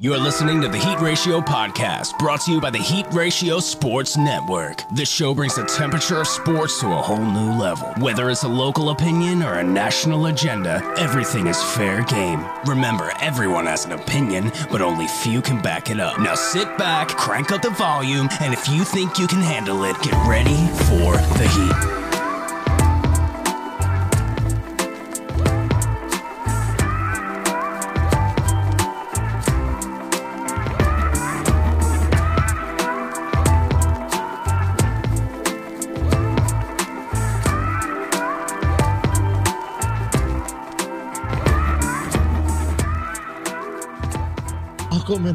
You're listening to the Heat Ratio Podcast, brought to you by the Heat Ratio Sports Network. This show brings the temperature of sports to a whole new level. Whether it's a local opinion or a national agenda, everything is fair game. Remember, everyone has an opinion, but only few can back it up. Now sit back, crank up the volume, and if you think you can handle it, get ready for the Heat.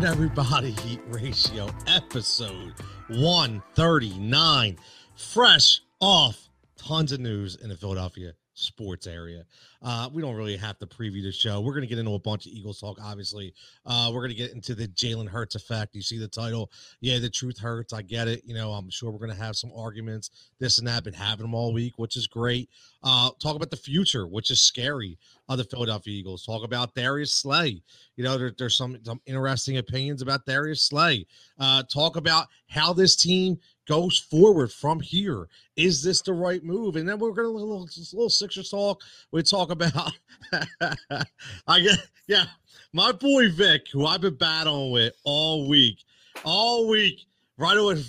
Everybody, Heat Ratio episode 139. Fresh off tons of news in the Philadelphia sports area. Uh, we don't really have to preview the show. We're going to get into a bunch of Eagles talk, obviously. Uh, we're going to get into the Jalen Hurts effect. You see the title. Yeah, the truth hurts. I get it. You know, I'm sure we're going to have some arguments, this and that. Been having them all week, which is great. Uh, talk about the future, which is scary of the Philadelphia Eagles. Talk about Darius Slay. You know, there, there's some, some interesting opinions about Darius Slay. Uh, talk about how this team goes forward from here. Is this the right move? And then we're going to little, little Sixers talk. We talk about, I guess, yeah, my boy Vic, who I've been battling with all week, all week. Right away,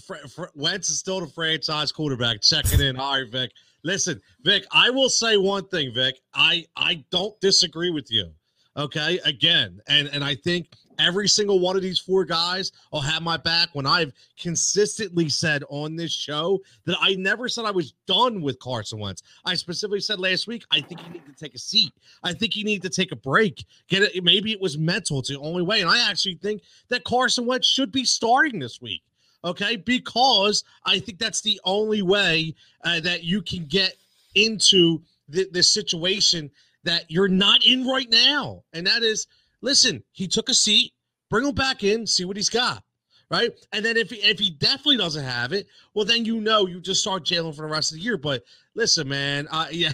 Wentz is still the franchise quarterback. Checking in. All right, Vic. Listen, Vic, I will say one thing, Vic. I I don't disagree with you. Okay, again, and and I think every single one of these four guys will have my back when I've consistently said on this show that I never said I was done with Carson Wentz. I specifically said last week I think you need to take a seat. I think you need to take a break. Get it? Maybe it was mental. It's the only way, and I actually think that Carson Wentz should be starting this week okay? Because I think that's the only way uh, that you can get into the, the situation that you're not in right now. And that is, listen, he took a seat, bring him back in, see what he's got. Right. And then if he, if he definitely doesn't have it, well, then you know you just start Jalen for the rest of the year. But listen, man, uh, yeah,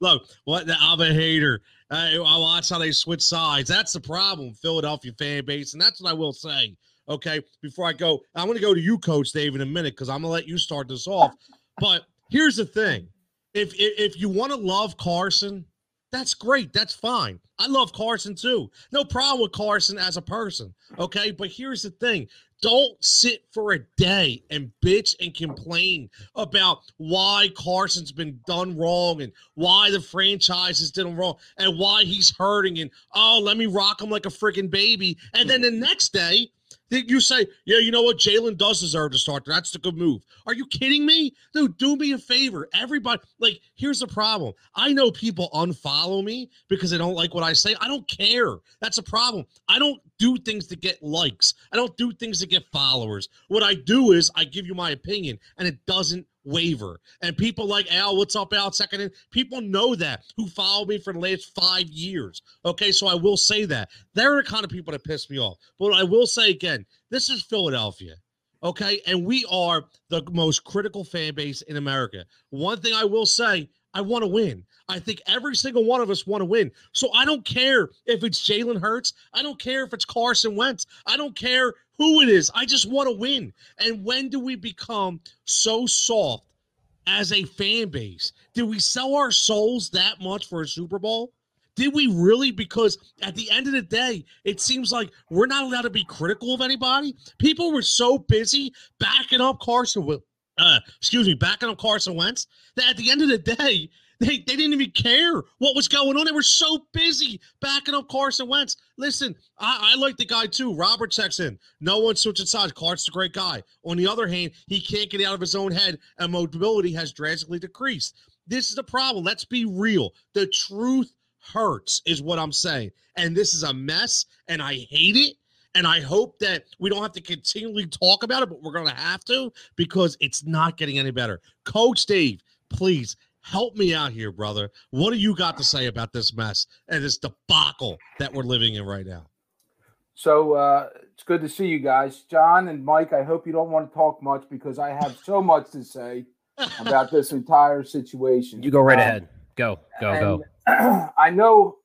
look, what I'm a hater. I, I watch how they switch sides. That's the problem, Philadelphia fan base, and that's what I will say. Okay, before I go, I'm going to go to you, Coach Dave, in a minute because I'm going to let you start this off. But here's the thing: if if, if you want to love Carson, that's great. That's fine. I love Carson too. No problem with Carson as a person. Okay, but here's the thing: don't sit for a day and bitch and complain about why Carson's been done wrong and why the franchise has done wrong and why he's hurting and oh, let me rock him like a freaking baby. And then the next day, you say, yeah, you know what? Jalen does deserve to start. That's the good move. Are you kidding me? Dude, do me a favor. Everybody, like, here's the problem. I know people unfollow me because they don't like what I say. I don't care. That's a problem. I don't do things to get likes. I don't do things to get followers. What I do is I give you my opinion, and it doesn't waver. And people like Al, what's up, Al? Second in, people know that who follow me for the last five years. Okay, so I will say that they're the kind of people that piss me off. But I will say again, this is Philadelphia. Okay, and we are the most critical fan base in America. One thing I will say, I want to win. I think every single one of us want to win. So I don't care if it's Jalen Hurts. I don't care if it's Carson Wentz. I don't care who it is. I just want to win. And when do we become so soft as a fan base? Did we sell our souls that much for a Super Bowl? Did we really? Because at the end of the day, it seems like we're not allowed to be critical of anybody. People were so busy backing up Carson, uh, excuse me, backing up Carson Wentz that at the end of the day, they, they didn't even care what was going on. They were so busy backing up Carson Wentz. Listen, I, I like the guy too. Robert checks in. No one switching sides. Carson's a great guy. On the other hand, he can't get out of his own head, and mobility has drastically decreased. This is the problem. Let's be real. The truth hurts, is what I'm saying. And this is a mess, and I hate it. And I hope that we don't have to continually talk about it, but we're going to have to because it's not getting any better. Coach Dave, please help me out here, brother. What do you got to say about this mess and this debacle that we're living in right now? So uh, it's good to see you guys, John and Mike. I hope you don't want to talk much because I have so much to say about this entire situation. You go right um, ahead. Go, go, go. I know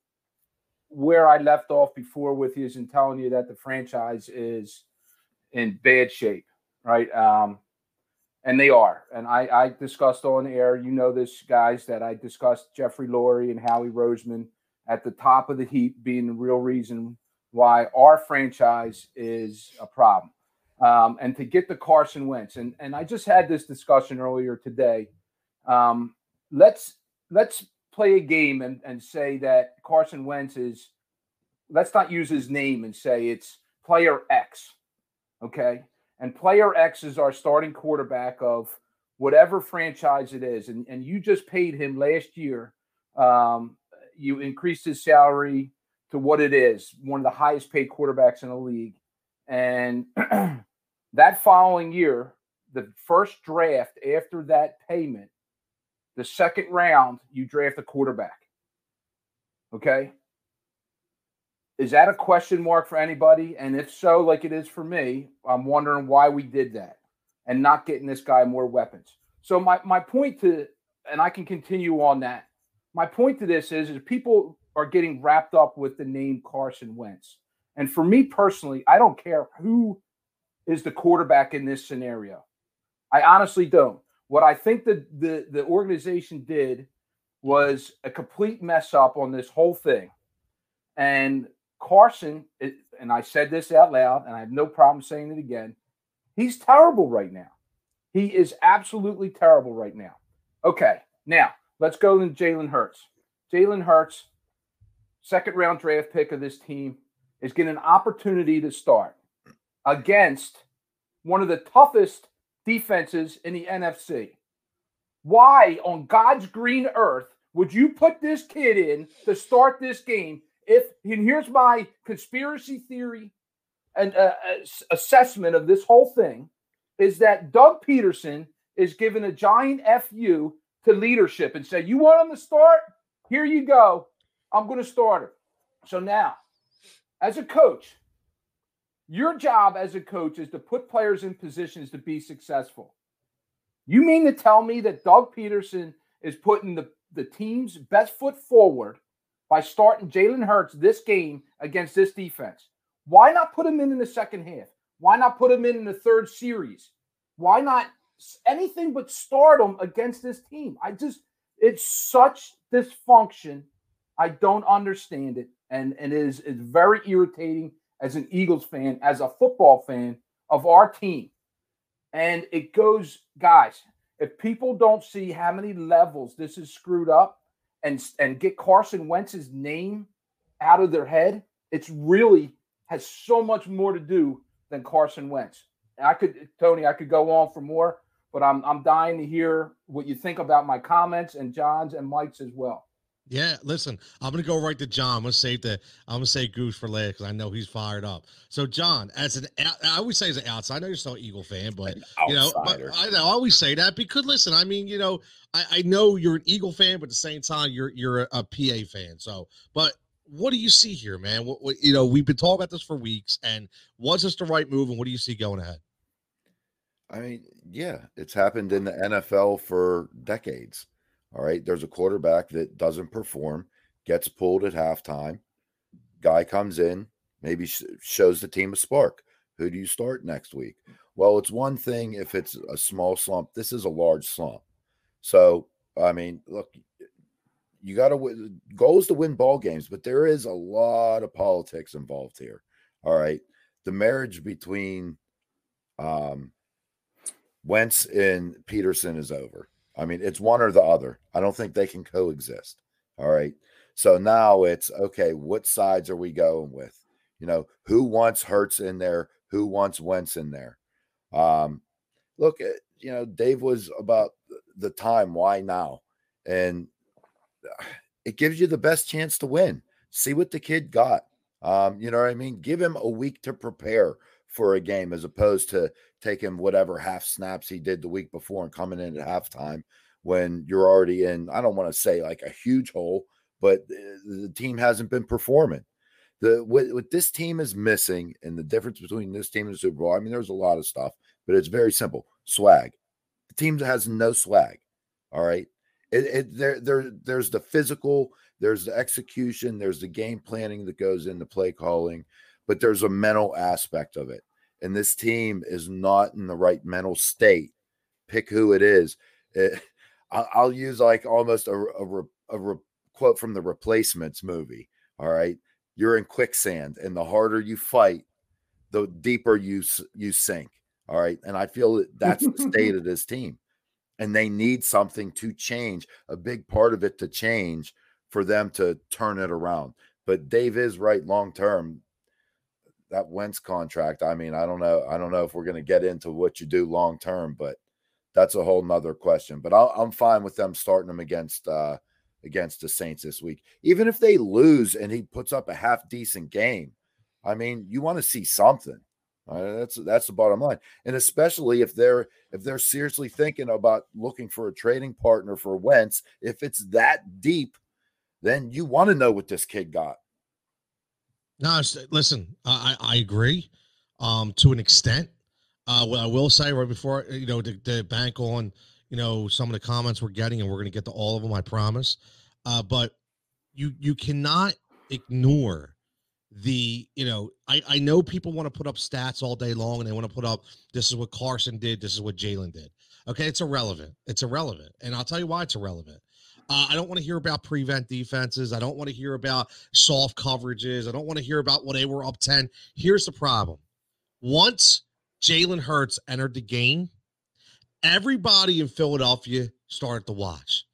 where I left off before with you is in telling you that the franchise is in bad shape, right? Um, and they are. And I, I discussed on air, you know this, guys, that I discussed Jeffrey Lurie and Howie Roseman at the top of the heap being the real reason why our franchise is a problem. Um, and to get the Carson Wentz, and and I just had this discussion earlier today. Um, let's let's play a game and, and say that Carson Wentz is. Let's not use his name and say it's player X, okay? And player X is our starting quarterback of whatever franchise it is, and and you just paid him last year. Um, you increased his salary to what it is, one of the highest paid quarterbacks in the league. And that following year, the first draft after that payment, the second round, you draft a quarterback. Okay. Is that a question mark for anybody? And if so, like it is for me, I'm wondering why we did that and not getting this guy more weapons. So my, my point to, and I can continue on that. My point to this is, is people are getting wrapped up with the name Carson Wentz. And for me personally, I don't care who is the quarterback in this scenario. I honestly don't. What I think the the, the organization did was a complete mess up on this whole thing. And Carson, and I said this out loud, and I have no problem saying it again. He's terrible right now. He is absolutely terrible right now. Okay, now let's go to Jalen Hurts. Jalen Hurts second round draft pick of this team, is getting an opportunity to start against one of the toughest defenses in the NFC. Why on God's green earth would you put this kid in to start this game? If and here's my conspiracy theory and uh, assessment of this whole thing is that Doug Pederson is giving a giant fu to leadership and say, "You want him to start? Here you go. I'm going to start her. So now, as a coach, your job as a coach is to put players in positions to be successful. You mean to tell me that Doug Pederson is putting the, the team's best foot forward by starting Jalen Hurts this game against this defense? Why not put him in in the second half? Why not put him in in the third series? Why not anything but start him against this team? I just, it's such dysfunction I don't understand it, and, and it is it's very irritating as an Eagles fan, as a football fan of our team. And it goes, guys, if people don't see how many levels this is screwed up and, and get Carson Wentz's name out of their head, it's really has so much more to do than Carson Wentz. I could, Tony, I could go on for more, but I'm I'm dying to hear what you think about my comments and John's and Mike's as well. Yeah, listen, I'm gonna go right to John. I'm gonna save the I'm gonna say Goose for last because I know he's fired up. So, John, as an I always say as an outsider, I know you're still an Eagle fan, but you know, I know I always say that because listen, I mean, you know, I, I know you're an Eagle fan, but at the same time, you're you're a, a PA fan. So, but what do you see here, man? What, what you know, we've been talking about this for weeks, and was this the right move, and what do you see going ahead? I mean, yeah, it's happened in the NFL for decades. All right. There's a quarterback that doesn't perform, gets pulled at halftime. Guy comes in, maybe shows the team a spark. Who do you start next week? Well, it's one thing if it's a small slump. This is a large slump. So, I mean, look, you got to win. Goal is to win ball games, but there is a lot of politics involved here. All right. The marriage between um, Wentz and Pederson is over. I mean, it's one or the other. I don't think they can coexist. All right. So now it's okay, what sides are we going with? You know, who wants Hurts in there? Who wants Wentz in there? Um, look, at, eh, you know, Dave was about the time. Why now? And it gives you the best chance to win. See what the kid got. Um, you know what I mean? Give him a week to prepare for a game as opposed to taking whatever half snaps he did the week before and coming in at halftime when you're already in, I don't want to say like a huge hole, but eh, the team hasn't been performing. The what, what this team is missing and the difference between this team and the Super Bowl, I mean, there's a lot of stuff, but it's very simple swag. The team has no swag. All right. It, it, there, there, there's the physical there's the execution, there's the game planning that goes into play calling, but there's a mental aspect of it. And this team is not in the right mental state. Pick who it is. Eh, it, I'll use like almost a, a, a, quote from the replacements movie. All right. You're in quicksand, and the harder you fight, the deeper you you sink. All right. And I feel that that's the state of this team. And they need something to change, a big part of it to change for them to turn it around. But Dave is right long term. That Wentz contract, I mean, I don't know. I don't know if we're going to get into what you do long term, but that's a whole nother question. But i am fine with them starting him against uh, against the Saints this week. Even if they lose and he puts up a half decent game, I mean, you want to see something. That's that's the bottom line, and especially if they're if they're seriously thinking about looking for a trading partner for Wentz, if it's that deep, then you want to know what this kid got. No, listen, I I agree, um, to an extent. Uh, what I will say right before you know the, the bank on you know some of the comments we're getting, and we're going to get to all of them, I promise. Uh, but you you cannot ignore the you know I I know people want to put up stats all day long, and they want to put up this is what Carson did, this is what Jalen did. Okay, it's irrelevant. It's irrelevant, and I'll tell you why it's irrelevant. Uh, I don't want to hear about prevent defenses. I don't want to hear about soft coverages. I don't want to hear about when they were up 10. Here's the problem. Once Jalen Hurts entered the game, everybody in Philadelphia started to watch.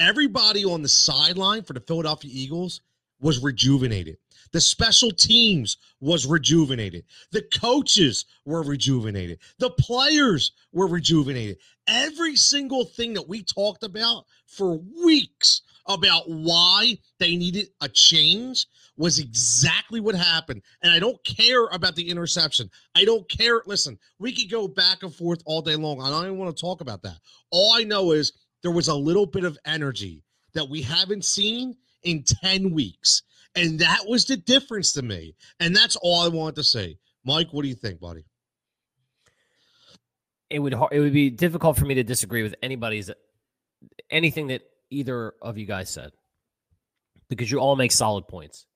Everybody on the sideline for the Philadelphia Eagles was rejuvenated. The special teams was rejuvenated. The coaches were rejuvenated. The players were rejuvenated. Every single thing that we talked about for weeks about why they needed a change was exactly what happened. And I don't care about the interception. I don't care. Listen, we could go back and forth all day long. I don't even want to talk about that. All I know is there was a little bit of energy that we haven't seen in 10 weeks. And that was the difference to me. And that's all I wanted to say. Mike, what do you think, buddy? It would it would be difficult for me to disagree with anybody's anything that either of you guys said because you all make solid points.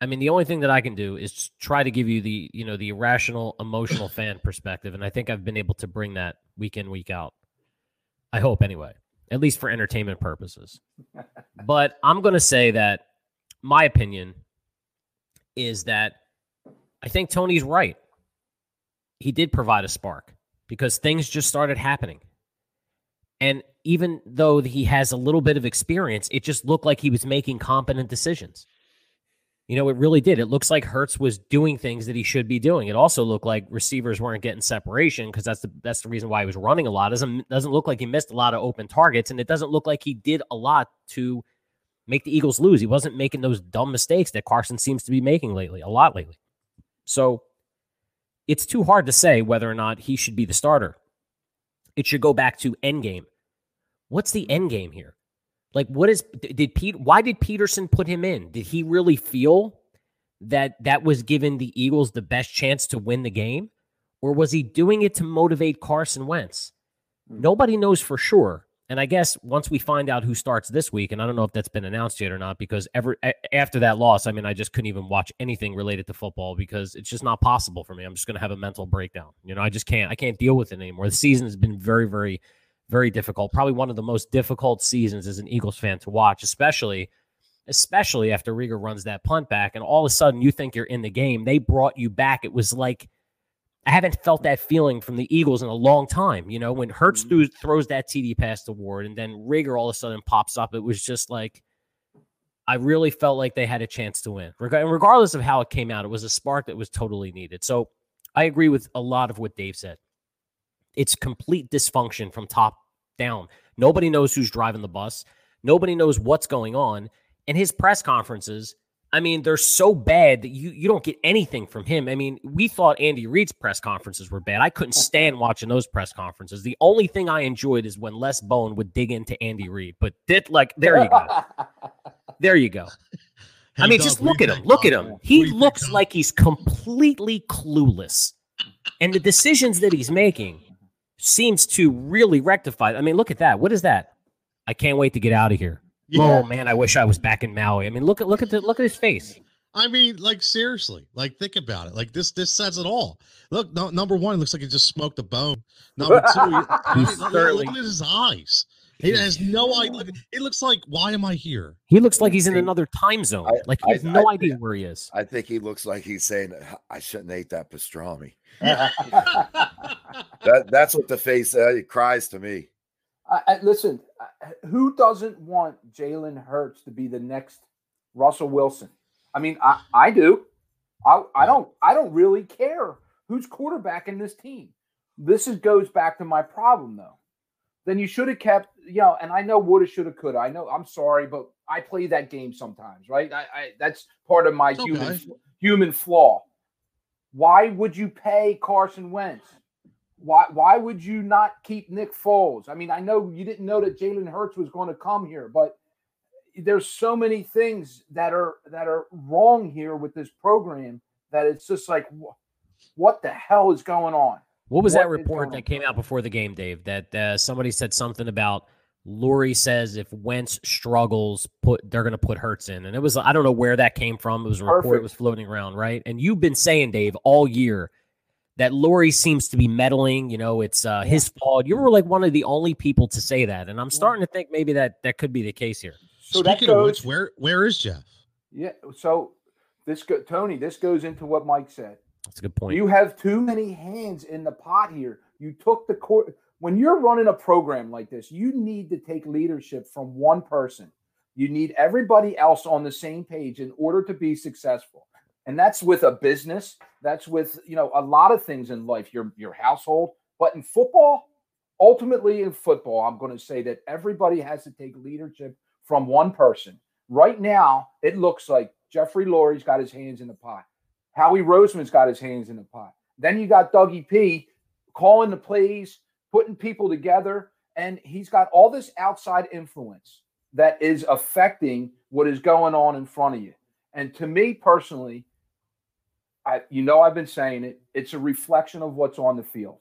I mean, the only thing that I can do is try to give you the, you know, the irrational, emotional fan perspective, and I think I've been able to bring that week in, week out. I hope, anyway, at least for entertainment purposes. but I'm going to say that my opinion is that I think Tony's right. He did provide a spark because things just started happening. And even though he has a little bit of experience, it just looked like he was making competent decisions. You know, it really did. It looks like Hurts was doing things that he should be doing. It also looked like receivers weren't getting separation because that's the that's the reason why he was running a lot. It doesn't doesn't look like he missed a lot of open targets, and it doesn't look like he did a lot to make the Eagles lose. He wasn't making those dumb mistakes that Carson seems to be making lately, a lot lately. So it's too hard to say whether or not he should be the starter. It should go back to end game. What's the end game here? Like, what is did Pete? Why did Pederson put him in? Did he really feel that that was giving the Eagles the best chance to win the game, or was he doing it to motivate Carson Wentz? Hmm. Nobody knows for sure. And I guess once we find out who starts this week, and I don't know if that's been announced yet or not, because ever after that loss, I mean, I just couldn't even watch anything related to football because it's just not possible for me. I'm just going to have a mental breakdown. You know, I just can't. I can't deal with it anymore. The season has been very, very very difficult. Probably one of the most difficult seasons as an Eagles fan to watch, especially especially after Reagor runs that punt back and all of a sudden you think you're in the game. They brought you back. It was like I haven't felt that feeling from the Eagles in a long time. You know, when Hurts mm-hmm. throws that TD pass to Ward and then Reagor all of a sudden pops up, it was just like I really felt like they had a chance to win. And regardless of how it came out, it was a spark that was totally needed. So I agree with a lot of what Dave said. It's complete dysfunction from top down. Nobody knows who's driving the bus. Nobody knows what's going on. And his press conferences, I mean, they're so bad that you you don't get anything from him. I mean, we thought Andy Reid's press conferences were bad. I couldn't stand watching those press conferences. The only thing I enjoyed is when Les Bowen would dig into Andy Reid. But did like there you go. there you go. Hey, I mean, Doug, just look at him. Look at him. He looks like he's completely clueless. And the decisions that he's making seems to really rectify. I mean, look at that. What is that? I can't wait to get out of here. Oh man, I wish I was back in Maui. I mean, look at look at the look at his face. I mean, like seriously, like think about it. Like this, this says it all. Look, no, number one, it looks like he just smoked a bone. Number two, he, look, look at his eyes. He has no idea. It looks like, why am I here? He looks like he's in another time zone. I- like he I- has no I- idea where he is. I think he looks like he's saying, "I shouldn't have ate that pastrami." That that's what the face uh, cries to me. I, I, listen, who doesn't want Jalen Hurts to be the next Russell Wilson? I mean, I, I do. I, I don't. I don't really care who's quarterback in this team. This is, goes back to my problem, though. Then you should have kept, you know. And I know woulda, shoulda, coulda. I know. I'm sorry, but I play that game sometimes, right? I, I that's part of my It's human human flaw. Why would you pay Carson Wentz? Why why would you not keep Nick Foles? I mean, I know you didn't know that Jalen Hurts was going to come here, but there's so many things that are that are wrong here with this program that it's just like wh- what the hell is going on? What was What that report that came out before the game, Dave? That uh, somebody said something about Lurie says if Wentz struggles, put they're going to put Hurts in, and it was I don't know where that came from. It was a report Perfect. was floating around, right? And you've been saying, Dave, all year that Lurie seems to be meddling. You know, it's uh, his fault. You were like one of the only people to say that, and I'm starting to think maybe that that could be the case here. So that Speaking of goes, which, where where is Jeff? yeah. So this go, Tony, this goes into what Mike said. That's a good point. You have too many hands in the pot here. You took the court when you're running a program like this, you need to take leadership from one person. You need everybody else on the same page in order to be successful. And that's with a business, that's with, you know, a lot of things in life, your your household, but in football, ultimately in football, I'm going to say that everybody has to take leadership from one person. Right now, it looks like Jeffrey Lurie's got his hands in the pot. Howie Roseman's got his hands in the pot. Then you got Dougie P calling the plays, putting people together, and he's got all this outside influence that is affecting what is going on in front of you. And to me personally, I you know I've been saying it, it's a reflection of what's on the field.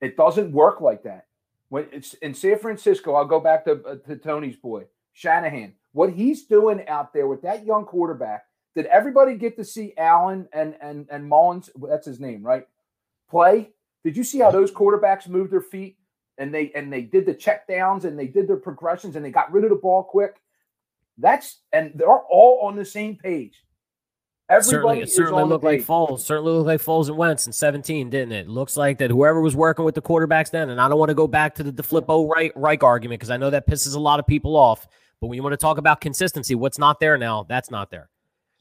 It doesn't work like that. When it's in San Francisco, I'll go back to, uh, to Tony's boy, Shanahan. What he's doing out there with that young quarterback, did everybody get to see Allen and and and Mullens? That's his name, right? Play. Did you see how those quarterbacks moved their feet and they and they did the check downs and they did their progressions and they got rid of the ball quick? That's and they're all on the same page. Everybody certainly, it is certainly on looked like page. Foles. Certainly looked like Foles and Wentz in 17, didn't it? Looks like that whoever was working with the quarterbacks then, and I don't want to go back to the DeFilippo Reich, Reich argument because I know that pisses a lot of people off. But when you want to talk about consistency, what's not there now, that's not there.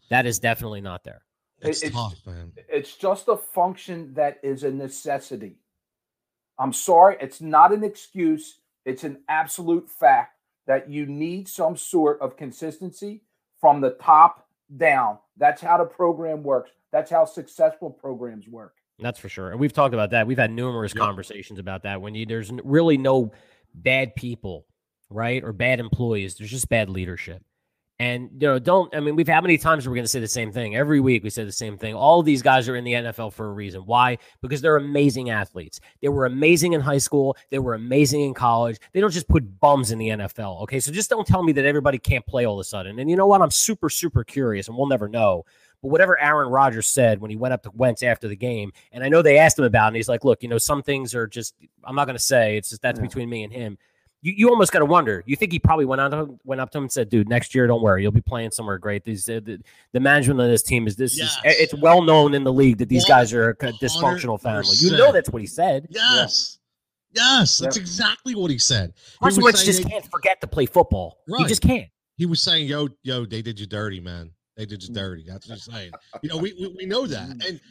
That is definitely not there. It's, it's- tough, man. It's just a function that is a necessity. I'm sorry, it's not an excuse. It's an absolute fact that you need some sort of consistency from the top down. That's how the program works. That's how successful programs work. That's for sure. And we've talked about that. We've had numerous Yep. conversations about that. When you there's really no bad people, right? Or bad employees. There's just bad leadership. And you know, don't I mean we've how many times we're we going to say the same thing? Every week we say the same thing. All these guys are in the NFL for a reason. Why? Because they're amazing athletes. They were amazing in high school, they were amazing in college. They don't just put bums in the NFL. Okay? So just don't tell me that everybody can't play all of a sudden. And you know what? I'm super super curious and we'll never know. But whatever Aaron Rodgers said when he went up to Wentz after the game, and I know they asked him about it, and he's like, look, you know, some things are just I'm not gonna say. It's just that's Yeah. between me and him you, you almost got to wonder. You think he probably went on to went up to him and said, "Dude, next year, don't worry, you'll be playing somewhere great." These uh, the, the management of this team is this Yes. is it's well known in the league that these guys are a dysfunctional family. You know that's what he said. Yes. Yes, that's Yep. exactly what he said. He Carson Wentz just they- can't forget to play football. Right. He just can't. he was saying, "Yo, yo, they did you dirty, man. They did Mm. you dirty." That's what he's saying. You know, we we, we know that, and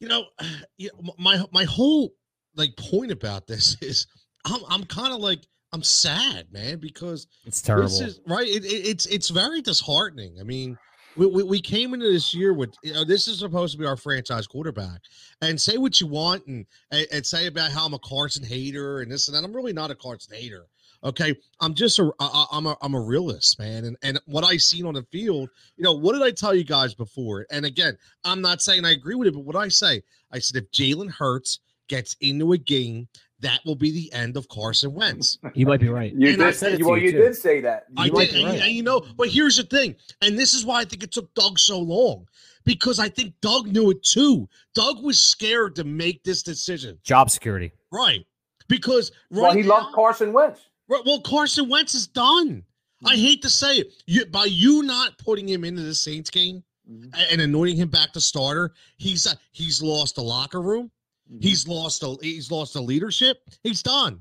you know, you know, my my whole like point about this is I'm I'm kind of like I'm sad, man, because It's terrible. this is right. It, it, it's it's very disheartening. I mean, we, we, we came into this year with you know this is supposed to be our franchise quarterback, and say what you want and, and and say about how I'm a Carson hater and this and that. I'm really not a Carson hater. Okay, I'm just a I- I'm a I'm a realist, man, and and what I seen on the field. You know, what did I tell you guys before? And again, I'm not saying I agree with it, but what I say, I said if Jalen Hurts gets into a game that will be the end of Carson Wentz. You might be right. You And did, said it to well, you, you too. did say that. I You might did, be and, right. and you know, but here's the thing, and this is why I think it took Doug so long because I think Doug knew it too. Doug was scared to make this decision, Job security. right? Because right well, he now- loved Carson Wentz. Right, well, Carson Wentz is done. I Mm. hate to say it, you, by you not putting him into the Saints game Mhm. and anointing him back to starter, he's uh, he's lost the locker room. Mhm. He's lost a he's lost a leadership. He's done.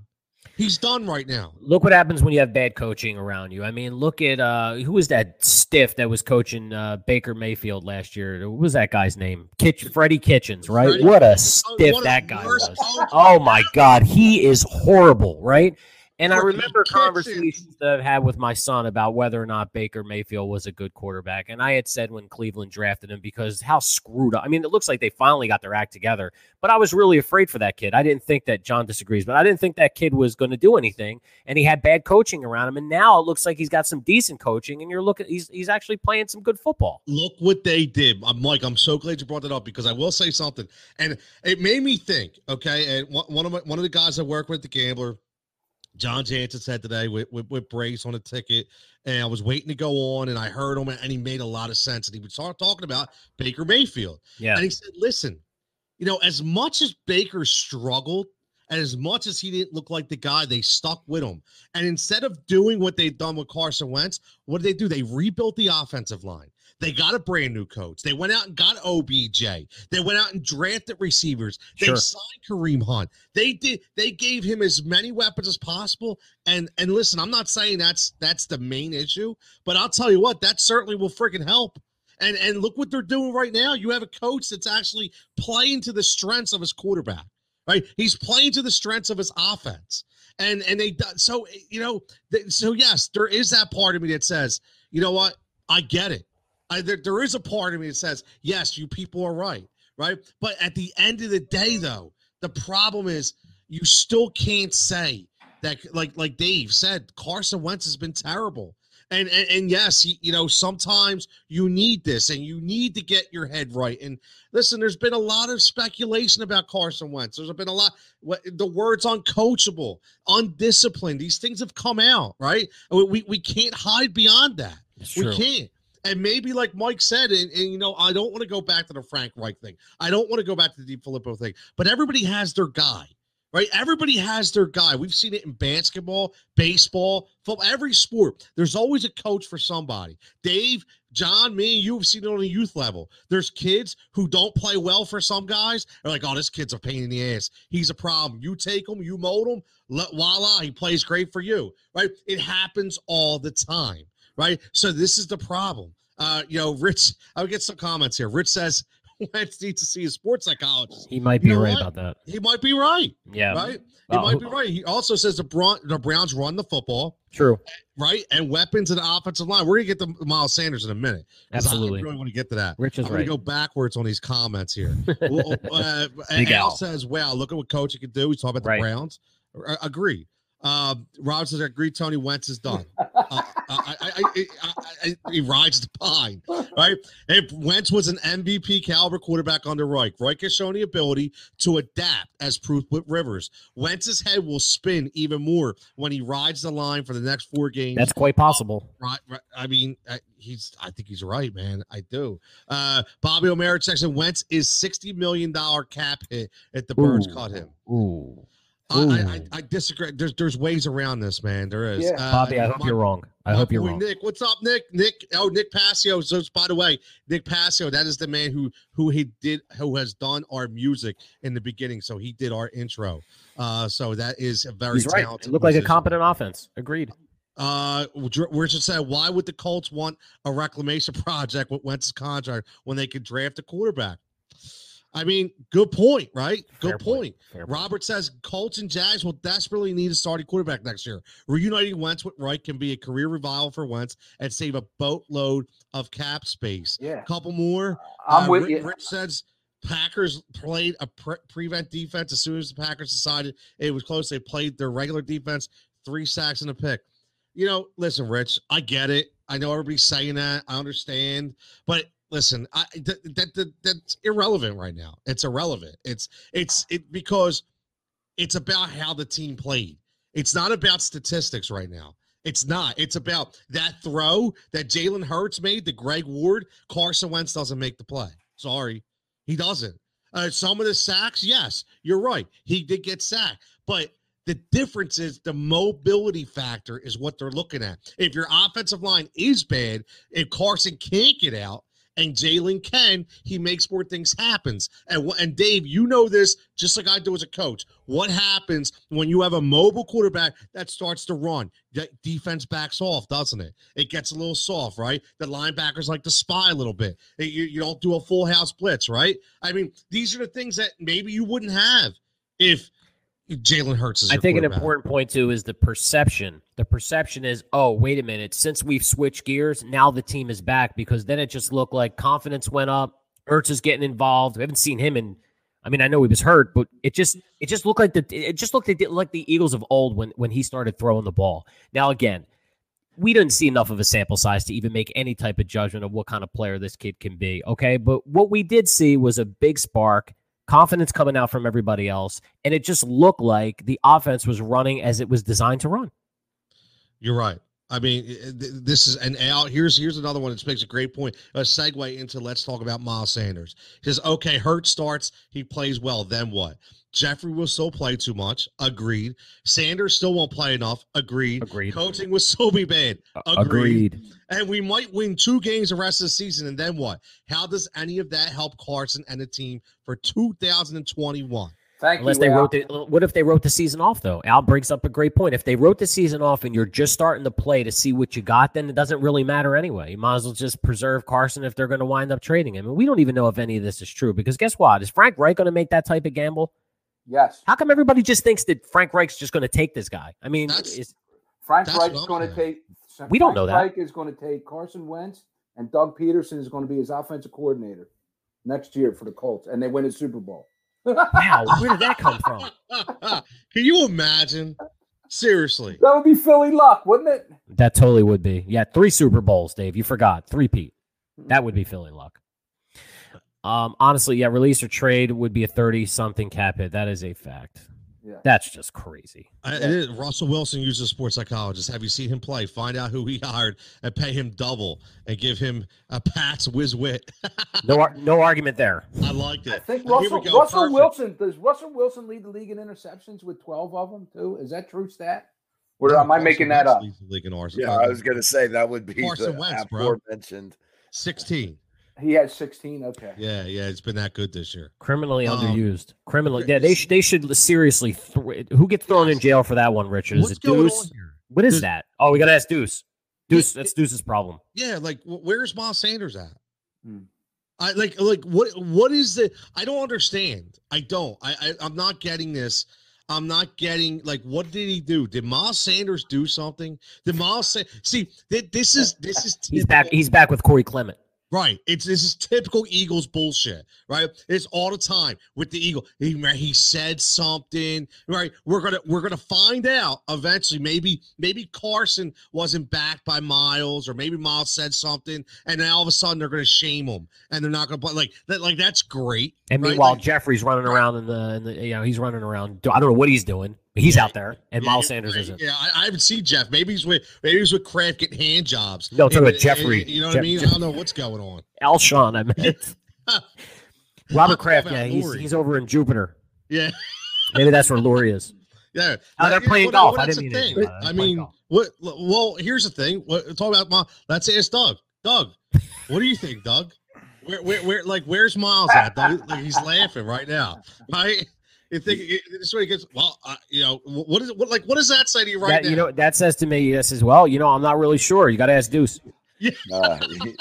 He's done right now. Look what happens when you have bad coaching around you. I mean, look at uh who was that stiff that was coaching uh, Baker Mayfield last year? What was that guy's name? Kitch Freddie Kitchens, right? Freddie- what a stiff one of that the guy was. coaches. Oh my god, he is horrible, right? And I remember conversations that I've had with my son about whether or not Baker Mayfield was a good quarterback. And I had said when Cleveland drafted him because how screwed up. I mean, it looks like they finally got their act together, but I was really afraid for that kid. I didn't think that John disagrees, but I didn't think that kid was going to do anything. And he had bad coaching around him. And now it looks like he's got some decent coaching, and you're looking, he's, he's actually playing some good football. Look what they did. I'm Mike. I'm so glad you brought that up because I will say something, and it made me think. Okay, and one one of my, one of the guys I work with, the gambler, John Jansen, said today with, with with Brace on a ticket, and I was waiting to go on, and I heard him, and he made a lot of sense, and he was talk, talking about Baker Mayfield, Yeah. and he said, "Listen, you know, as much as Baker struggled." And as much as he didn't look like the guy, they stuck with him. And instead of doing what they've done with Carson Wentz, what did they do? They rebuilt the offensive line. They got a brand new coach. They went out and got OBJ. They went out and drafted receivers. They Sure. signed Kareem Hunt. They did. They gave him as many weapons as possible. And and listen, I'm not saying that's that's the main issue, but I'll tell you what, that certainly will freaking help. And and look what they're doing right now. You have a coach that's actually playing to the strengths of his quarterback. Right? He's playing to the strengths of his offense. And and they do- so you know so yes, there is that part of me that says, you know what, I get it. I, there, there is a part of me that says, yes, you people are right, right? But at the end of the day, though, the problem is you still can't say that, like like Dave said, Carson Wentz has been terrible. And and, and yes, you know, sometimes you need this and you need to get your head right. And listen, there's been a lot of speculation about Carson Wentz. There's been a lot, what the words uncoachable, undisciplined. These things have come out, right? We, we, we can't hide beyond that. It's We true. can't. And maybe like Mike said, and, and you know, I don't want to go back to the Frank Reich thing. I don't want to go back to the DeFilippo thing. But everybody has their guy, right? Everybody has their guy. We've seen it in basketball, baseball, football, every sport. There's always a coach for somebody. Dave, John, me, you have seen it on a youth level. There's kids who don't play well for some guys. They're like, oh, this kid's a pain in the ass. He's a problem. You take him, you mold him, let, voila, he plays great for you, right? It happens all the time right? So this is the problem. Uh, you know, Rich, I would get some comments here. Rich says Wentz needs to see a sports psychologist. He might You be know right what? about that. He might be right, Yeah. right? He might be right. He also says the Brown, the Browns run the football, True. right? And weapons in the offensive line. We're gonna get to Miles Sanders in a minute. Absolutely. I really want to get to that. Rich is I'm gonna go backwards on these comments here. well, uh, Al Al. says, "Wow, look at what coach can do." He's talking about Right. the Browns. Uh, agree. Um, Rob says, "Agree." Tony Wentz is done. uh, I, I, he rides the pine, right? If Wentz was an MVP caliber quarterback under Reich, Reich has shown the ability to adapt, as proof with Rivers. Wentz's head will spin even more when he rides the line for the next four games. That's quite possible. Right, right. I mean, I, he's. I think he's right, man. I do. Uh, Bobby O'Mara section. Wentz is sixty million dollar cap hit if the Birds Ooh. cut him. Ooh. I, I, I, I disagree. There's there's ways around this, man. There is. Yeah. Uh, Bobby, I hope my- you're wrong. I hope you're wrong. Nick, what's up, Nick? Nick. Oh, Nick Passio. So, by the way, Nick Passio. That is the man who who he did who has done our music in the beginning. So he did our intro. Uh, so that is a very He's right. talented. It looked like a competent offense. Agreed. Uh, where should say why would the Colts want a reclamation project with Wentz's contract when they could draft a quarterback? I mean, good point, right? Good Fair point. point. Fair point. Robert says Colts and Jags will desperately need a starting quarterback next year. Reuniting Wentz with Reich can be a career revival for Wentz and save a boatload of cap space. Yeah, couple more. I'm Uh, with Ri- you. Rich says Packers played a pre- prevent defense as soon as the Packers decided it was close. They played their regular defense, three sacks and a pick. You know, listen, Rich, I get it. I know everybody's saying that. I understand, but listen, I that, that, that that's irrelevant right now. It's irrelevant. It's it's it because It's about how the team played. It's not about statistics right now. It's not. It's about that throw that Jalen Hurts made to Greg Ward. Carson Wentz doesn't make the play. Sorry, he doesn't. Uh, some of the sacks, yes, you're right. He did get sacked, but the difference is the mobility factor is what they're looking at. If your offensive line is bad, if Carson can't get out, and Jalen can, he makes more things happens. And and Dave, you know this just like I do as a coach. What happens when you have a mobile quarterback that starts to run? Defense backs off, doesn't it? It gets a little soft, right? The linebackers like to spy a little bit. You, you don't do a full house blitz, right? I mean, these are the things that maybe you wouldn't have if Jalen Hurts is. I think an important point too is the perception. The perception is, oh, wait a minute. Since we've switched gears, now the team is back because then it just looked like confidence went up. Hurts is getting involved. We haven't seen him in. I mean, I know he was hurt, but it just it just looked like the it just looked like the Eagles of old when when he started throwing the ball. Now again, we didn't see enough of a sample size to even make any type of judgment of what kind of player this kid can be. Okay, but what we did see was a big spark confidence coming out from everybody else, and it just looked like the offense was running as it was designed to run. You're right. I mean, this is and out here's here's another one that makes a great point. A segue into let's talk about Miles Sanders. Says, okay, Hurt starts, he plays well. Then what? Jeffery will still play too much. Agreed. Sanders still won't play enough. Agreed. Agreed. Coaching will still be bad. Agreed. Agreed. And we might win two games the rest of the season. And then what? How does any of that help Carson and the team for 2021? Thank Unless you, they Al. wrote the, what if they wrote the season off though? Al brings up a great point. If they wrote the season off and you're just starting to play to see what you got, then it doesn't really matter anyway. You might as well just preserve Carson if they're going to wind up trading him. And we don't even know if any of this is true because guess what? Is Frank Reich going to make that type of gamble? Yes. How come everybody just thinks that Frank Reich's just going to take this guy? I mean, is, Frank That's Reich's going to take. We don't know that. Reich is going to take Carson Wentz, and Doug Pederson is going to be his offensive coordinator next year for the Colts, and they win a Super Bowl. wow, where did that come from? Can you imagine? Seriously. That would be Philly luck, wouldn't it? That totally would be. Yeah, three Super Bowls, Dave. You forgot three Pete. That would be Philly luck. Um, honestly, yeah, release or trade would be a thirty-something cap hit. That is a fact. Yeah. That's just crazy. I, it is. Russell Wilson uses a sports psychologist. Have you seen him play? Find out who he hired and pay him double and give him a Pat's whiz wit. No, no argument there. I liked it. I think Russell, go. Russell Wilson does Russell Wilson lead the league in interceptions with twelve of them too? Is that true stat? Or No, am I Carson making that Wentz up? leads the league in ours. Yeah, I was gonna say that would be Carson the Wentz, bro. aforementioned. 16. He had sixteen. Okay. Yeah, yeah, it's been that good this year. Criminally Um, underused. Criminally, yeah. They should. They should seriously. Th- who gets thrown in jail for that one, Richard? Is What's it going Deuce? on here? What is There's- that? Oh, we got to ask Deuce. Deuce. Yeah, That's Deuce's problem. Yeah, like where's Miles Sanders at? Hmm. I like like what what is the I don't understand. I don't. I, I I'm not getting this. I'm not getting like what did he do? Did Miles Sanders do something? Did Miles say see th- this is this is He's back. He's back with Corey Clement. Right. It's this is typical Eagles bullshit, right? It's all the time with the Eagle. He he said something, right? We're gonna we're gonna find out eventually. Maybe maybe Carson wasn't backed by Miles, or maybe Miles said something, and then all of a sudden they're gonna shame him, and they're not gonna play like that. Like that's great. And right? meanwhile, Like, Jeffrey's running Right. around in the, in the, you know, he's running around. I don't know what he's doing. But he's Yeah. out there, and yeah, Miles Sanders yeah, isn't. Yeah, I, I haven't seen Jeff. Maybe he's with maybe he's with Kraft getting hand jobs. No, talking And- about Jeffrey. and- You know what Jeff- I mean? I don't know what's going on. Alshon, I meant. Robert Talk Kraft, yeah, he's he's over in Jupiter. Yeah. Maybe that's where Lurie is. Yeah, Oh, they're Like, playing what- golf. what- I that's didn't the mean thing. it. I mean, golf. what? Well, here's the thing. What, talk about my. Let's ask Doug. Doug, what do you think, Doug? Where, where, where? Like, where's Miles at? Doug? Like, he's laughing right now, right? You think this way he gets? Well, uh, you know, what is it? What like? What does that say to you right that, now? you know, that says to me, that says, well, you know, I'm not really sure. You got to ask Deuce. Nah, he,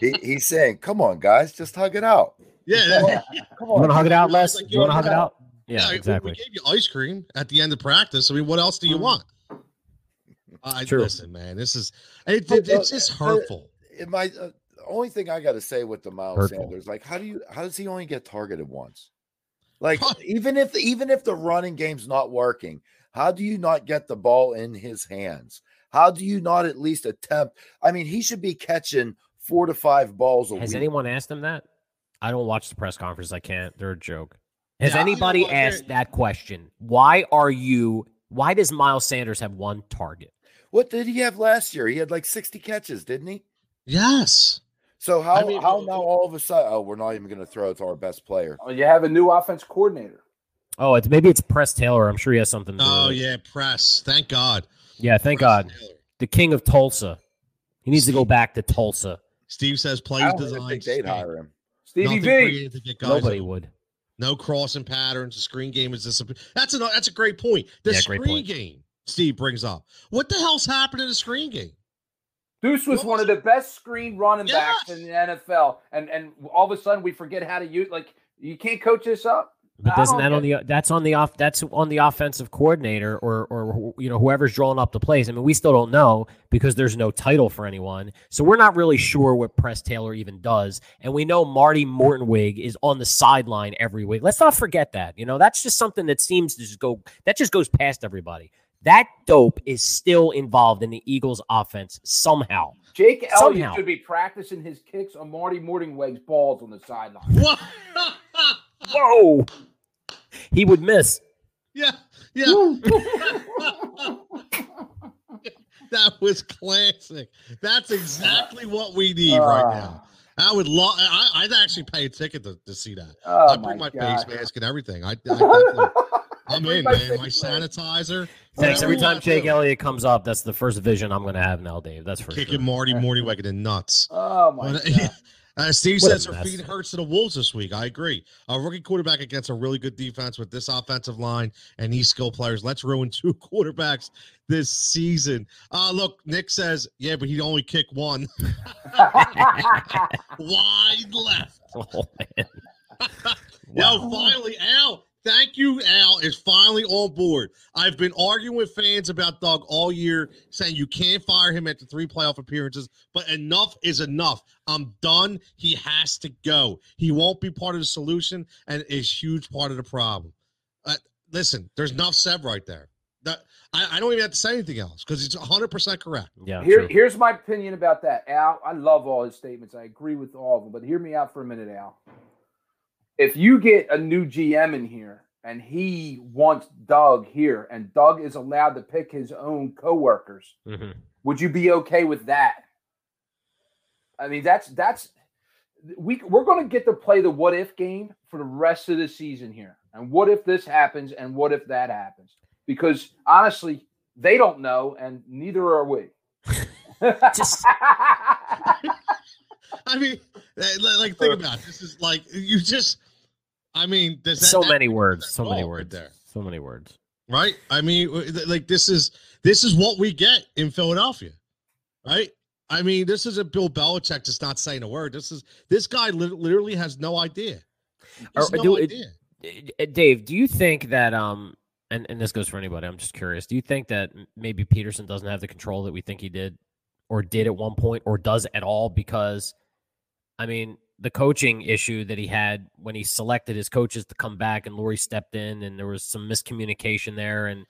he- he's saying, "Come on, guys, just hug it out." yeah, that- Come You want to hug it out, Like, Les? like, You want to hug it out? yeah, Yeah, exactly. We gave you ice cream at the end of practice. I mean, what else do you Mm. want? I True. listen, man. This is it, it- it's uh, just hurtful. It might. Uh, only thing I got to say with the Miles Hurtful. Sanders, like, how do you? How does he only get targeted once? Like, even if even if the running game's not working, how do you not get the ball in his hands? How do you not at least attempt? I mean, he should be catching four to five balls a Has week. anyone asked him that? I don't watch the press conference. I can't. They're a joke. Has Yeah, anybody you know what, asked that question? Why are you? Why does Miles Sanders have one target? What did he have last year? He had like 60 catches, didn't he? Yes. So how mean, how now all of a sudden? Oh, we're not even going to throw it to our best player. Oh, You have a new offense coordinator. Oh, it's maybe it's Press Taylor. I'm sure he has something. To do Oh with yeah, press. Thank God. yeah. Thank Press God, Taylor. the king of Tulsa. He needs to go back to Tulsa. Steve says I plays don't design. think they'd hire him. Stevie V. creative to get guys Nobody open. would. No crossing patterns. The screen game is discipline. That's a that's a great point. The Yeah, screen point. game Steve brings up. What the hell's happened in the screen game? Deuce was What one was of the best screen running backs in the NFL, and and all of a sudden we forget how to use. Like you can't coach this up. But doesn't don't that on the that's on the off that's on the offensive coordinator or or you know whoever's drawing up the plays. I mean, we still don't know because there's no title for anyone, so we're not really sure what Press Taylor even does. And we know Marty Mornhinweg is on the sideline every week. Let's not forget that. You know, that's just something that seems to just go that just goes past everybody. That dope is still involved in the Eagles' offense somehow. Jake Elliott Somehow. should be practicing his kicks on Marty Mornhinweg's balls on the sideline. Whoa, he would miss. yeah, yeah. that was classic. That's exactly what we need right ah. now. I would love. I, I'd actually pay a ticket to, to see that. Oh I bring my, face mask and everything. I, I definitely, I'm Bring in, my man. My sanitizer. Thanks. Every time wanna Jake. Elliott comes up, that's the first vision I'm going to have now, Dave. That's for kicking sure. Marty Morty Wagon in nuts. Oh my But, god! uh, Steve What says her mess. feet hurts to the Wolves this week. I agree. A rookie quarterback against a really good defense with this offensive line and these skill players. Let's ruin two quarterbacks this season. Uh look, Nick says, yeah, but he only kicked one wide left. Oh, man. Yo, finally, Al. Thank you, Al is finally on board. I've been arguing with fans about Doug all year, saying you can't fire him after three playoff appearances, but enough is enough. I'm done. He has to go. He won't be part of the solution and is huge part of the problem. Uh, listen, there's enough said right there. That I, I don't even have to say anything else because it's 100 percent correct. Yeah. Here, here's my opinion about that, Al. I love all his statements. I agree with all of them, but hear me out for a minute, Al. If you get a new GM in here and he wants Doug here, and Doug is allowed to pick his own coworkers, Mhm. would you be okay with that? I mean, that's that's we we're going to get to play the what if game for the rest of the season here. And what if this happens and what if that happens? Because honestly, they don't know and neither are we. Just- I mean, like think about it. this is like you just. I mean, that, so that- many words. So many right words. there. So many words. right? I mean, like this is this is what we get in Philadelphia, right? I mean, this isn't Bill Belichick just not saying a word. This is this guy lit- literally has no idea. Or no do idea. Uh, Dave, do you think that um and, and this goes for anybody, I'm just curious. Do you think that maybe Pederson doesn't have the control that we think he did or did at one point or does at all because I mean, the coaching issue that he had when he selected his coaches to come back and Lurie stepped in and there was some miscommunication there and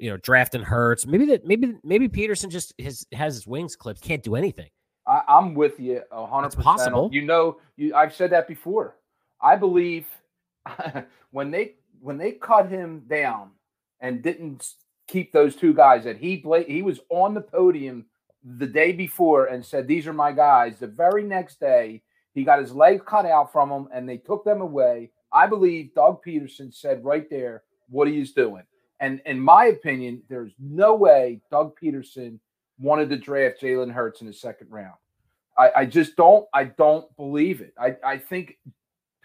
you know, drafting hurts. Maybe that maybe maybe Pederson just has has his wings clipped, can't do anything. I, I'm with you a hundred percent. possible. You know, you I've said that before. I believe when they when they cut him down and didn't keep those two guys that he played, he was on the podium the day before and said, "These are my guys." The very next day, he got his leg cut out from him, and they took them away. I believe Doug Pederson said right there what he is doing. And in my opinion, there's no way Doug Pederson wanted to draft Jalen Hurts in the second round. I, I just don't. I don't believe it. I, I think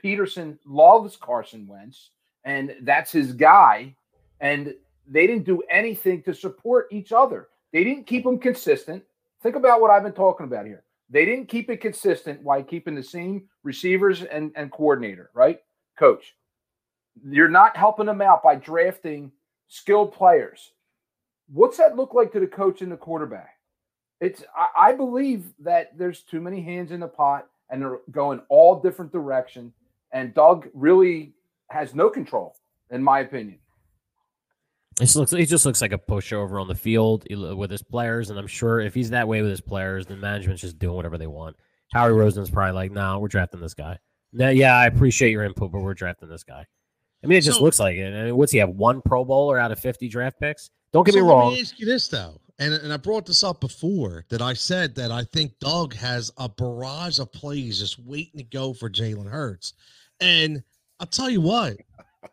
Pederson loves Carson Wentz, and that's his guy. And they didn't do anything to support each other. They didn't keep them consistent. Think about what I've been talking about here. They didn't keep it consistent while keeping the same receivers and, and coordinator, right? Coach. You're not helping them out by drafting skilled players. What's that look like to the coach and the quarterback? It's I, I believe that there's too many hands in the pot and they're going all different direction. And Doug really has no control, in my opinion. Just looks. He just looks like a pushover on the field with his players, and I'm sure if he's that way with his players, then management's just doing whatever they want. Howie Roseman's probably like, "No, we're drafting this guy." No, yeah, I appreciate your input, but we're drafting this guy. I mean, it just So- looks like it. I mean, what's he have? One Pro Bowler out of 50 draft picks? Don't get So me let me ask you this though, and and I brought this up before that I said that I think Doug has a barrage of plays just waiting to go for Jalen Hurts, and I'll tell you what,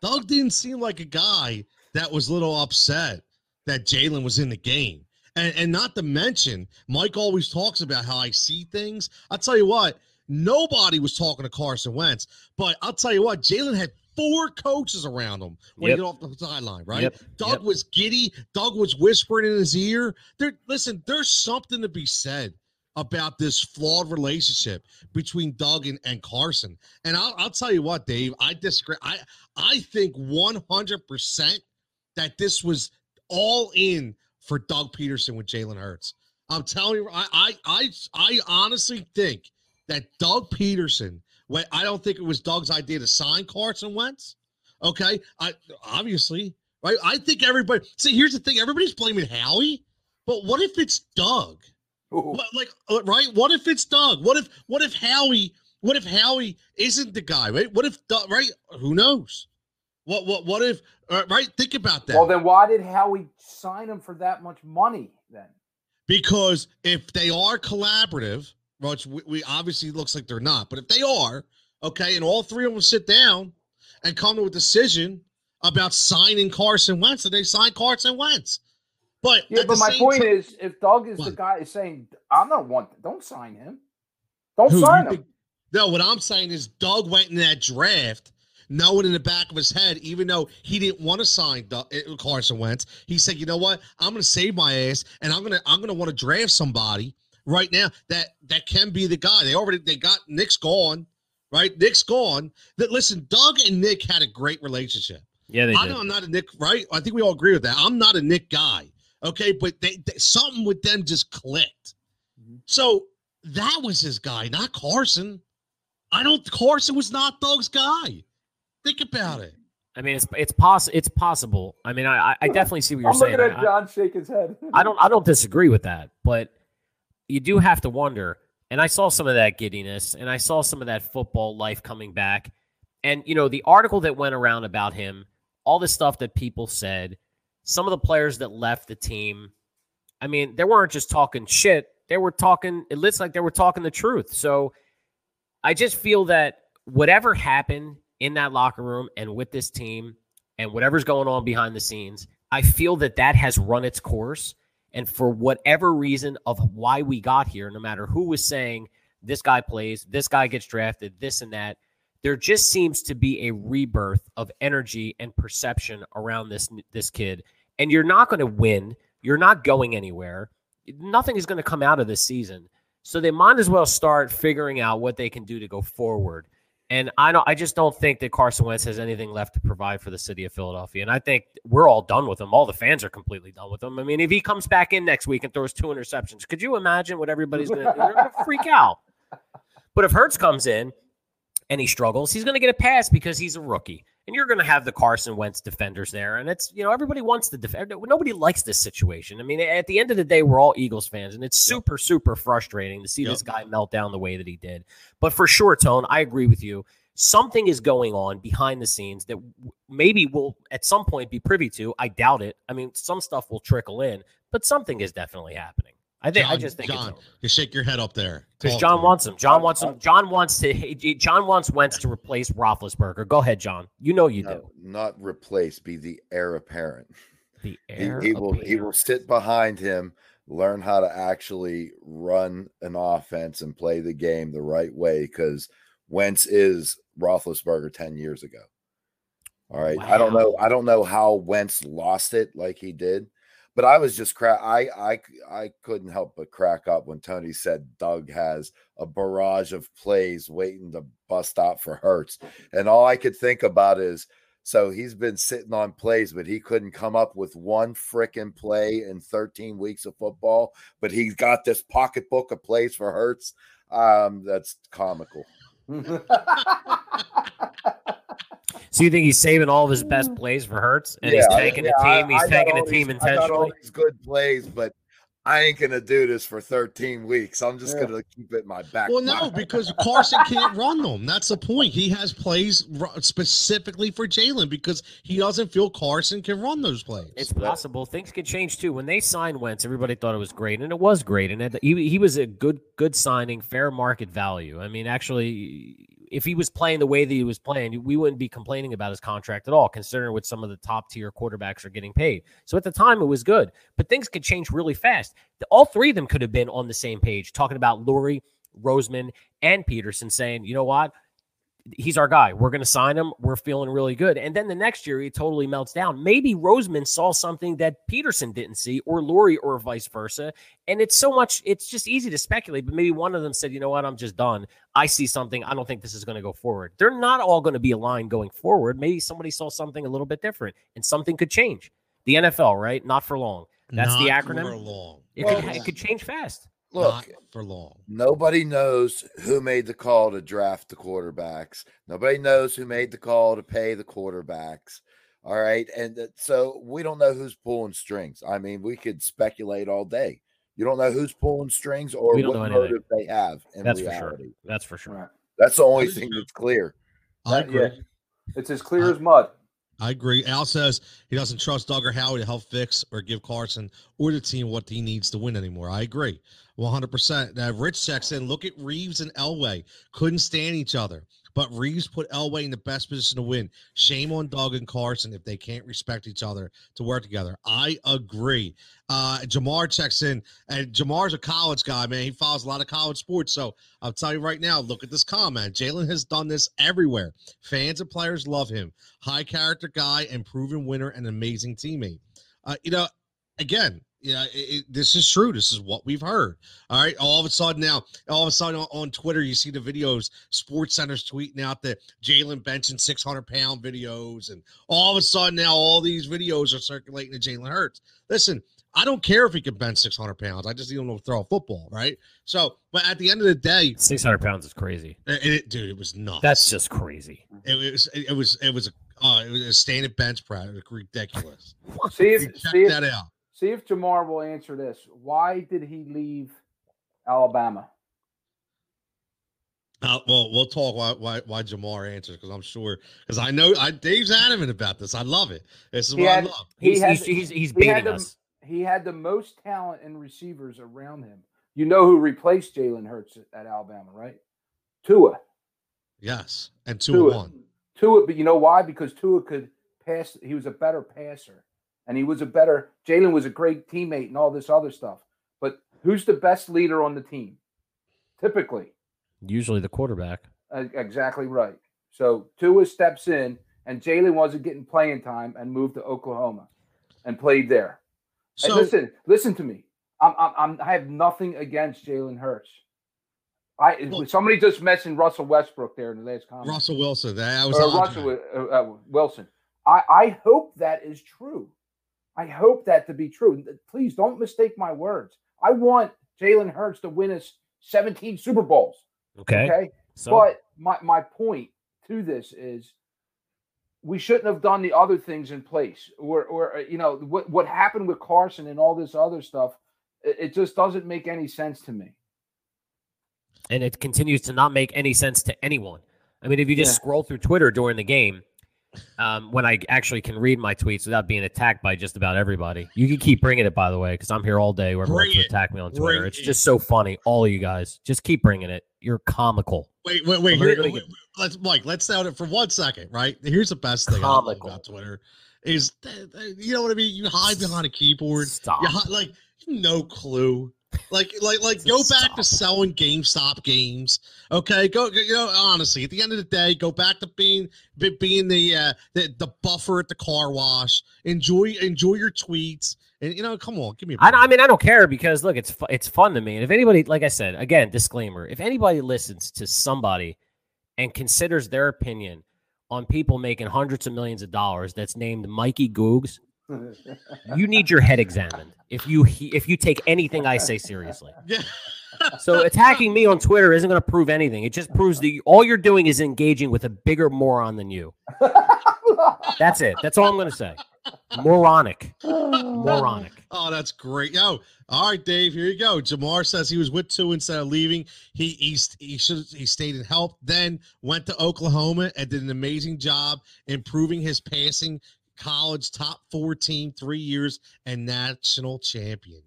Doug didn't seem like a guy that was a little upset that Jalen was in the game, and and not to mention Mike always talks about how I see things. I'll tell you what, nobody was talking to Carson Wentz, but I'll tell you what, Jalen had. Four coaches around him when Yep. he got off the sideline, right? Yep. Doug Yep. was giddy. Doug was whispering in his ear. There, listen, there's something to be said about this flawed relationship between Doug and, and Carson. And I'll, I'll tell you what, Dave, I disagree. I I think 100% that this was all in for Doug Pederson with Jalen Hurts. I'm telling you, I I I, I honestly think that Doug Pederson. When I don't think it was Doug's idea to sign Carson Wentz. Okay, I obviously right. I think everybody. See, here's the thing: everybody's blaming Howie, but what if it's Doug? What, like, uh, right? What if it's Doug? What if what if Howie? What if Howie isn't the guy? Right? What if Doug? Right? Who knows? What what what if? Uh, right? Think about that. Well, then why did Howie sign him for that much money then? because if they are collaborative, which we, we obviously looks like they're not, but if they are, okay, and all three of them sit down and come to a decision about signing Carson Wentz, and they sign Carson Wentz. But Yeah, but my point is, if Doug is the guy is saying, "I'm not want, don't sign him, don't Who, sign him." think- No, what I'm saying is Doug went in that draft knowing in the back of his head, even though he didn't want to sign Doug, uh, Carson Wentz, he said, "You know what? I'm going to save my ass, and I'm going to I'm going to want to draft somebody right now that that can be the guy." They already they got Nick's gone, right? Nick's gone. That listen, Doug and Nick had a great relationship. Yeah, they I did. know I'm not a Nick, right? I think we all agree with that. I'm not a Nick guy. Okay, but they, they something with them just clicked. Mhm. So that was his guy, not Carson. I don't. Carson was not Doug's guy. Think about it. I mean, it's it's possible. It's possible. I mean, I I- I definitely see what you're I'm saying. looking at I- John shake his head. I don't I don't disagree with that, but you do have to wonder. And I saw some of that giddiness, and I saw some of that football life coming back. And you know, the article that went around about him, all the stuff that people said, some of the players that left the team. I mean, they weren't just talking shit; they were talking. It looks like they were talking the truth. So, I just feel that whatever happened in that locker room and with this team, and whatever's going on behind the scenes, I feel that that has run its course. And for whatever reason of why we got here, no matter who was saying this guy plays, this guy gets drafted, this and that, there just seems to be a rebirth of energy and perception around this this kid. And you're not going to win. You're not going anywhere. Nothing is going to come out of this season. So they might as well start figuring out what they can do to go forward. And I don't I just don't think that Carson Wentz has anything left to provide for the city of Philadelphia. And I think we're all done with him. All the fans are completely done with him. I mean, if he comes back in next week and throws two interceptions, could you imagine what everybody's gonna they're gonna freak out. But if Hurts comes in and he struggles, he's gonna get a pass because he's a rookie. And you're gonna have the Carson Wentz defenders there. And it's you know, everybody wants to defend nobody likes this situation. I mean, at the end of the day, we're all Eagles fans, and it's super, super frustrating to see this guy melt down the way that he did. But for sure, Tone, I agree with you. Something is going on behind the scenes that maybe we'll at some point be privy to. I doubt it. I mean, some stuff will trickle in, but something is definitely happening. I think. I just think John, it's over. You shake your head up there. Because John to wants him. John wants him. John wants to. John wants Wentz to replace Roethlisberger. Go ahead, John. You know you do. Not replace, be the heir apparent. The He, heir he will he apparent. will sit behind him, learn how to actually run an offense and play the game the right way because Wentz is Roethlisberger 10 years ago. All right. I don't know. I don't know how Wentz lost it like he did, but I was just crack. I I I couldn't help but crack up when Tony said Doug has a barrage of plays waiting to bust out for Hurts, and all I could think about is so he's been sitting on plays, but he couldn't come up with one freaking play in 13 weeks of football. But he's got this pocketbook of plays for Hurts. Um, that's comical. So you think he's saving all of his best plays for Hurts, and he's Yeah, tanking yeah, the team? He's I tanking the team these- I got all intentionally. these good plays, but I ain't gonna do this for 13 weeks. I'm just Yeah. gonna keep it in my back. Well, no, because Carson can't run them. That's the point. He has plays specifically for Jalen because he doesn't feel Carson can run those plays. It's possible things could change too. When they signed Wentz, everybody thought it was great, and it was great, and he he was a good good signing, fair market value. I mean, actually, if he was playing the way that he was playing, we wouldn't be complaining about his contract at all, considering what some of the top tier quarterbacks are getting paid. So at the time, it was good, but things could change really fast. All three of them could have been on the same page, talking about Lurie, Roseman, and Pederson, saying, "You know what? He's our guy. We're going to sign him. We're feeling really good. And then the next year, he totally melts down. Maybe Roseman saw something that Pederson didn't see, or Lurie, or vice versa. And it's so much, it's just easy to speculate. But maybe one of them said, you know what, I'm just done. I see something. I don't think this is going to go forward. They're not all going to be aligned going forward. Maybe somebody saw something a little bit different and something could change. The NFL, right? Not for long. That's the Not acronym? For long. It, Well, could, it could change fast. Look, Not for long. nobody knows who made the call to draft the quarterbacks. Nobody knows who made the call to pay the quarterbacks. All right. And so we don't know who's pulling strings. I mean, we could speculate all day. You don't know who's pulling strings or We don't what know anything. motive they have in That's for sure. That's for sure. Right. That's the only thing that's clear. I That- agree. yeah. It's as clear as mud. I agree. Al says he doesn't trust Doug or Howie to help fix or give Carson or the team what he needs to win anymore. I agree. 100%. Now, Rich checks in. Look at Reeves and Elway. Couldn't stand each other. But Reeves put Elway in the best position to win. Shame on Doug and Carson if they can't respect each other to work together. I agree. Uh, Jamar checks in. And Jamar's a college guy, man. He follows a lot of college sports. So I'll tell you right now, look at this comment. Jalen has done this everywhere. Fans and players love him high character guy and proven winner and amazing teammate. Uh, you know, again, yeah, it, it- this is true. This is what we've heard. All right. All of a sudden now, all of a sudden on, on Twitter, you see the videos, Sports Center's tweeting out the Jalen benching 600 pound videos. And all of a sudden now, all these videos are circulating to Jalen Hurts. Listen, I don't care if he can bench 600 pounds. I just need him to throw a football. Right. So, but at the end of the day, 600 pounds is crazy. it, it- dude, it was nuts. That's just crazy. It was it, it was it was a uh, it was a standing bench press. It was ridiculous. See if check see if, that out. See if Jamar will answer this. Why did he leave Alabama? Uh, well, we'll talk why why, why Jamar answers because I'm sure because I know I Dave's adamant about this. I love it. This is He what had- I love. He He's, had- he's, he's, he's he had baiting the- us. He had the most talent and receivers around him. You know who replaced Jalen Hurts at- at Alabama, right? Tua. Yes, and two Tua. and one. Tua, but you know why? Because Tua could pass. He was a better passer, and he was a better. Jalen was a great teammate and all this other stuff. But who's the best leader on the team? Typically, Usually the quarterback. Uh, exactly right. So Tua steps in, and Jalen wasn't getting playing time, and moved to Oklahoma, and played there. Hey, So listen, listen to me. I'm, I'm, I'm I have nothing against Jalen Hurts. I Well- somebody just mentioned Russell Westbrook there in the last comment. Russell Wilson, that was or Russell uh, uh, Wilson. I, I hope that is true. I hope that to be true. Please don't mistake my words. I want Jalen Hurts to win us 17 Super Bowls. Okay. Okay. So But my, my point to this is we shouldn't have done the other things in place. Or, or uh, you know, what, what happened with Carson and all this other stuff, it, it just doesn't make any sense to me. and it continues to not make any sense to anyone. I mean, if you just Yeah. scroll through Twitter during the game, um, when I actually can read my tweets without being attacked by just about everybody, you can keep bringing it. By the way, because I'm here all day. Wants Bring to attack me on Twitter, Bring it's it. just so funny. All of you guys, just keep bringing it. You're comical. Wait, wait, wait. Here, me wait, let's Mike. Let's sound it for one second, right? Here's the best thing Comical. about Twitter is you know what I mean. You hide behind a keyboard. Stop. You hi- like no clue. Like, like, like, go back to selling GameStop games. Okay, go. You know, honestly, at the end of the day, go back to being being the uh, the the buffer at the car wash. Enjoy enjoy your tweets, and you know, come on, give me. A I. I mean, I don't care because look, it's fu- it's fun to me. And if anybody, like I said, again, disclaimer: if anybody listens to somebody and considers their opinion on people making hundreds of millions of dollars that's named Mikey Googs, you need your head examined. If you if you take anything I say seriously, so attacking me on Twitter isn't going to prove anything. It just proves that you, all you're doing is engaging with a bigger moron than you. That's it. That's all I'm going to say. Moronic. Moronic. Oh, that's great. Yo, all right, Dave. Here you go. Jamar says he was with two instead of leaving. He he he should he stayed and helped. Then went to Oklahoma and did an amazing job improving his passing. College top four team three years, and national champion.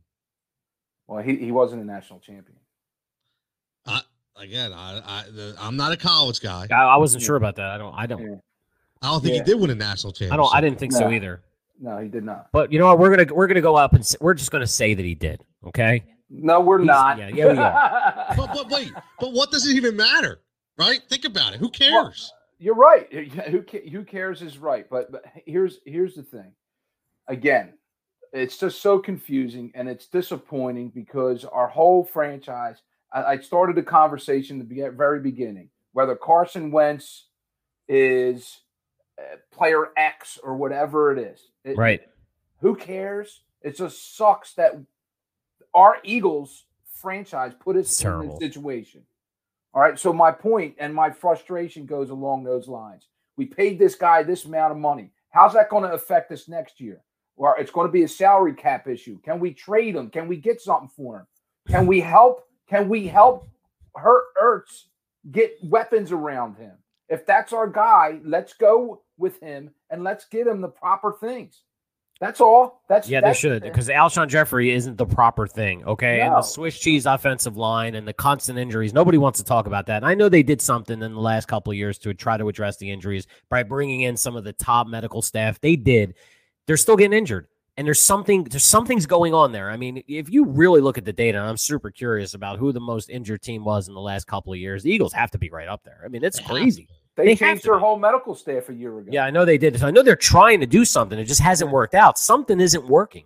Well, he, he wasn't a national champion. I again, I, I the, I'm not a college guy. I, I wasn't sure about that. I don't. I don't. Yeah. I don't think Yeah. he did win a national championship. I don't. I didn't think so either. No, he did not. But you know what? We're gonna we're gonna go up and s- we're just gonna say that he did. Okay. No, we're He's- not. yeah, yeah, we are. But but wait, but what does it even matter? Right? Think about it. Who cares? You're right. Who ca- who cares is right. But, but here's here's the thing. Again, it's just so confusing and it's disappointing because our whole franchise. I, I started a conversation at the very beginning whether Carson Wentz is uh, player X or whatever it is. It- Right. Who cares? It just sucks that our Eagles franchise put us in this situation. All right. So my point and my frustration goes along those lines. We paid this guy this amount of money. How's that going to affect us next year? Or it's going to be a salary cap issue. Can we trade him? Can we get something for him? Can we help? Can we help Hurt Ertz get weapons around him? If that's our guy, let's go with him and let's get him the proper things. That's all. That's Yeah, they that's- should because Alshon Jeffery isn't the proper thing. Okay, and the Swiss cheese offensive line and the constant injuries. Nobody wants to talk about that. And I know they did something in the last couple of years to try to address the injuries by bringing in some of the top medical staff. They did. They're still getting injured, and there's something. There's something's going on there. I mean, if you really look at the data, and I'm super curious about who the most injured team was in the last couple of years. The Eagles have to be right up there. I mean, it's They have crazy. They, They changed their whole medical staff a year ago. Yeah, I know they did. So I know they're trying to do something. It just hasn't worked out. Something isn't working.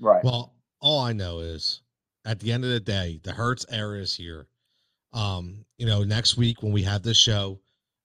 Right. Well, all I know is at the end of the day, the Hurts era is here. Um, you know, next week when we have this show,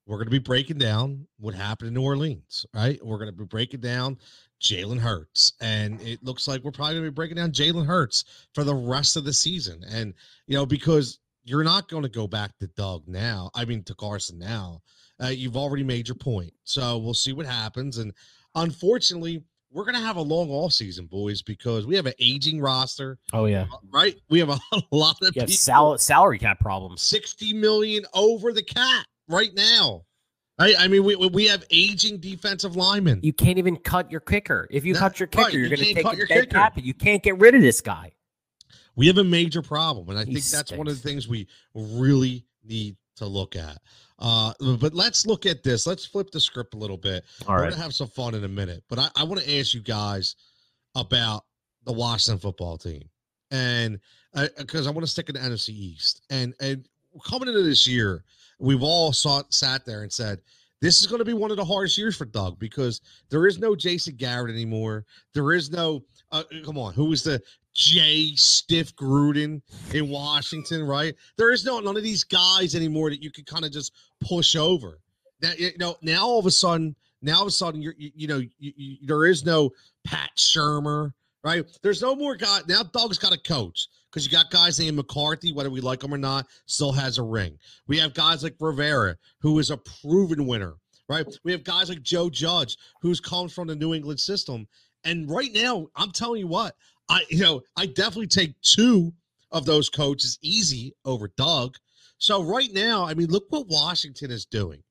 we're going to be breaking down what happened in New Orleans, right? We're going to be breaking down Jalen Hurts, and it looks like we're probably going to be breaking down Jalen Hurts for the rest of the season. And you know, because you're not going to go back to Doug now. I mean, to Carson now. Uh, you've already made your point, so we'll see what happens. And unfortunately, we're going to have a long off season, boys, because we have an aging roster, Oh yeah. right? We have a lot of You people, sal- salary cap problems. 60 million over the cap right now. Right? I mean, we, we have aging defensive linemen. You can't even cut your kicker. If you No, cut your kicker, right, you're you going to take cut your dead kicker. cap, you can't get rid of this guy. We have a major problem, and I He think that's one of the things we really need to look at. Uh, but let's look at this. Let's flip the script a little bit. All We're gonna have some fun in a minute, but I, I want to ask you guys about the Washington football team, and because I want to stick in the NFC East, and and coming into this year, we've all saw, sat there and said this is going to be one of the hardest years for Doug because there is no Jason Garrett anymore. There is no uh, come on, who was the Jay Stiff Gruden in Washington, right? There is no none of these guys anymore that you can kind of just push over. Now, you know, now all of a sudden, now all of a sudden, you're, you, you know, you, you, there is no Pat Shurmur, right? There's no more guy. Now Doug's got a coach because you got guys named McCarthy, whether we like him or not, still has a ring. We have guys like Rivera, who is a proven winner, right? We have guys like Joe Judge, who's comes from the New England system. And right now, I'm telling you what, I you know, I definitely take two of those coaches easy over Doug. So right now, I mean, look what Washington is doing.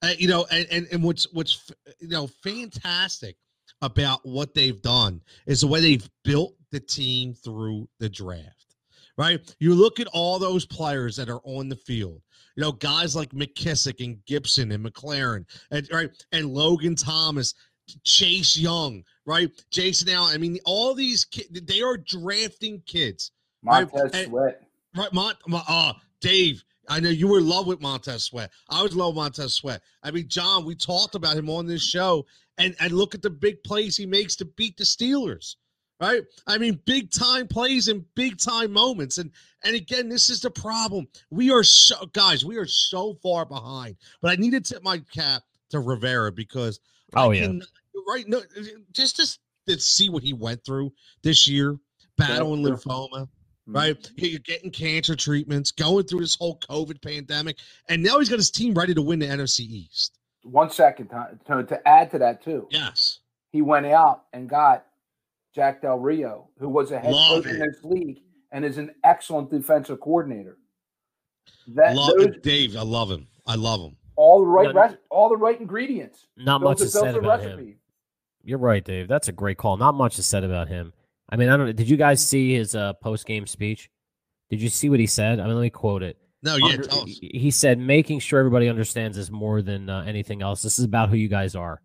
Uh, you know, and, and and what's what's you know fantastic about what they've done is the way they've built the team through the draft. Right? You look at all those players that are on the field. You know, guys like McKissic and Gibson and McLaurin and right and Logan Thomas, Chase Young, right? Jason Allen. I mean, all these kids, they are drafting kids. Right, Montez and- Sweat. Right, Mont, Mo- uh, Dave. I know you were in love with Montez Sweat. I was in love with Montez Sweat. I mean, John, we talked about him on this show, and and look at the big plays he makes to beat the Steelers. Right? I mean, big time plays and big time moments. And and again, this is the problem. We are so guys, we are so far behind. But I need to tip my cap to Rivera because Oh I yeah. can- right. No, just just to see what he went through this year, battling sure. lymphoma Mhm. right? You're getting cancer treatments, going through this whole COVID pandemic, and now he's got his team ready to win the NFC East. One second, to, to, to add to that too. Yes, He went out and got Jack Del Rio, who was a head Love coach in it. this league and is an excellent defensive coordinator. That Love those, Dave. I love him. I love him. All the right No, res- all the right ingredients. Not Built much a- is said a about him. You're right, Dave. That's a great call. Not much is said about him. I mean, I don't. Did you guys see his uh, post game speech? Did you see what he said? I mean, let me quote it. No, yeah. Under- tell us. he he said, making sure everybody understands this more than uh, anything else. This is about who you guys are.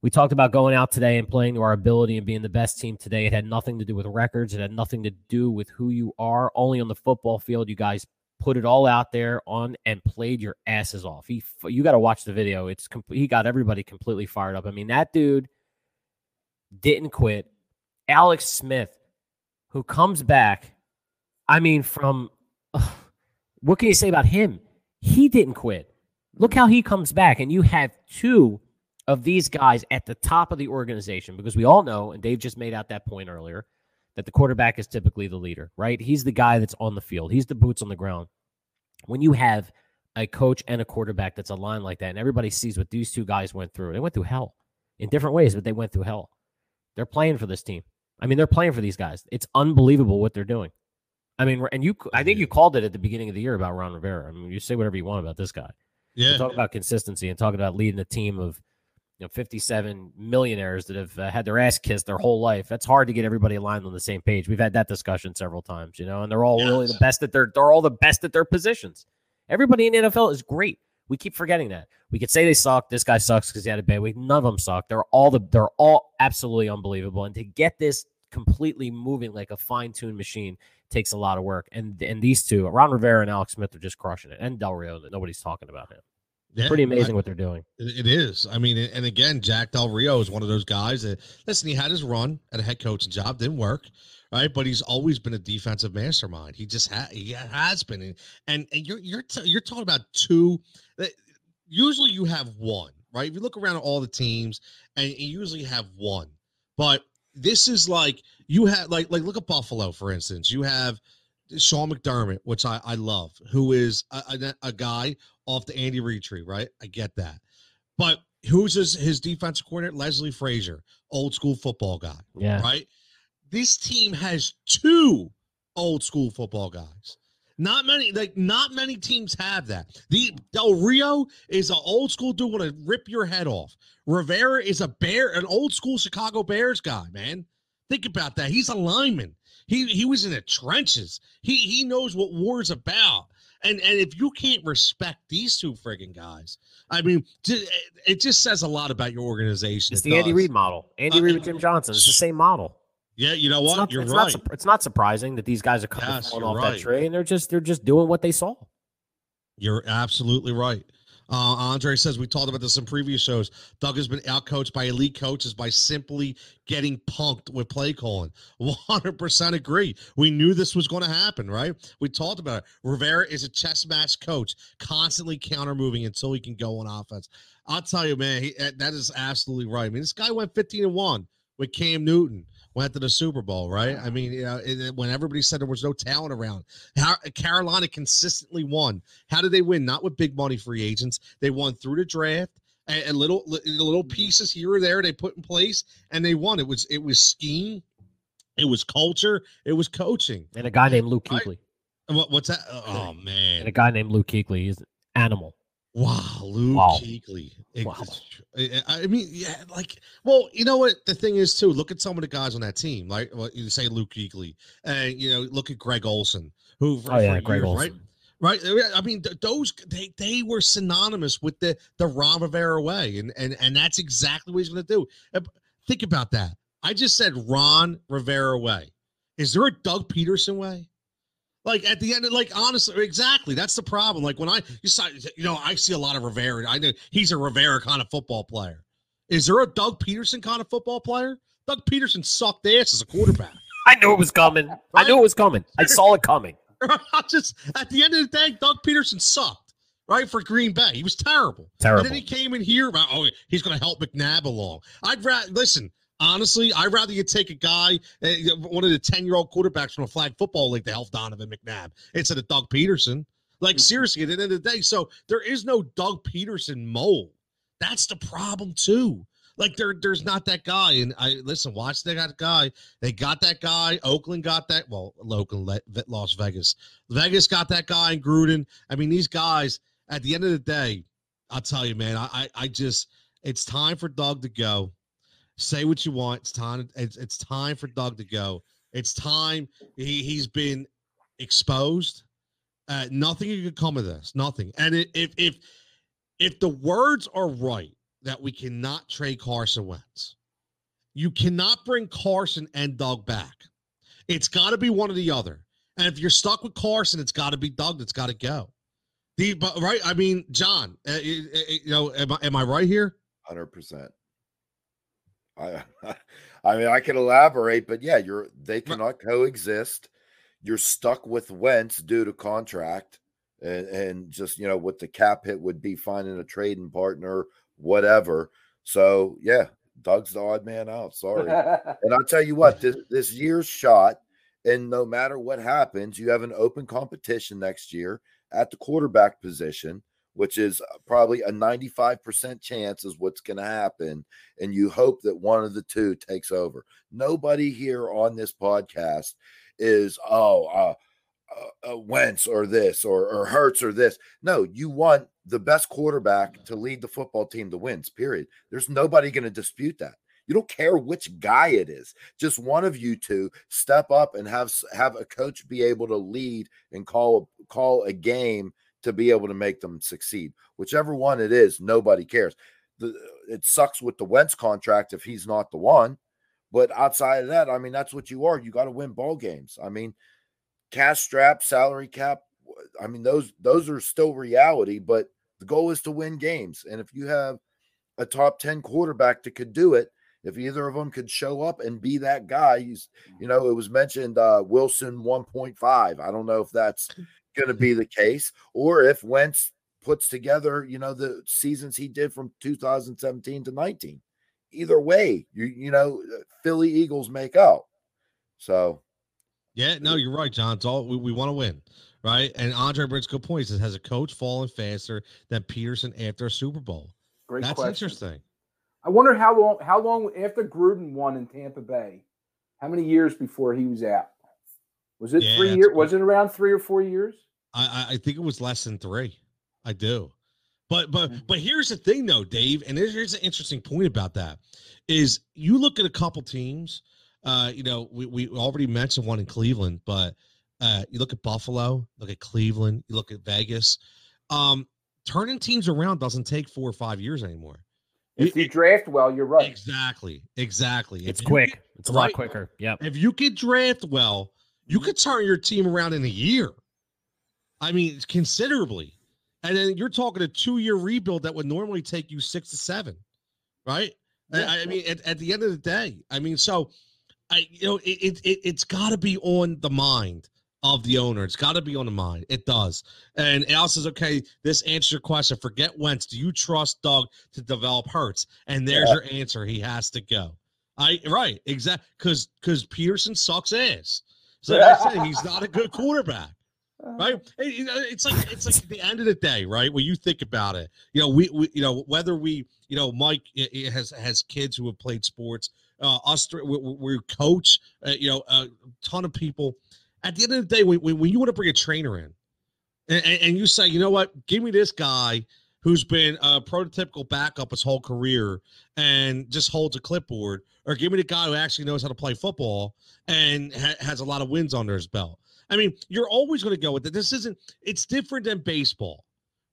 We talked about going out today and playing to our ability and being the best team today. It had nothing to do with records. It had nothing to do with who you are. Only on the football field, you guys put it all out there on and played your asses off. He, you got to watch the video. It's he got everybody completely fired up. I mean, that dude didn't quit. Alex Smith, who comes back, I mean, from what can you say about him? He didn't quit. Look how he comes back, and you have two of these guys at the top of the organization because we all know, and Dave just made out that point earlier, that the quarterback is typically the leader, right? He's the guy that's on the field. He's the boots on the ground. When you have a coach and a quarterback that's aligned like that, and everybody sees what these two guys went through, they went through hell in different ways, but they went through hell. They're playing for this team. I mean, they're playing for these guys. It's unbelievable what they're doing. I mean, and you, I think you called it at the beginning of the year about Ron Rivera. I mean, you say whatever you want about this guy. Yeah. Talk about consistency and talking about leading a team of you know 57 millionaires that have uh, had their ass kissed their whole life. That's hard to get everybody aligned on the same page. We've had that discussion several times, you know, and they're all really the best at their they're all the best at their positions. Everybody in the NFL is great. We keep forgetting that. We could say they suck. This guy sucks because he had a bad week. None of them suck. They're all the they're all absolutely unbelievable. And to get this completely moving like a fine tuned machine takes a lot of work. And and these two, Ron Rivera and Alex Smith, are just crushing it. And Del Rio, nobody's talking about him. Yeah, Pretty I- amazing what they're doing. It is. I mean, and again, Jack Del Rio is one of those guys that listen. He had his run at a head coaching job, didn't work, right? But he's always been a defensive mastermind. He just ha- he has been, and and, and you're you're t- you're talking about two. that- Usually, you have one, right? If you look around at all the teams, and you usually have one, but this is like you have like like look at Buffalo for instance. You have Sean McDermott, which I I love, who is a, a, a guy off the Andy Reid tree, right? I get that. But who's his, his defensive coordinator? Leslie Frazier, old school football guy, Yeah. right? This team has two old school football guys. Not many, like not many teams have that. The Del Rio is an old school dude want to rip your head off. Rivera is a bear, an old school Chicago Bears guy, man. Think about that. He's a lineman. He he was in the trenches. He he knows what war's about. And and if you can't respect these two friggin' guys, I mean, it just says a lot about your organization. It's It the Andy does. Reid model. Andy Uh, Reid with Jim Johnson. It's the same model. Yeah, you know It's what? not, You're it's right. Not, it's not surprising that these guys are coming Yes, off right. that and they're just they're just doing what they saw. You're absolutely right. Uh, Andre says we talked about this in previous shows. Doug has been outcoached by elite coaches by simply getting punked with play calling. 100% agree. We knew this was going to happen, right? We talked about it. Rivera is a chess match coach, constantly counter moving until he can go on offense. I'll tell you, man, he, eh, that is absolutely right. I mean, this guy went 15 and 1 with Cam Newton, went to the Super Bowl, right? I mean, you know, it- it- when everybody said there was no talent around, how, Carolina consistently won. How did they win? Not with big money free agents. They won through the draft and, and little little mm-hmm. pieces here or there they put in place, and they won. It was it was scheme, it was culture, it was coaching. And a guy named Luke I- Kuechly. What, what's that? Oh man, And a oh, guy named Luke Kuechly. He's an animal. Wow, Luke Wow. Kuechly. Wow. I eh, eh, I mean, yeah, like, well, you know what? The thing is, too, look at some of the guys on that team. Like, well, you say Luke Kuechly, and you know, look at Greg Olsen, who for, Oh yeah, Greg years, Olsen. right? Eh, right. I mean, th- those they they were synonymous with the the Ron Rivera way, and and and that's exactly what he's going to do. Think about that. I just said Ron Rivera way. Is there a Doug Pederson way? Like at the end, of, like honestly, exactly. That's the problem. Like when I you saw, you know, I see a lot of Rivera. I know he's a Rivera kind of football player. Is there a Doug Pederson kind of football player? Doug Pederson sucked ass as a quarterback. I knew it was coming. I knew it was coming. I saw it coming. Just at the end of the day, Doug Pederson sucked, right? For Green Bay. He was terrible. Terrible. And then he came in here about, oh, he's going to help McNabb along. I'd rather listen. Honestly, I'd rather you take a guy, uh, one of the ten-year-old quarterbacks from a flag football league, to help Donovan McNabb instead of Doug Pederson. Like seriously, at the end of the day, so there is no Doug Pederson mold. That's the problem too. Like there, there's not that guy. And I listen, watch they got a guy. They got that guy. Oakland got that. Well, Oakland, Las Vegas, Vegas got that guy. And Gruden. I mean, these guys. At the end of the day, I'll tell you, man. I, I, I just. It's time for Doug to go. Say what you want. It's time. It's, it's time for Doug to go. It's time. He he's been exposed. Uh, nothing could come of this. Nothing. And it, if if if the words are right that we cannot trade Carson Wentz, you cannot bring Carson and Doug back. It's got to be one or the other. And if you're stuck with Carson, it's got to be Doug that's got to go. The but right, I mean, John, uh, you, you know, am I, am I right here? Hundred percent. I, I mean, I can elaborate, but yeah, you're they cannot coexist. You're stuck with Wentz due to contract, and and just you know what the cap hit would be finding a trading partner, whatever. So yeah, Doug's the odd man out. Sorry, and I'll tell you what, this this year's shot, and no matter what happens, you have an open competition next year at the quarterback position which is uh, probably a 95% chance is what's going to happen. And you hope that one of the two takes over. Nobody here on this podcast is, oh, uh, uh, uh, Wentz or this or, or Hurts or this. No, you want the best quarterback to lead the football team to wins, period. There's nobody going to dispute that. You don't care which guy it is. Just one of you two step up and have have a coach be able to lead and call call a game to be able to make them succeed. Whichever one it is, nobody cares. The, it sucks with the Wentz contract if he's not the one. But outside of that, I mean, that's what you are. You got to win ball games. I mean, cash strap, salary cap. I mean, those those are still reality, but the goal is to win games. And if you have a top 10 quarterback that could do it, if either of them could show up and be that guy, he's, you know, it was mentioned uh, Wilson 1.5. I don't know if that's going to be the case, or if Wentz puts together, you know, the seasons he did from 2017 to 19. Either way, you you know, uh, Philly Eagles make out. So, yeah, no, you're right, John. It's all we, we want to win, right? And Andre brings good points. It has a coach fallen faster than Pederson after a Super Bowl. Great, that's question. interesting. I wonder how long how long after Gruden won in Tampa Bay, how many years before he was out? Was it yeah, three years? Was it around three or four years? I, I think it was less than three. I do. But but mm-hmm. but here's the thing though, Dave, and here's an interesting point about that is you look at a couple teams. Uh, you know, we, we already mentioned one in Cleveland, but uh, you look at Buffalo, look at Cleveland, you look at Vegas. Um, turning teams around doesn't take four or five years anymore. If you draft well, you're right. Exactly. Exactly. It's if quick. Get, it's a lot quicker. Yeah. If you could draft well, you mm-hmm. could turn your team around in a year. I mean, considerably. And then you're talking a two year rebuild that would normally take you six to seven, right? Yeah. I, I, mean, at, at, the end of the day, I mean, so I, you know, it, it, it has got to be on the mind of the owner. It's got to be on the mind. It does. And Al says, okay, this answers your question. Forget Wentz. Do you trust Doug to develop Hurts? And there's yeah. your answer. He has to go. I right, exactly. Because because Pederson sucks ass. So I say he's not a good quarterback. Right, it's like it's like at the end of the day, right? When you think about it, you know, we, we you know whether we, you know, Mike has has kids who have played sports. Uh, us, we, we coach, uh, you know, a ton of people. At the end of the day, when, when you want to bring a trainer in, and, and you say, you know what, give me this guy who's been a prototypical backup his whole career and just holds a clipboard, or give me the guy who actually knows how to play football and ha- has a lot of wins under his belt. I mean, you're always going to go with it. This isn't. It's different than baseball.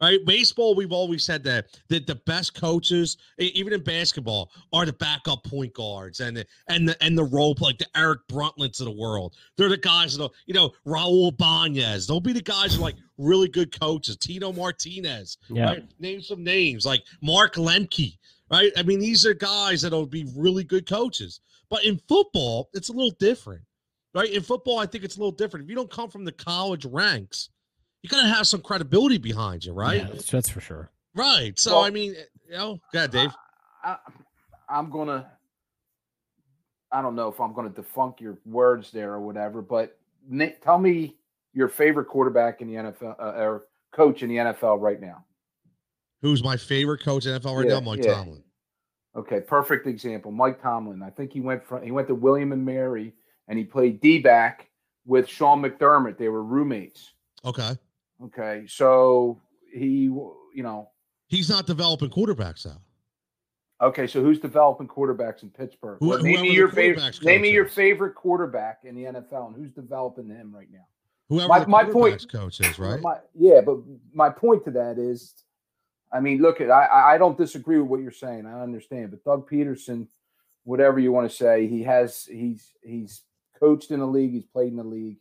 Right, baseball. We've always said that that the best coaches, even in basketball, are the backup point guards and the and the and the role like the Eric Bruntletts of the world. They're the guys that you know Raul Ibanez. They'll be the guys who are like really good coaches. Tino Martinez. Yeah. Right? Name some names like Mark Lemke. Right. I mean, these are guys that'll be really good coaches. But in football, it's a little different. Right. In football, I think it's a little different. If you don't come from the college ranks, you gotta have some credibility behind you, right? Yeah, that's, that's for sure. Right. So well, I mean, eh, you know, go ahead, Dave. I, am gonna. I don't know if I'm gonna defunk your words there or whatever, but Nick, tell me your favorite quarterback in the NFL uh, or coach in the NFL right now. Who's my favorite coach in NFL right yeah, now? Mike yeah. Tomlin. Okay, perfect example. Mike Tomlin. I think he went from he went to William and Mary, and he played D back with Sean McDermott. They were roommates. Okay. Okay, so he, you know, He's not developing quarterbacks out. okay, so who's developing quarterbacks in Pittsburgh? Who- Well, name me your favorite. Name me your favorite quarterback in the NFL, and who's developing him right now? Whoever My- the my point- coach is, right? My, yeah, but my point to that is, I mean, look at I I- I don't disagree with what you're saying. I understand, but Doug Pederson, whatever you want to say, he has he's he's coached in the league, he's played in the league.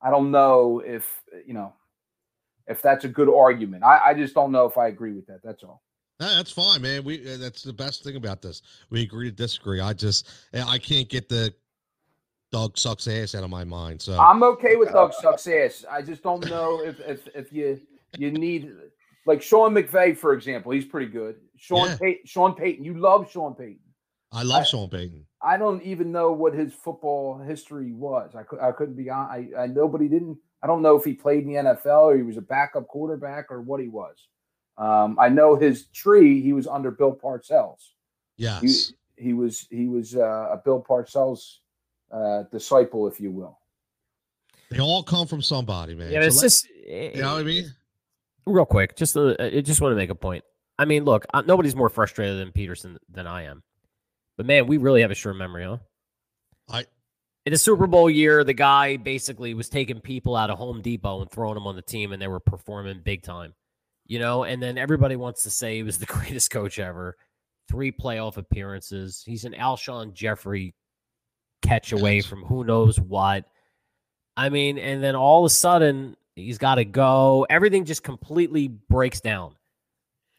I don't know if you know if that's a good argument. I, I just don't know if I agree with that. That's all. That's fine, man. We uh, that's the best thing about this. We agree to disagree. I just I can't get the dog sucks ass out of my mind. So I'm okay with Doug sucks ass. I just don't know if if if you you need like Sean McVay, for example. He's pretty good. Sean Yeah. Payton, Sean Payton. You love Sean Payton. I love I- Sean Payton. I don't even know what his football history was. I could I couldn't be on. I, I nobody didn't. I don't know if he played in the NFL or he was a backup quarterback or what he was. Um, I know his tree. He was under Bill Parcells. He, he was he was uh, a Bill Parcells uh, disciple, if you will. They all come from somebody, man. Yeah, but it's So let- just you know what I mean? real quick. Just uh, I just want to make a point. I mean, look, uh, nobody's more frustrated than Pederson than I am. But man, we really have a short memory, huh? I In the Super Bowl year, the guy basically was taking people out of Home Depot and throwing them on the team, and they were performing big time. You know, and then everybody wants to say he was the greatest coach ever. Three playoff appearances. He's an Alshon Jeffery catch away from who knows what. I mean, and then all of a sudden he's got to go. Everything just completely breaks down.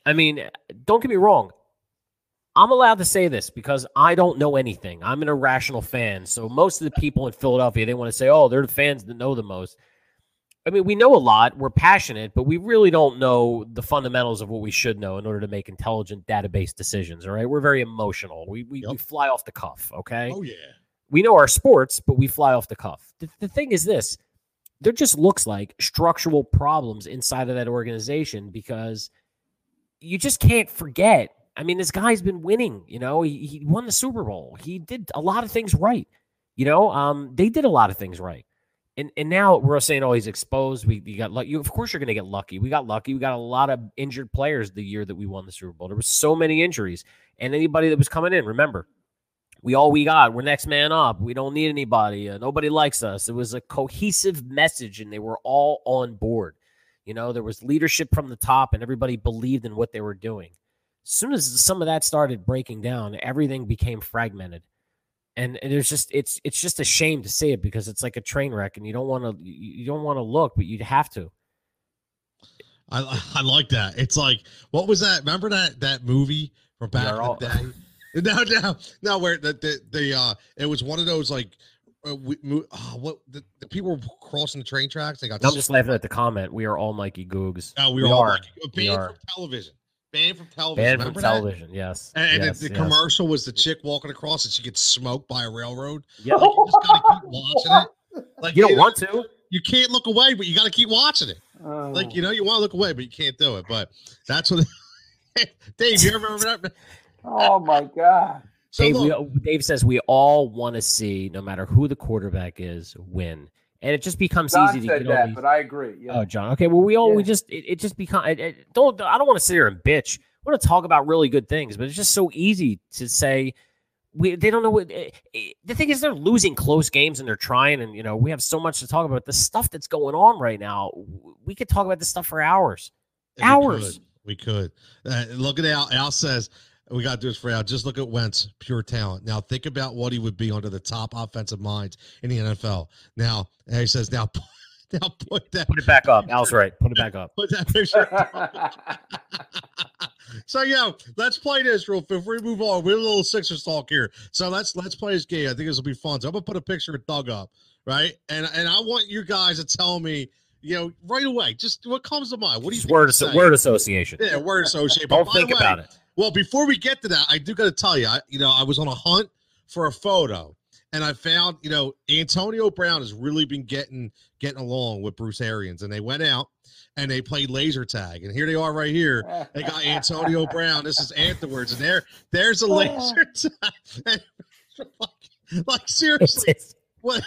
I mean, don't get me wrong. I'm allowed to say this because I don't know anything. I'm an irrational fan. So most of the people in Philadelphia, they want to say, oh, they're the fans that know the most. I mean, we know a lot. We're passionate, but we really don't know the fundamentals of what we should know in order to make intelligent database decisions. All right. We're very emotional. We, we, we fly off the cuff. Okay oh yeah. We know our sports, but we fly off the cuff. The, the thing is this there just looks like structural problems inside of that organization because you just can't forget. I mean, this guy's been winning, you know, he, he won the Super Bowl. He did a lot of things right. You know, um, they did a lot of things right. And and now we're saying, oh, he's exposed. We you got lucky. Of course, you're going to get lucky. We got lucky. We got a lot of injured players the year that we won the Super Bowl. There was so many injuries, and anybody that was coming in, remember, we all we got. We're next man up. We don't need anybody. Uh, nobody likes us. It was a cohesive message, and they were all on board. You know, there was leadership from the top, and everybody believed in what they were doing. As soon as some of that started breaking down, everything became fragmented, and, and there's just it's it's just a shame to say it because it's like a train wreck, and you don't want to you don't want to look, but you'd have to. I I like that. It's like what was that? Remember that that movie from back in the day? No, no, no. Where the the, the uh, it was one of those like, uh, we, mo- oh, what the, the people were crossing the train tracks. They got. I'm just laughing at the comment. We are all Mikey Googs. Oh, we, we were all are. We are. from television. Banned from television. Banned from Remember that? television. Yes. And, and yes, the, the yes. commercial was the chick walking across and she gets smoked by a railroad. Yeah. Like, you just gotta keep watching it. Like You don't know, want to. You can't look away, but you got to keep watching it. Oh. Like you know, you want to look away, but you can't do it. But that's what. Dave, you ever remember that? Oh my god. So Dave, we, Dave says we all want to see, no matter who the quarterback is, win, and it just becomes John easy to said get that, all these. but I agree. Yeah. Oh, John. Okay. Well, we all we just it, it just become. It, it, don't I don't want to sit here and bitch. I want to talk about really good things, but it's just so easy to say. We, they don't know what eh, eh, the thing is. They're losing close games and they're trying, and you know we have so much to talk about. The stuff that's going on right now, we could talk about this stuff for hours. we hours. could, We could. Uh, look at Al. Al says we got to do this for Al. Just look at Wentz, pure talent. Now think about what he would be under the top offensive minds in the NFL. Now and he says now. Now put that Put it back up. Al's right. Put it back up. put that picture. so yeah, let's play this real. If we move on, we're a little Sixers talk here. So let's let's play this game. I think this will be fun. So I'm gonna put a picture of Doug up, right? And and I want you guys to tell me, you know, right away, just what comes to mind. What do you word say? word association. Yeah, word association. Don't think way, about it. Well, before we get to that, I do got to tell you, I, you know, I was on a hunt for a photo, and I found you know Antonio Brown has really been getting getting along with Bruce Arians, and they went out and they played laser tag, and here they are right here. They got Antonio Brown. This is afterwards, and there there's a laser tag. like seriously, what?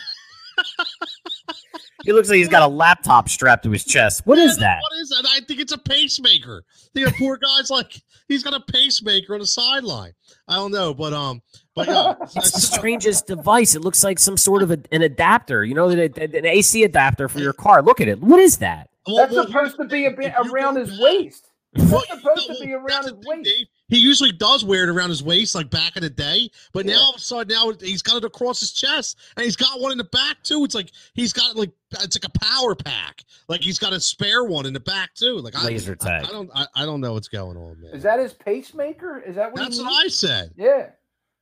He looks like he's got a laptop strapped to his chest. What is that? What is that? I think it's a pacemaker. The poor guy's like he's got a pacemaker on the sideline. I don't know, but um, but yeah, It's the strangest device. It looks like some sort of a, an adapter, you know, that an AC adapter for your car. Look at it. What is that? Well, That's well, supposed to be a bit around his back- waist. Well, That's supposed no, to be around his waist. Dave. He usually does wear it around his waist, like back in the day. But now all of a sudden, now he's got it across his chest, and he's got one in the back too. It's like he's got like it's like a power pack. Like he's got a spare one in the back too. Like I, Laser I, tag. I don't, I, I don't know what's going on, man. Is that his pacemaker? Is that what That's he what? I said. Yeah,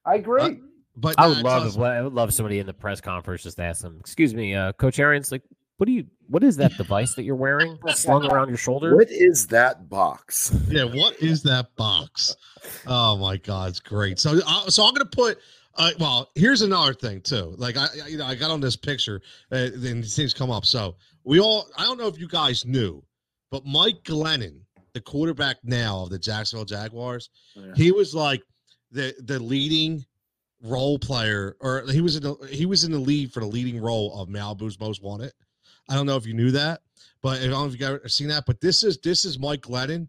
I agree. Uh, But I uh, would love if, I would love somebody in the press conference just to ask them, excuse me, uh, Coach Arians, like, what do you, what is that device that you're wearing slung around your shoulder? What is that box? Yeah, what is that box? Oh my God, it's great. So, uh, so I'm gonna put. Uh, well, here's another thing too. Like I, I- you know, I got on this picture, uh, then these things come up. So we all. I don't know if you guys knew, but Mike Glennon, the quarterback now of the Jacksonville Jaguars, Yeah. he was like the the leading role player, or he was in the he was in the lead for the leading role of Malibu's Most Wanted. I don't know if you knew that, but I don't know if you guys have seen that. But this is this is Mike Glennon.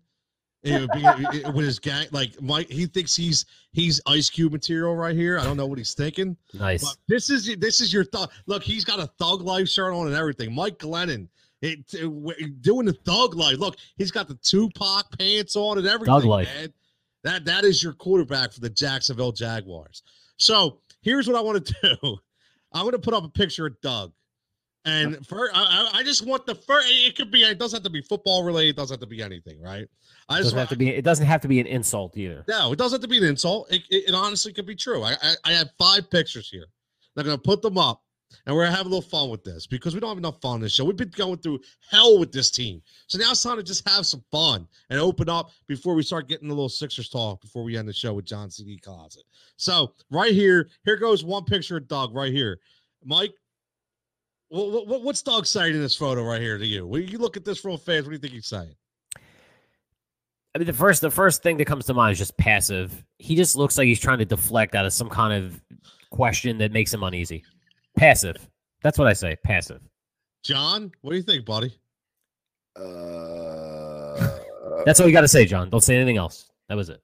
Would be- it- with his gang, like Mike, he thinks he's he's Ice Cube material right here. I don't know what he's thinking, Nice. but this is this is your thug. Look, he's got a thug life shirt on and everything. Mike Glennon, it, it- doing the thug life. Look, he's got the Tupac pants on and everything. Thug life. Man. That that is your quarterback for the Jacksonville Jaguars. So here's what I want to do. I'm going to put up a picture of Doug. And for I, I just want the first. It could be. It doesn't have to be football related. It doesn't have to be anything, right? I It just doesn't have to be, it doesn't have to be an insult either. no, it doesn't have to be an insult. It, it, it honestly could be true. I, I I have five pictures here. I'm gonna put them up, and we're gonna have a little fun with this because we don't have enough fun on this show. We've been going through hell with this team, so now it's time to just have some fun and open up before we start getting a little Sixers talk before we end the show with John CD Closet. So right here, here goes one picture of Doug right here, Mike. What, what, what's Doug saying in this photo right here to you? When you look at this real fast, what do you think he's saying? I mean, the first, the first thing that comes to mind is just passive. He just looks like he's trying to deflect out of some kind of question that makes him uneasy. Passive. That's what I say. Passive. John, what do you think, buddy? Uh, That's all you got to say, John. Don't say anything else. That was it.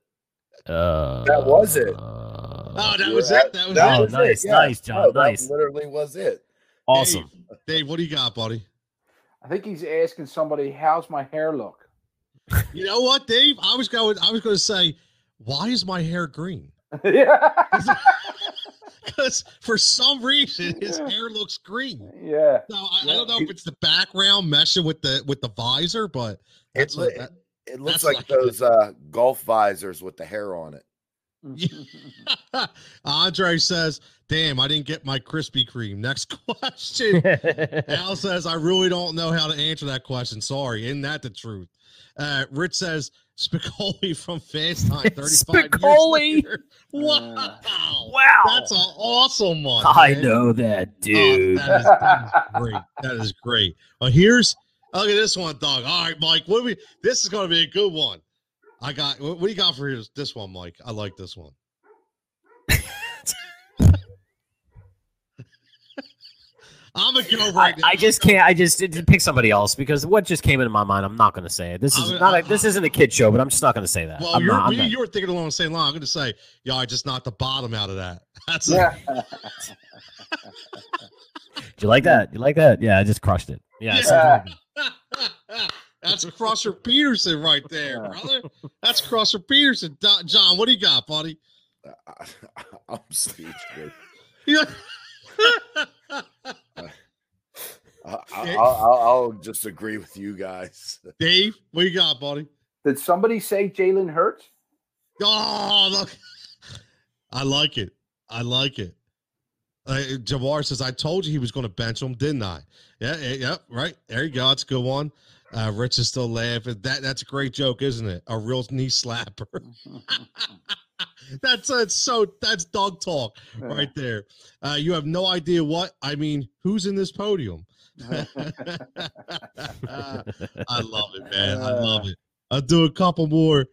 Uh, That was it. Oh, Uh, that was at- it. That was that it. Oh, nice, it, yeah. nice, John, No, that nice. literally was it. Awesome. Dave, Dave, what do you got, buddy? I think he's asking somebody, "How's my hair look?" You know what, Dave? I was going. I was going to say, why is my hair green? yeah, Because for some reason his hair looks green. yeah. So I, I don't know if it's the background meshing with the with the visor, but that's It, what, that, it looks like like- those uh, golf visors with the hair on it. Andre says, "Damn, I didn't get my Krispy Kreme." Next question. Al says, I really don't know how to answer that question. Sorry. Isn't that the truth? Uh, Rich says, Spicoli from Fast Time 35 Spicoli. years later. Wow. Uh, wow. That's an awesome one. I man. know that, Oh, dude. that, is, that is great. That is great. Well, here's, look at this one, dog. All right, Mike. What we, this is going to be a good one. I got, what, what do you got for this, this one, Mike? I like this one. I'm gonna go I, right now. I just can't. I just just pick somebody else because what just came into my mind. I'm not going to say it. This is I'm- not. I'm- A, this isn't a kid show, but I'm just not going to say that. Well, I'm you're, not, I'm you, not. you were thinking along the same line. I'm going to say, yeah, I just knocked the bottom out of that. That's yeah. Do you like that? You like that? Yeah, I just crushed it. Yeah. Yeah. Something like that. That's Crosser Pederson right there, Yeah. brother. That's Crosser Pederson. Do- John, what do you got, buddy? I, I'm speechless. Yeah. I, I, I'll, I'll, I'll just agree with you guys. Dave, what you got, buddy? Did somebody say Jalen Hurts? Oh, look. I like it. I like it. Uh, Jabbar says, I told you he was going to bench him, didn't I? Yeah, yeah, yeah, right. There you go. That's a good one. Uh, Rich is still laughing. That That's a great joke, isn't it? A real knee slapper. that's that's so that's dog talk right there. Uh, you have no idea what I mean. Who's in this podium? I love it, man. I love it. I'll do a couple more.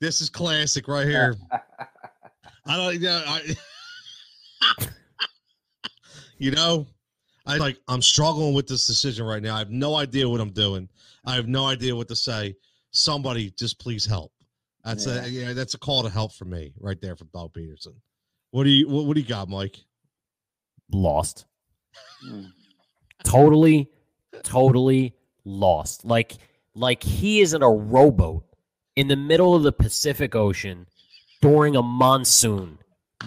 This is classic right here. I don't. Yeah, I, you know, I like. I'm struggling with this decision right now. I have no idea what I'm doing. I have no idea what to say. Somebody, just please help. That's Yeah. a yeah. That's a call to help for me right there from Doug Pederson. What do you what, what do you got, Mike? Lost. Mm. Totally, totally lost. Like, like he is in a rowboat in the middle of the Pacific Ocean during a monsoon.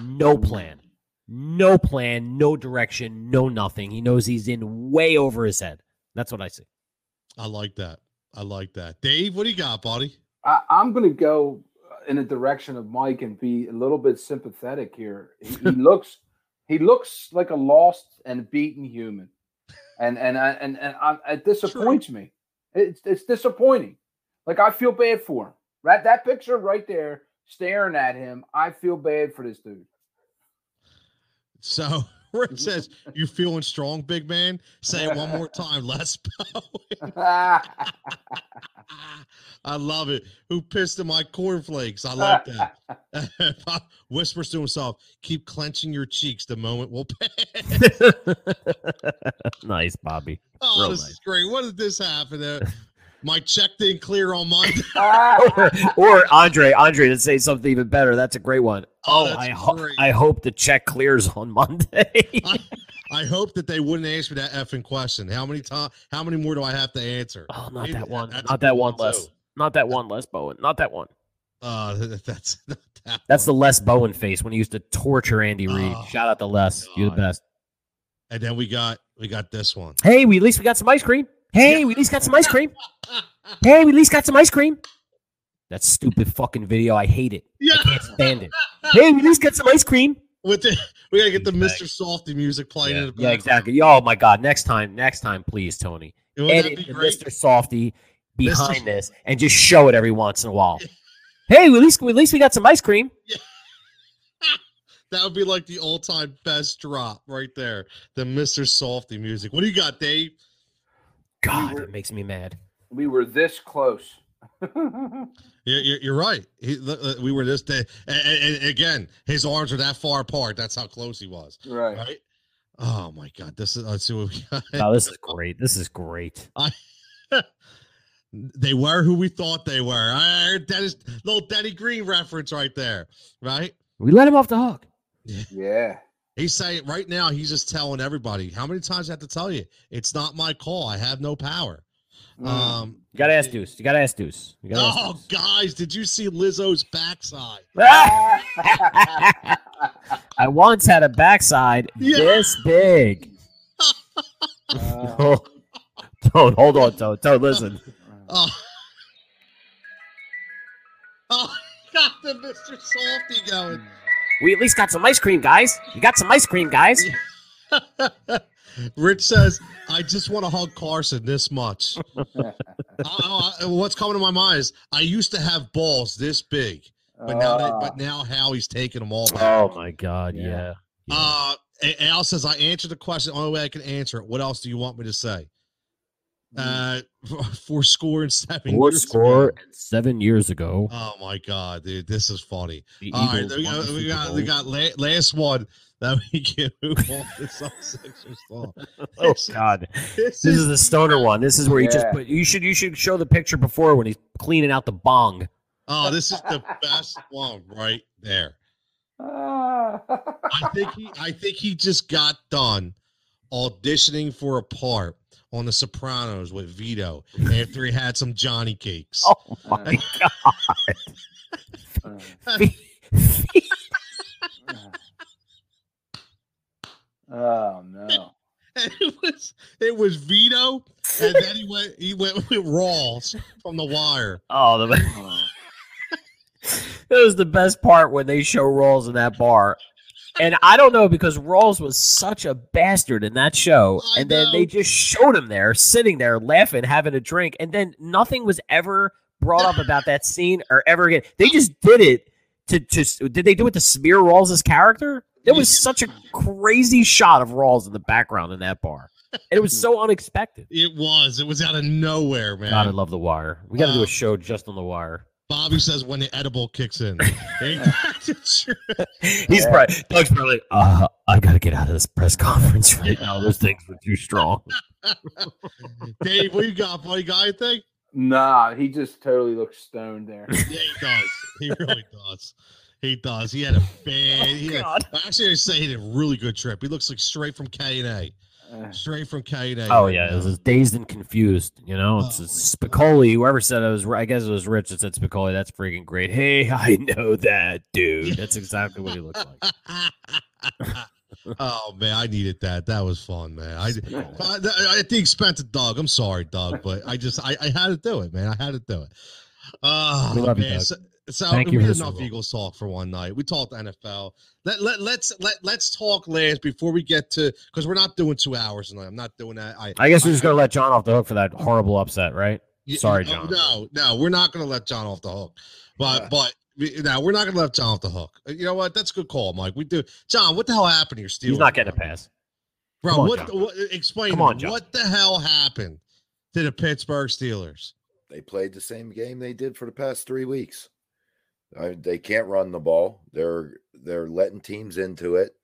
No plan. No plan, no direction, no nothing. He knows he's in way over his head. That's what I see. I like that. I like that. Dave, what do you got, buddy? I, I'm going to go uh, in the direction of Mike and be a little bit sympathetic here. He, he looks, he looks like a lost and beaten human, and and I, and and I, it disappoints me. It's it's disappointing. Like I feel bad for him. Right, that picture right there, staring at him. I feel bad for this dude. So where it says you feeling strong, big man, say it one more time. Les Bowen. I love it. Who pissed in my cornflakes? I like that. Whispers to himself, keep clenching your cheeks. The moment will pass. nice, Bobby. Oh, Real this nice. is great. What did this happen? Uh, my check didn't clear on Monday. or Andre, Andre to say something even better. That's a great one. Oh, Oh, that's I, ho- great. I hope the check clears on Monday. I hope that they wouldn't ask me that effing question. How many times? How many more do I have to answer? oh, not Maybe that one. that's Not that good one, too. Not that one, Les Bowen. Not that one. Uh, that's not that That's the one. Les Bowen face when he used to torture Andy Reid. Oh, Shout out to Les. You're the best. And then we got we got this one. Hey, we at least we got some ice cream. Hey, we at least got some ice cream. Hey, we at least got some ice cream. That stupid fucking video. I hate it. Yeah, I can't stand it. Hey, we at least got some ice cream. with the we gotta get the. Mr. Softy music playing in Yeah, the yeah, background. exactly. Oh my god. Next time, next time, please, Tony. Edit the? Mr. Softy behind Mr. this and just show it every once in a while. hey, at least at least we got some ice cream. That would be like the all-time best drop right there. The Mr. Softy music. What do you got, Dave? God, were- it makes me mad. we were this close. You're, you're, you're right. He, look, look, we were this day, and, and- and again, his arms were that far apart. That's how close he was. right. Right? Oh my God! This is. Let's see what we got. Oh, this is great. This is great. they were who we thought they were. I heard Dennis, little Denny Green reference right there. Right? We let him off the hook. Yeah. He's saying right now. He's just telling everybody. How many times I have to tell you? It's not my call. I have no power. Mm. Um. You gotta ask Deuce. You gotta ask Deuce. You gotta Oh, ask guys, did you see Lizzo's backside? I once had a backside Yeah. this big. Uh, Oh, Toad, hold on, Toad. Toad, listen. Oh, oh got the Mr. Softy going. We at least got some ice cream, guys. You got some ice cream, guys. Rich says, I just want to hug Carson this much. I- I- I- what's coming to my mind is I used to have balls this big, but now they, uh, but now Howie's taking them all back. Oh my God, Yeah. yeah. yeah. Uh, Al says I answered the question. the Only way I can answer it. What else do you want me to say? Uh, four score and seven. Four years score ago. and seven years ago. Oh my god, dude, this is funny. The All right, we got the we got, we got la- last one that we can move on to some Sixers talk. Oh This God, This this is is the stoner one. This is where you just put. You should you should show the picture before when he's cleaning out the bong. oh, this is the best one right there. Ah. I think he I think he just got done auditioning for a part on The Sopranos with Vito after he had some Johnny cakes. Oh my God. oh no. It was it was Vito, and then he went he went with Rawls from The Wire. oh, the, that was the best part when they show Rawls in that bar. And I don't know because Rawls was such a bastard in that show, I and then know. they just showed him there, sitting there, laughing, having a drink, and then nothing was ever brought up about that scene or ever again. They just did it to to did they do it to smear Rawls' character? It was such a crazy shot of Rawls in the background in that bar. And it was so unexpected. It was. It was out of nowhere, man. God, I love the wire. We got to do a show just on the wire. Bobby says when the edible kicks in. He's probably Doug's probably like, uh, I got to get out of this press conference right now. Those things were too strong. Dave, what you got, buddy? Got anything? Nah, he just totally looks stoned there. Yeah, he does. He really does. He does. He had a bad. he had, actually, I say he had a really good trip. He looks like straight from K and A. Uh, Straight from K and A. Oh yeah, it was dazed and confused. You know, it's, Oh, Spicoli. Whoever said it was, I guess it was Rich that said Spicoli. That's freaking great. Hey, I know that dude. That's exactly what he looks like. oh man, I needed that. That was fun, man. I, I at the expense of Doug. I'm sorry, Doug, but I just I, I had to do it, man. I had to do it. Oh We love you. Doug. So, so Thank we you had enough Super Eagles talk for one night. We talked NFL. Let, let let's let let's talk last before we get to because we're not doing two hours tonight. I'm not doing that. I I guess we're just gonna let John off the hook for that horrible upset, right? Yeah, Sorry, no, John. No, no, we're not going to let John off the hook. But Yeah. but now we're not going to let John off the hook. Uh, You know what? That's a good call, Mike. We do. John, what the hell happened here, Steve? He's not getting a pass. Bro, on, what, what? Explain. Come to me, on, John. What the hell happened to the Pittsburgh Steelers? They played the same game they did for the past three weeks. I, they can't run the ball. They're they're letting teams into it.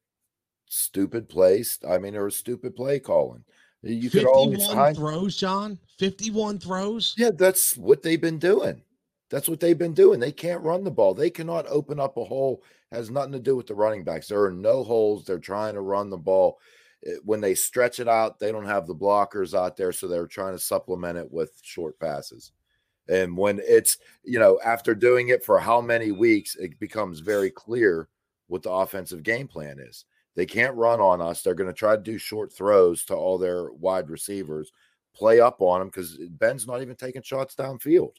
Stupid plays. I mean, there was stupid play calling. You could always find. throws, John. Fifty-one throws. Yeah, that's what they've been doing. That's what they've been doing. They can't run the ball. They cannot open up a hole. Has nothing to do with the running backs. There are no holes. They're trying to run the ball. Eh, when they stretch it out, they don't have the blockers out there, so they're trying to supplement it with short passes. And when it's, you know, after doing it for how many weeks, it becomes very clear what the offensive game plan is. They can't run on us. They're going to try to do short throws to all their wide receivers, play up on them because Ben's not even taking shots downfield.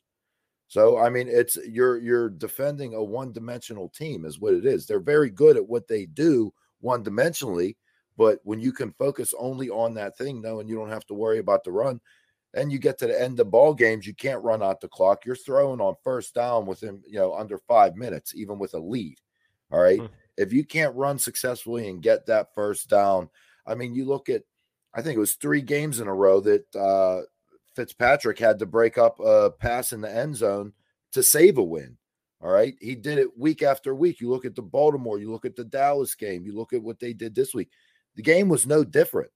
So I mean, it's you're you're defending a one-dimensional team, is what it is. They're very good at what they do one-dimensionally, but when you can focus only on that thing, knowing you don't have to worry about the run, and you get to the end of ball games, you can't run out the clock. You're throwing on first down within you know under five minutes, even with a lead. All right. Hmm. If you can't run successfully and get that first down, I mean, you look at, I think it was three games in a row that uh, Fitzpatrick had to break up a pass in the end zone to save a win. All right. He did it week after week. You look at the Baltimore, you look at the Dallas game, you look at what they did this week. The game was no different.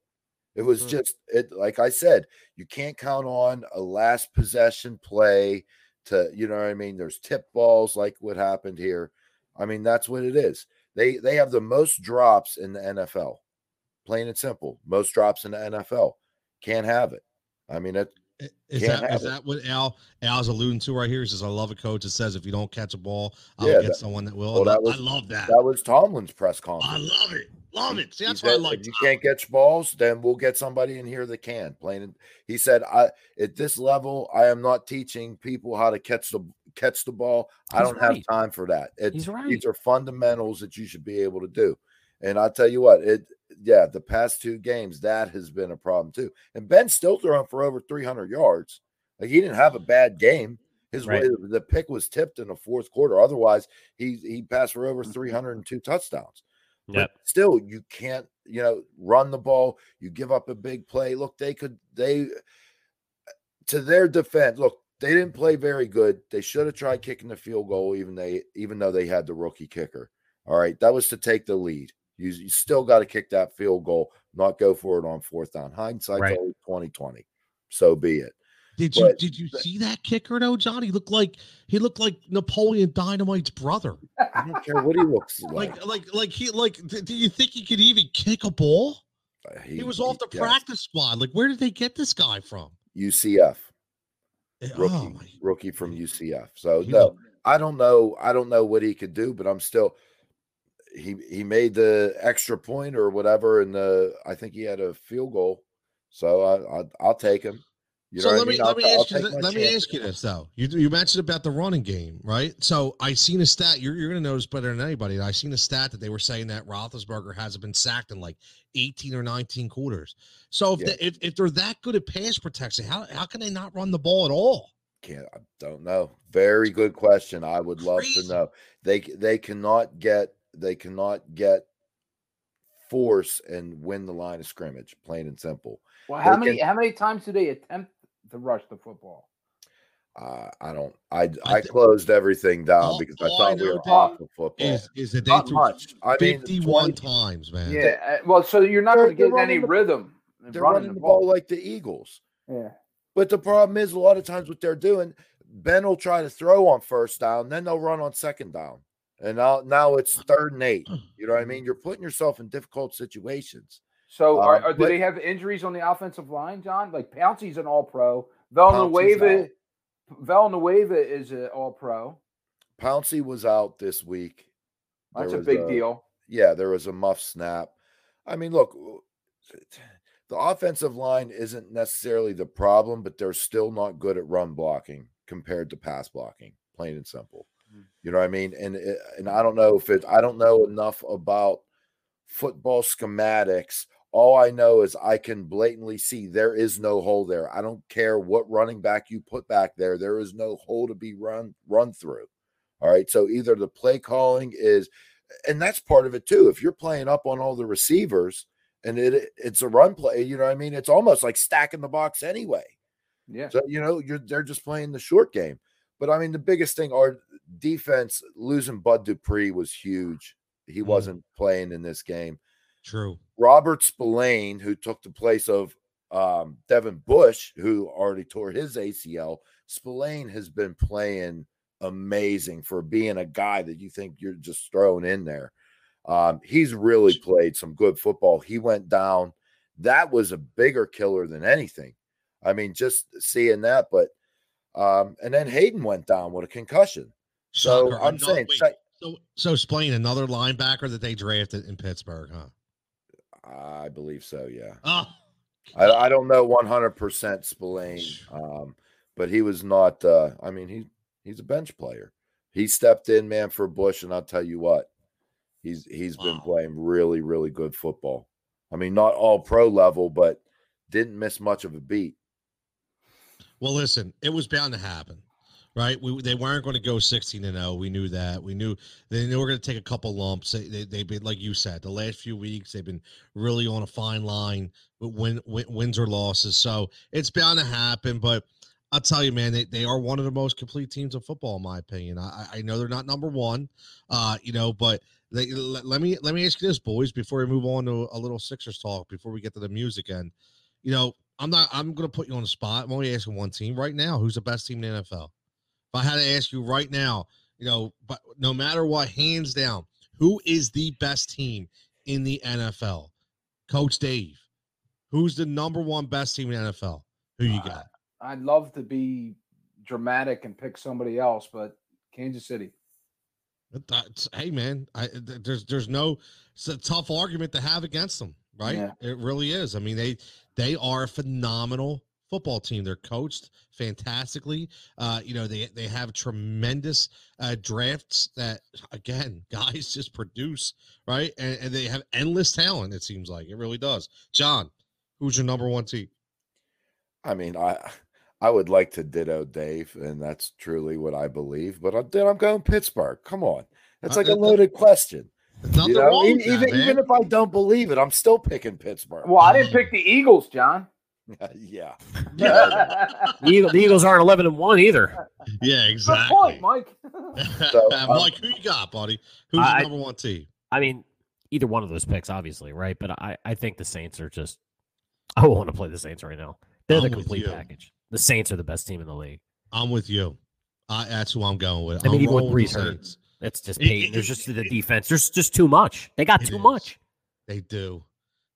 It was Hmm. just it like I said, you can't count on a last possession play to, you know what I mean? There's tip balls like what happened here. I mean, that's what it is. They they have the most drops in the NFL. Plain and simple. Most drops in the NFL. Can't have it. I mean, it Is that it. that what Al Al's alluding to right here? He says, "I love a coach that says if you don't catch a ball, I'll Yeah, get that- someone that will." well, I- that was- I love that. that was Tomlin's press conference. I love it. Love it. See, He that's why I like. if you can't catch balls, then we'll get somebody in here that can. Plain he said, I at this level, I am not teaching people how to catch the catch the ball. I don't have time for that. It's, He's right. These are fundamentals that you should be able to do. And I'll tell you what, it yeah, the past two games that has been a problem too. And Ben's still throwing for over 300 yards. Like he didn't have a bad game. His Right. way the pick was tipped in the fourth quarter. Otherwise, he he passed for Mm-hmm. over 302 touchdowns. But still, you can't, you know, run the ball. You give up a big play. Look, they could, they, to their defense, look, they didn't play very good. They should have tried kicking the field goal, even they, even though they had the rookie kicker. All right, that was to take the lead. You, you still got to kick that field goal, not go for it on fourth down. Hindsight's Right. always twenty twenty. So be it. Did you But- did you see that kicker though, John? He looked like he looked like Napoleon Dynamite's brother. I don't care what he looks like. Like like like he like. Do you think he could even kick a ball? Uh, He, was off the practice squad. Like, where did they get this guy from? UCF. Eh, rookie, Oh my! rookie from UCF. So He no, I don't know. I don't know what he could do, but I'm still. He he made the extra point or whatever, and the I think he had a field goal, so I, I I'll take him. You so let what I me mean? Let me I'll ask you take th- my let me chances. ask you this though. You you mentioned about the running game, right? So I seen a stat. You're you're gonna notice better than anybody. I seen a stat that they were saying that Roethlisberger hasn't been sacked in like 18 or 19 quarters. So if Yeah. they, if if they're that good at pass protection, how how can they not run the ball at all? can't. I don't know. Very good question. I would love Crazy. to know. They they cannot get they cannot get force and win the line of scrimmage. Plain and simple. Well, how They many can- how many times do they attempt to rush the football? Uh, I don't. I I I thi- everything down All- because I all I thought we were Dave, off of football. Is is that Not much. I mean, 51 20 times, man. Yeah. uh, Well, so you're not going to get any the- rhythm. They're running running the ball like the Eagles. Yeah. But the problem is, a lot of times what they're doing, Ben will try to throw on first down, then they'll run on second down, and now now it's third and eight. You know what I mean? You're putting yourself in difficult situations. So are, are, do but- they have injuries on the offensive line, John? Like Pouncey's an All Pro. Villanueva, Villanueva is an All Pro. Pouncey was out this week. That's There a was big deal. Yeah, there was a muff snap. I mean, look, the offensive line isn't necessarily the problem, but they're still not good at run blocking compared to pass blocking. Plain and simple. Mm. You know what I mean? And and I don't know if it. I don't know enough about football schematics. All I know is I can blatantly see there is no hole there. I don't care what running back you put back there. There is no hole to be run run through. All right. So either the play calling is, and that's part of it too. If you're playing up on all the receivers and it it's a run play, you know what I mean? It's almost like stacking the box anyway. Yeah. So you know, you're they're just playing the short game. But I mean, the biggest thing our defense losing Bud Dupree was huge. He Mm. wasn't playing in this game. True. Robert Spillane, who took the place of um, Devin Bush, who already tore his ACL, Spillane has been playing amazing for being a guy that you think you're just throwing in there. Um, he's really played some good football. He went down. That was a bigger killer than anything. I mean, just seeing that, but um, and then Hayden went down with a concussion. So Shocker. I'm Another- saying, wait, so so explain another linebacker that they drafted in Pittsburgh, huh? I believe so. Yeah. Oh, I, I don't know 100% Spillane, um, but he was not. Uh, I mean, he he's a bench player. He stepped in, man, for Bush, and I'll tell you what, he's he's been playing really, really good football. I mean, not all pro level, but didn't miss much of a beat. Well, listen, it was bound to happen, right? We they weren't going to go sixteen and zero. We knew that. We knew they, they were going to take a couple lumps. They, they they've been like you said, the last few weeks they've been really on a fine line with win, win, wins or losses. So it's bound to happen. But I'll tell you, man, they, they are one of the most complete teams of football, in my opinion. I, I know they're not number one, uh, you know, but they, let, let me let me ask you this, boys, before we move on to a little Sixers talk, before we get to the music end. You know, I'm not. I'm going to put you on the spot. I'm only asking one team right now. Who's the best team in the NFL? If I had to ask you right now, you know, but no matter what, hands down, who is the best team in the NFL? Coach Dave, who's the number one best team in the NFL? Who you Uh, got? I'd love to be dramatic and pick somebody else, but Kansas City. That's, hey man, I, there's there's no it's a tough argument to have against them, right? Yeah. It really is. I mean they they are a phenomenal football team. They're coached fantastically. Uh, you know they they have tremendous uh, drafts that again guys just produce right, and, and they have endless talent. It seems like it really does. John, who's your number one team? I mean, I I would like to ditto Dave, and that's truly what I believe. But I'm, then I'm going Pittsburgh. Come on, that's Uh, like a uh, uh, loaded question. You know, wrong E- that, even even if I don't believe it, I'm still picking Pittsburgh. Well, I didn't pick the Eagles, John. yeah, The, Eagle, the Eagles aren't 11 and 1 either. yeah, Good exactly. point, Mike. So, um, Mike, who you got, buddy? Who's I- your number one team? I mean, either one of those picks, obviously, right? But I, I think the Saints are just. I want to play the Saints right now. They're the I'm with complete package. The Saints are the best team in the league. I'm with you. I, that's who I'm going with. I mean, I'm even with rolling the Brees hurt. Saints. It's just It- Peyton. it- There's just it- the defense. There's just too much. They got too is. much. They do.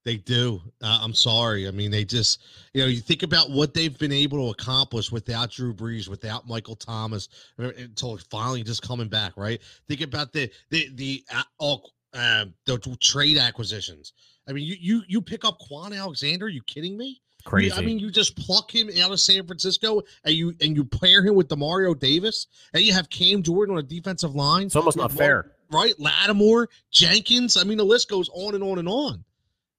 They do. Uh, I'm sorry. I mean, they just, you know, you think about what they've been able to accomplish without Drew Brees, without Michael Thomas, uh, until finally just coming back, right? Think about the the the uh, all um, the trade acquisitions. I mean, you you you pick up Kwon Alexander. Are you kidding me? Crazy. I mean, you just pluck him out of San Francisco and you and you pair him with Demario Davis, and you have Cam Jordan on a defensive line. it's almost not fair. right? Lattimore, Jenkins. I mean, the list goes on and on and on.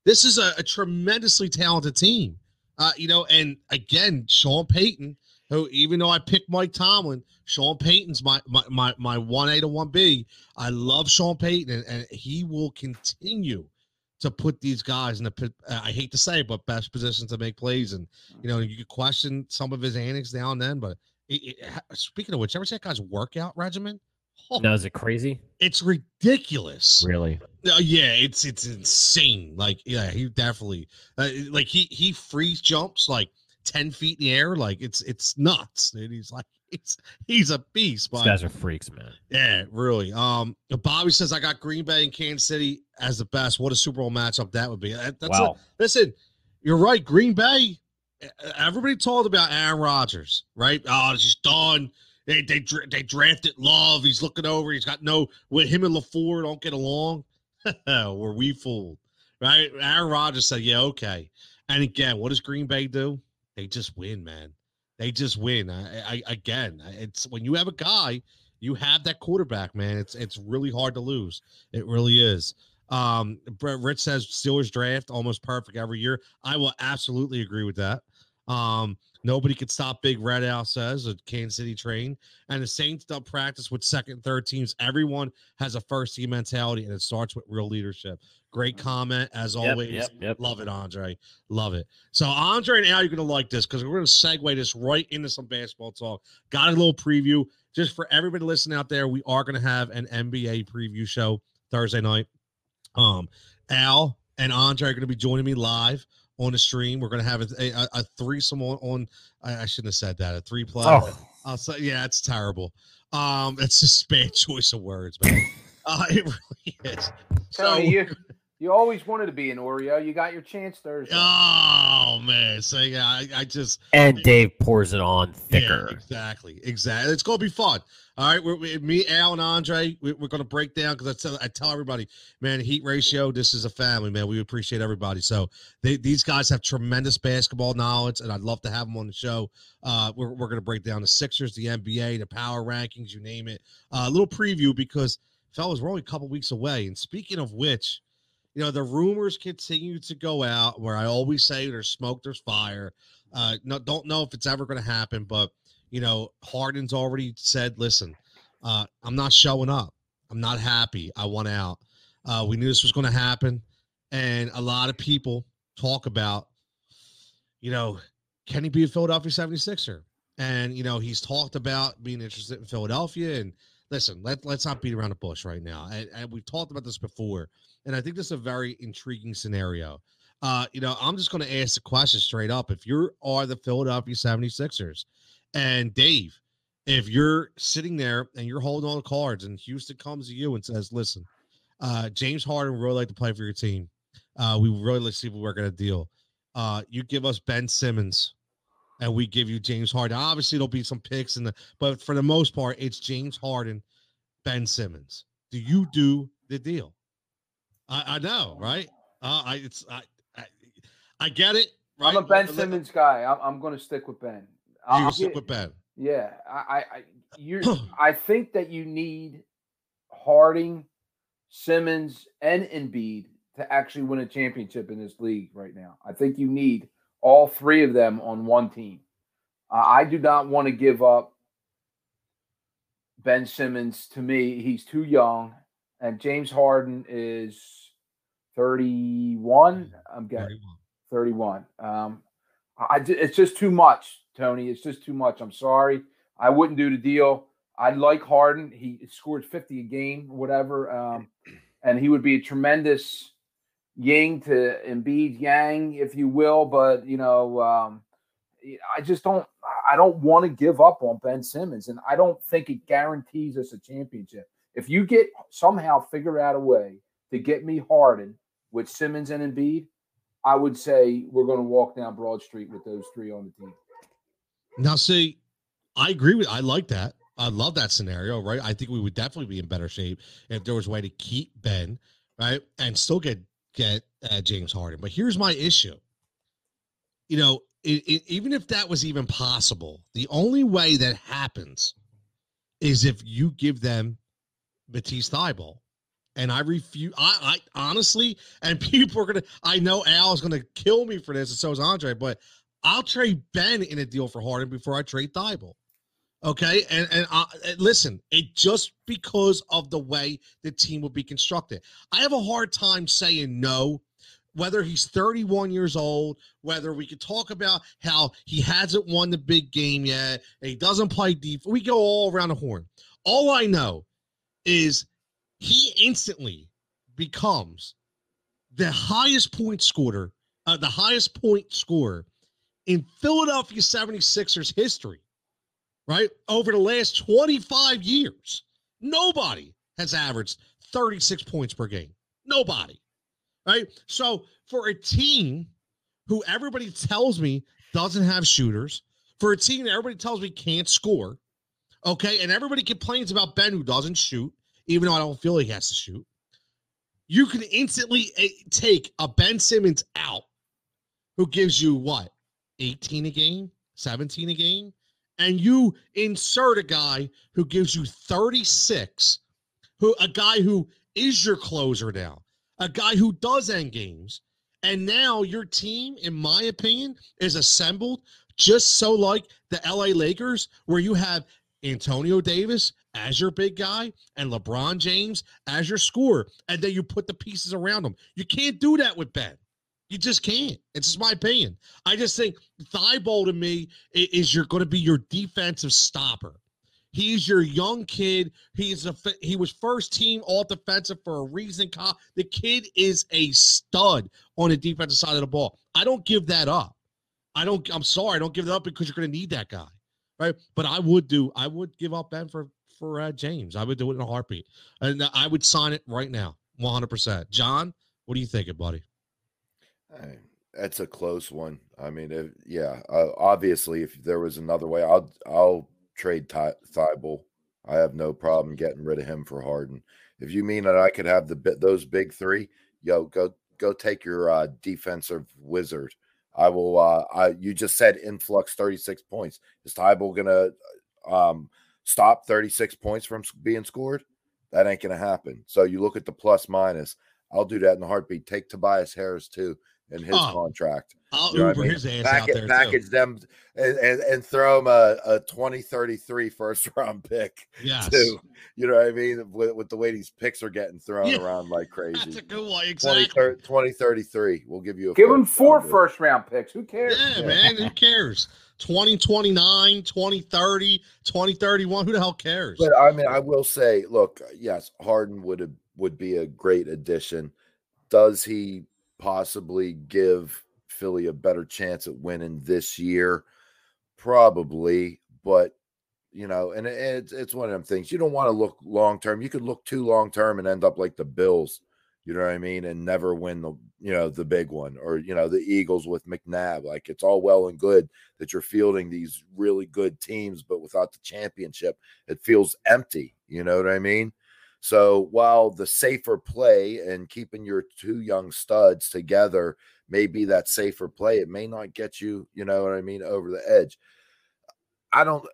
This is a, a tremendously talented team. Uh, you know, and again, Sean Payton who even though I picked Mike Tomlin, Sean Payton's my my my my one A to one B. I love Sean Payton, and, and he will continue to put these guys in the uh, I hate to say it, but best positions to make plays. And you know, you could question some of his antics now and then, but it, it, speaking of which, ever see that guy's workout regimen? Oh, no, is it crazy? It's ridiculous. Really? Uh, yeah, it's it's insane. Like, yeah, he definitely uh, like he he freeze jumps like ten feet in the air. Like it's it's nuts. And he's like he's he's a beast. But, These guys are freaks, man. Yeah, really. Um, Bobby says I got Green Bay and Kansas City as the best. What a Super Bowl matchup that would be. That, that's wow. A, listen, you're right. Green Bay. Everybody told about Aaron Rodgers, right? Oh, he's done. They they they drafted Love. He's looking over. He's got no. With him and LaFleur don't get along. Were we fooled? Right? Aaron Rodgers said, "Yeah, okay." And again, what does Green Bay do? They just win, man. They just win. I, I again, it's when you have a guy, you have that quarterback, man. It's it's really hard to lose. It really is. Um, Brett Rich says Steelers draft almost perfect every year. I will absolutely agree with that. Um, nobody could stop Big Red Al says a Kansas City train. And the Saints don't practice with second third teams. Everyone has a first team mentality, and it starts with real leadership. Great mm-hmm. comment as yep, always. Yep, yep. Love it, Andre. Love it. So Andre and Al, you're gonna like this because we're gonna segue this right into some basketball talk. Got a little preview just for everybody listening out there. We are gonna have an NBA preview show Thursday night. Um, Al and Andre are gonna be joining me live on the stream. We're gonna have a, a, a threesome on. on I, I, shouldn't have said that. A three play. Oh. I'll say, yeah, it's terrible. Um, it's just bad choice of words, man. uh, it really is. So you, you always wanted to be an Oreo. You got your chance Thursday. Oh man, so yeah, I, I just and Dave pours it on thicker. Yeah, exactly, exactly. It's gonna be fun. All right, we're, we, me, Al, and Andre, we, are gonna break down because I tell I tell everybody, man, heat ratio. This is a family, man. We appreciate everybody. So they, these guys have tremendous basketball knowledge, and I'd love to have them on the show. Uh, we're we're gonna break down the Sixers, the NBA, the power rankings, you name it. Uh, a little preview because fellas, we're only a couple weeks away. And speaking of which you know, the rumors continue to go out where I always say there's smoke, there's fire. Uh, no, don't know if it's ever going to happen, but you know, Harden's already said, listen, uh, I'm not showing up. I'm not happy. I want out. Uh, we knew this was going to happen. And a lot of people talk about, you know, can he be a Philadelphia 76er? And, you know, he's talked about being interested in Philadelphia. And listen, let, let's not beat around the bush right now. And, and we've talked about this before. And I think this is a very intriguing scenario. Uh, you know, I'm just going to ask the question straight up. If you are the Philadelphia 76ers and Dave, if you're sitting there and you're holding all the cards and Houston comes to you and says, listen, uh, James Harden would really like to play for your team. Uh, we really like to see if we're going to deal. Uh, you give us Ben Simmons and we give you James Harden. Obviously, there'll be some picks in the, but for the most part, it's James Harden, Ben Simmons. Do you do the deal? I, I know, right? Uh, I it's I, I, I get it. Right? I'm a Ben Simmons guy. I'm, I'm going to stick with Ben. I'll, you stick with Ben. Yeah, I, I, you. I think that you need Harden, Simmons, and Embiid to actually win a championship in this league right now. I think you need all three of them on one team. Uh, I do not want to give up Ben Simmons. To me, he's too young, and James Harden is 31. I'm getting 31. Um, I, it's just too much, Tony. It's just too much. I'm sorry. I wouldn't do the deal. I like Harden. He scored 50 a game, whatever. Um, and he would be a tremendous ying to Embiid yang, if you will. But, you know, um, I just don't I don't want to give up on Ben Simmons. And I don't think it guarantees us a championship. If you get somehow figure out a way to get me Harden with Simmons and Embiid, I would say we're going to walk down Broad Street with those three on the team. Now, see, I agree with. I like that. I love that scenario. Right. I think we would definitely be in better shape if there was a way to keep Ben right and still get get uh, James Harden. But here's my issue. You know, it, it, even if that was even possible, the only way that happens is if you give them Matisse Thybulle and I refuse. I, I honestly, and people are gonna. I know Al is gonna kill me for this, and so is Andre. But I'll trade Ben in a deal for Harden before I trade Thybulle. Okay, and and uh, listen, it just because of the way the team will be constructed. I have a hard time saying no, whether he's 31 years old, whether we could talk about how he hasn't won the big game yet, he doesn't play deep. We go all around the horn. All I know is he instantly becomes the highest point scorer, uh, the highest point scorer in Philadelphia 76ers history right? Over the last 25 years, nobody has averaged 36 points per game. Nobody, right? So for a team who everybody tells me doesn't have shooters, for a team that everybody tells me can't score, okay, and everybody complains about Ben who doesn't shoot, even though I don't feel he has to shoot, you can instantly eh, take a Ben Simmons out who gives you what, 18 a game, 17 a game? and you insert a guy who gives you 36, who a guy who is your closer now, a guy who does end games. And now your team, in my opinion, is assembled just so like the LA Lakers, where you have Anthony Davis as your big guy and LeBron James as your scorer, and then you put the pieces around them. You can't do that with Ben. You just can't. It's just my opinion. I just think Thybulle to me is you're going to be your defensive stopper. He's your young kid. He's a he was first team all defensive for a reason. The kid is a stud on the defensive side of the ball. I don't give that up. I don't. I'm sorry. I don't give that up because you're going to need that guy, right? But I would do. I would give up Ben for for uh, James. I would do it in a heartbeat, and I would sign it right now, 100. percent John, what do you thinking, buddy? That's a close one. I mean, if, yeah, uh, obviously, if there was another way, I'll I'll trade Ty, Thybulle. I have no problem getting rid of him for Harden. If you mean that I could have the those big three, yo, go go take your uh, defensive wizard. I will. Uh, I you just said influx thirty six points. Is Thybulle gonna um, stop thirty six points from being scored? That ain't gonna happen. So you look at the plus minus. I'll do that in a heartbeat. Take Tobias Harris too in his oh, contract. I'll you know Uber I mean? his ass Pack out there package too. them and, and, and, throw him a, a 2033 first round pick. Yes. Too. You know what I mean? With, with the way these picks are getting thrown yeah. around like crazy. That's a good one. Exactly. 20, 2033. We'll give you a give him four first round picks. Who cares? Yeah, yeah. man. Who cares? 2029, 2030, 2031. Who the hell cares? But I mean, I will say, look, yes, Harden would have would be a great addition. Does he possibly give Philly a better chance at winning this year? Probably, but you know, and it's it's one of them things. You don't want to look long term. You could look too long term and end up like the Bills. You know what I mean, and never win the you know the big one, or you know the Eagles with McNabb. Like it's all well and good that you're fielding these really good teams, but without the championship, it feels empty. You know what I mean? So while the safer play and keeping your two young studs together may be that safer play, it may not get you, you know what I mean, over the edge. I don't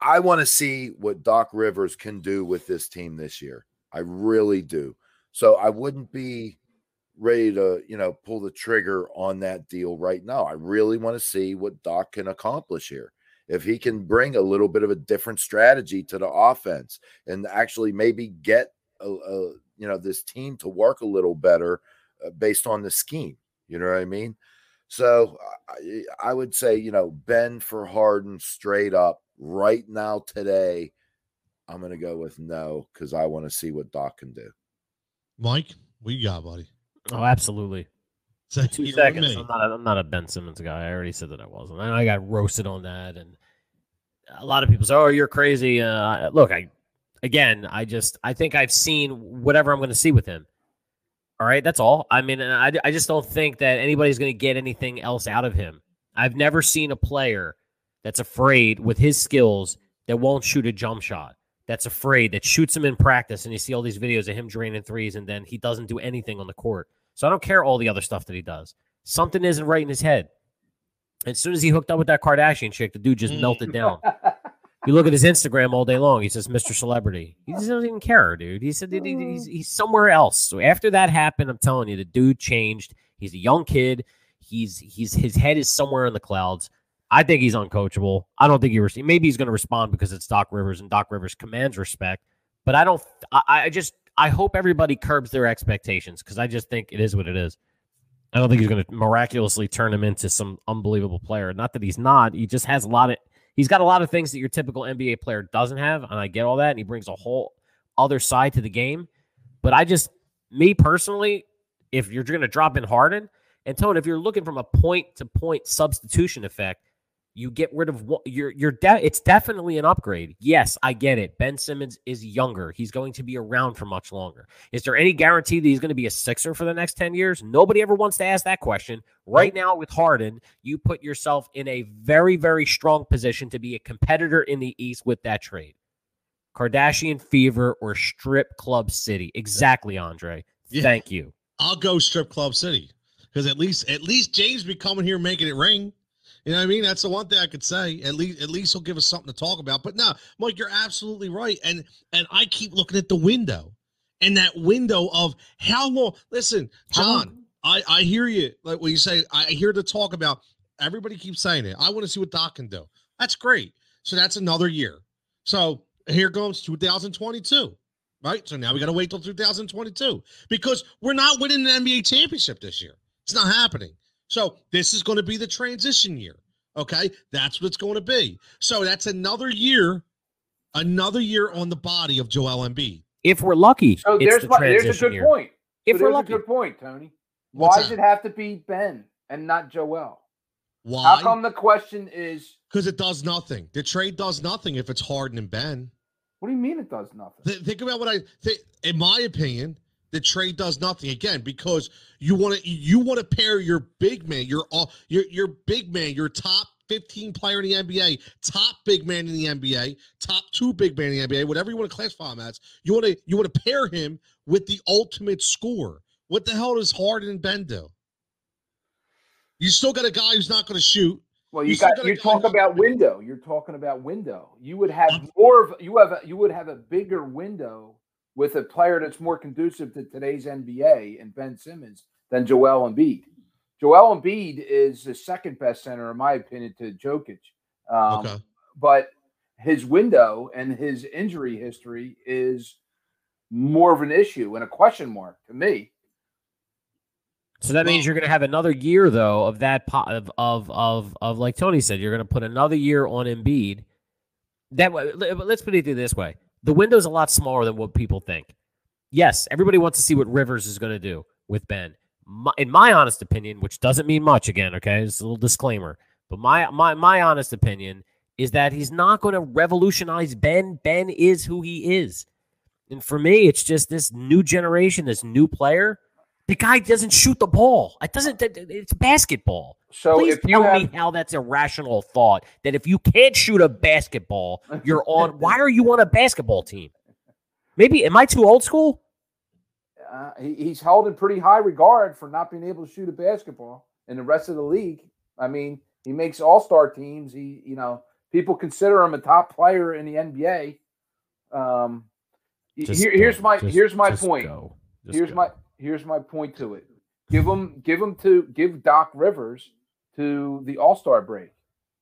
I want to see what Doc Rivers can do with this team this year. I really do. So I wouldn't be ready to, you know, pull the trigger on that deal right now. I really want to see what Doc can accomplish here if he can bring a little bit of a different strategy to the offense and actually maybe get a, a you know this team to work a little better uh, based on the scheme you know what i mean? So I, I would say you know ben for harden straight up right now today. I'm going to go with no because i want to see what doc can do. Mike we got buddy? Oh absolutely so two seconds. I'm not, a, I'm not a Ben Simmons guy. I already said that I wasn't. I, I got roasted on that, and a lot of people say, "Oh, you're crazy." Uh, look, I again, I just I think I've seen whatever I'm going to see with him. All right, that's all. I mean, I, I just don't think that anybody's going to get anything else out of him. I've never seen a player that's afraid with his skills that won't shoot a jump shot. That's afraid that shoots him in practice, and you see all these videos of him draining threes, and then he doesn't do anything on the court. So I don't care all the other stuff that he does. Something isn't right in his head. As soon as he hooked up with that Kardashian chick, the dude just mm. melted down. You look at his Instagram all day long. He says, "Mr. Celebrity." He doesn't even care, dude. He said mm. he's, he's somewhere else. So after that happened, I'm telling you, the dude changed. He's a young kid. He's he's his head is somewhere in the clouds. I think he's uncoachable. I don't think he res- maybe he's going to respond because it's Doc Rivers and Doc Rivers commands respect. But I don't. I, I just I hope everybody curbs their expectations because I just think it is what it is. I don't think he's going to miraculously turn him into some unbelievable player. Not that he's not. He just has a lot of. He's got a lot of things that your typical NBA player doesn't have, and I get all that. And he brings a whole other side to the game. But I just, me personally, if you're going to drop in Harden and Tone, if you're looking from a point to point substitution effect, you get rid of what you're you're de- it's definitely an upgrade. Yes, I get it. Ben Simmons is younger. He's going to be around for much longer. Is there any guarantee that he's going to be a Sixer for the next 10 years? Nobody ever wants to ask that question. Right now with Harden, you put yourself in a very very strong position to be a competitor in the East with that trade. Kardashian fever or strip club city. Exactly, Andre. Yeah. Thank you. I'll go strip club city because at least at least James be coming here making it ring. You know what I mean? That's the one thing I could say. At least at least he'll give us something to talk about. But no, Mike, you're absolutely right. And and I keep looking at the window. And that window of how long listen, John, I, I hear you. Like when you say I hear the talk about everybody keeps saying it. I want to see what Doc can do. That's great. So that's another year. So here comes 2022. Right. So now we got to wait till 2022 because we're not winning the NBA championship this year. It's not happening. So this is going to be the transition year. Okay. That's what it's going to be. So that's another year, another year on the body of Joel Embiid. If we're lucky, So it's there's the my, there's a good year. point. If so we're lucky. a good point, Tony. What's Why does that? it have to be Ben and not Joel? Why? How come the question is? Because it does nothing. The trade does nothing if it's Harden and Ben. What do you mean it does nothing? Th- think about what I think. In my opinion, the trade does nothing again because you want to you want to pair your big man, your all your your big man, your top 15 player in the NBA, top big man in the NBA, top two big man in the NBA, whatever you want to classify him as. You want to you want to pair him with the ultimate scorer. What the hell does Harden and Ben do? You still got a guy who's not going to shoot. Well, You you got gotta you talk about window. You're talking about window. You would have more of you have a, you would have a bigger window with a player that's more conducive to today's NBA and Ben Simmons than Joel Embiid. Joel Embiid is the second best center, in my opinion, to Jokic. Um, Okay. But his window and his injury history is more of an issue and a question mark to me. So that means you're going to have another year though of that po- of of of of like Tony said, you're going to put another year on Embiid. That way, let's put it this way: the window's a lot smaller than what people think. Yes, everybody wants to see what Rivers is going to do with Ben. My, in my honest opinion, which doesn't mean much, again, okay, it's a little disclaimer, but my my my honest opinion is that he's not going to revolutionize Ben. Ben is who he is, and for me, it's just this new generation, this new player. The guy doesn't shoot the ball. It doesn't. It's basketball. So Please if you tell have me how that's a rational thought. That if you can't shoot a basketball, you're on. why are you on a basketball team? Maybe am I too old school? uh, he, he's held in pretty high regard for not being able to shoot a basketball in the rest of the league. I mean, he makes all star teams. He, you know, people consider him a top player in the NBA. Um, y- Just here, here's my Just- here's my just point. go. Just Here's go. my here's my point to it. Give them, give them to give Doc Rivers to the All Star break,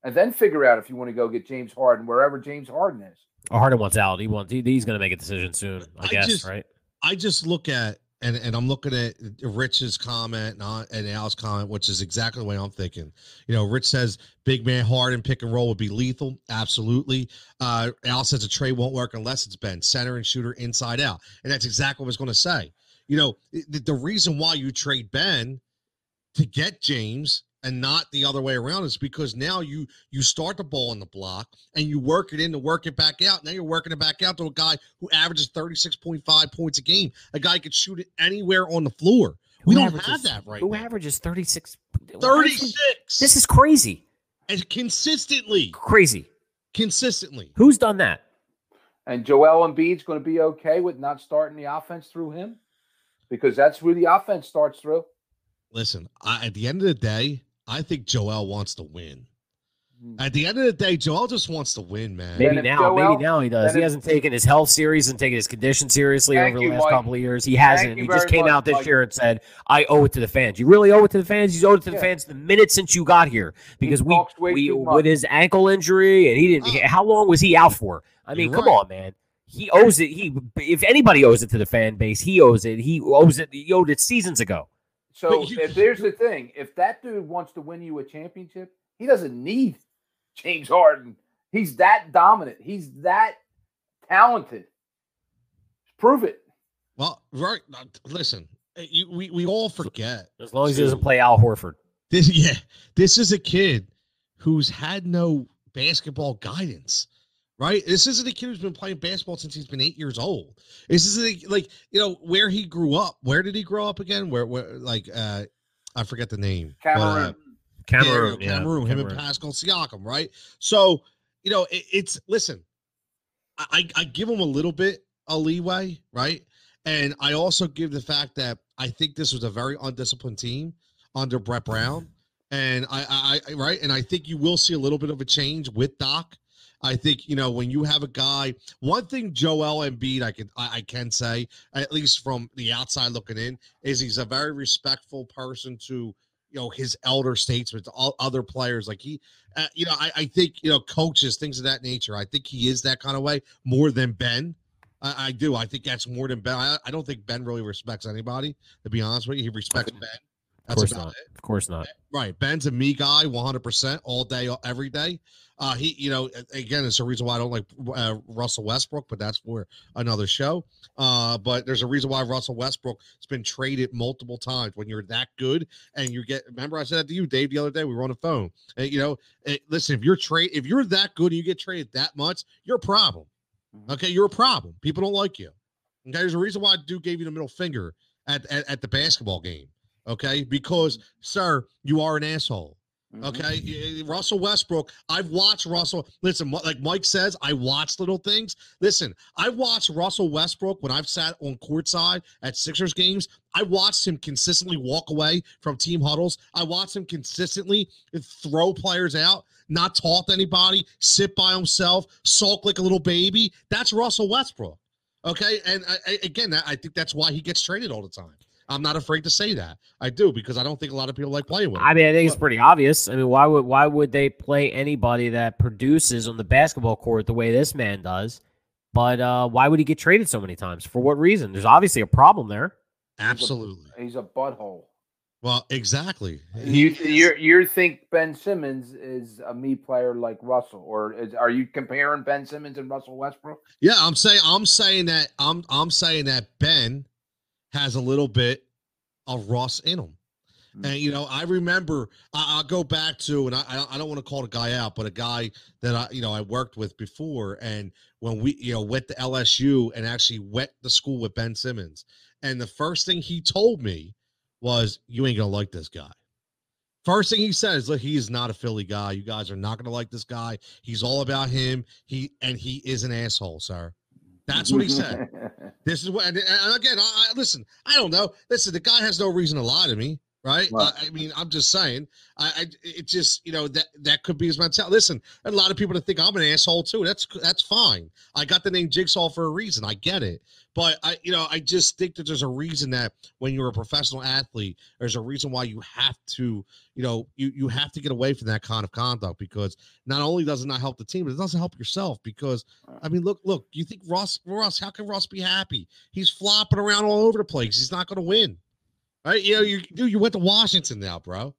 and then figure out if you want to go get James Harden wherever James Harden is. Harden wants out. He wants. He, he's going to make a decision soon. I, I guess. just- right. I just look at and and I'm looking at Rich's comment and, I- and Al's comment, which is exactly the way I'm thinking. You know, Rich says big man Harden pick and roll would be lethal. Absolutely. Uh, Al says a trade won't work unless it's Ben center and shooter inside out, and that's exactly what I was going to say. You know, the, the reason why you trade Ben to get James and not the other way around is because now you you start the ball on the block and you work it in to work it back out. Now you're working it back out to a guy who averages 36.5 points a game, a guy could shoot it anywhere on the floor. We Who don't averages- have that right Who now. averages thirty six? 36. This is crazy. and consistently, Crazy. consistently. Who's done that? And Joel Embiid's going to be okay with not starting the offense through him because that's where the offense starts through. Listen, I, at the end of the day, I think Joel wants to win. Hmm. At the end of the day, Joel just wants to win, man. Maybe now, Joel- maybe now he does. He hasn't taken his health serious and taken his condition seriously Thank over you, the last Mike. couple of years. He hasn't. He just came much, out this Mike. year and said, "I owe it to the fans." You really owe it to the fans. You owe it to the Yeah. fans the minute since you got here because we we with his ankle injury and he didn't. Oh. How long was he out for? I mean, You're come right. on, man. He owes it. He if anybody owes it to the fan base, he owes it. He owes it. He owed it seasons ago. So But you- if there's the thing, if that dude wants to win you a championship, he doesn't need James Harden. He's that dominant. He's that talented. Prove it. Well, right. uh, Listen, uh, you, we we all forget As long as he doesn't play Al Horford. this. Yeah, this is a kid who's had no basketball guidance. Right. This isn't a kid who's been playing basketball since he's been eight years old. This is a, like you know where he grew up. Where did he grow up again? Where where like uh I forget the name. but, uh, Cameroon. Cameroon, yeah, yeah, Cameroon, him and Pascal Siakam, right? So, you know, it, it's listen, I, I I give him a little bit a leeway, right? And I also give the fact that I think this was a very undisciplined team under Brett Brown, and I, I, I right, and I think you will see a little bit of a change with Doc. I think you know when you have a guy. One thing Joel Embiid, I can I, I can say at least from the outside looking in, is he's a very respectful person to you know his elder statesmen, to all other players. Like he, uh, you know, I, I think you know coaches, things of that nature. I think he is that kind of way more than Ben. I, I do. I think that's more than Ben. I, I don't think Ben really respects anybody. To be honest with you, he respects Ben. Of course not. it. Of course not. Right. Ben's a me guy 100% all day, every day. Uh, he, you know, again, it's a reason why I don't like uh, Russell Westbrook, but that's for another show. Uh, but there's a reason why Russell Westbrook has been traded multiple times. When you're that good and you get, remember I said that to you, Dave, the other day we were on the phone. Uh, you know, uh, listen, if you're trade, if you're that good and you get traded that much, you're a problem. Okay, you're a problem. People don't like you. Okay, there's a reason why Duke gave you the middle finger at, at, at the basketball game. Okay, because sir, you are an asshole. Mhm. Okay, Y- Russell Westbrook. I've watched Russell. Listen, like Mike says, I watch little things. Listen, I watched Russell Westbrook when I've sat on courtside at Sixers games. I watched him consistently walk away from team huddles. I watched him consistently throw players out, not talk to anybody, sit by himself, sulk like a little baby. That's Russell Westbrook. Okay, and I, I- again, I think that's why he gets traded all the time. I'm not afraid to say that. I do because I don't think a lot of people like playing with him. I mean, I think it's pretty obvious. I mean, why would why would they play anybody that produces on the basketball court the way this man does? But uh, why would he get traded so many times? For what reason? There's obviously a problem there. Absolutely. He's a butthole. Well, exactly. You you you think Ben Simmons is a me player like Russell, or is, are you comparing Ben Simmons and Russell Westbrook? yeah, I'm saying I'm saying that I'm I'm saying that Ben has a little bit of Ross in him. Mm. And you know, I remember I, I'll go back to, and I I I don't want to call the guy out, but a guy that I you know I worked with before, and when we you know went to LSU and actually went the school with Ben Simmons, and the first thing he told me was, "You ain't gonna like this guy." First thing he said is, "Look, he is not a Philly guy. You guys are not gonna like this guy. He's all about him. He and he is an asshole, sir." That's what he said. This is what, and, again, I, I listen. I don't know. Listen, the guy has no reason to lie to me, right? Right. I, I mean, I'm just saying. I, I, it just, you know, that that could be his mentality. Listen, a lot of people that think I'm an asshole too. That's that's fine. I got the name Jigsaw for a reason. I get it, but I, you know, I just think that there's a reason that when you're a professional athlete, there's a reason why you have to, you know, you you have to get away from that kind of conduct because not only does it not help the team, but it doesn't help yourself because I mean, look, look. You think Ross, Ross? How can Ross be happy? He's flopping around all over the place. He's not going to win, right? You know, mm. you dude, you went to Washington now, bro.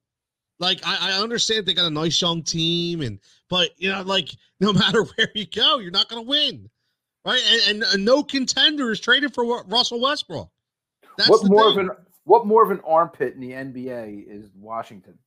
Like, I, I understand they got a nice young team, and but you know, like, no matter where you go, you're not going to win, right? And, and, and no contender is traded for Ru- Russell Westbrook. That's what more thing. of an what more of an armpit in the NBA is Washington?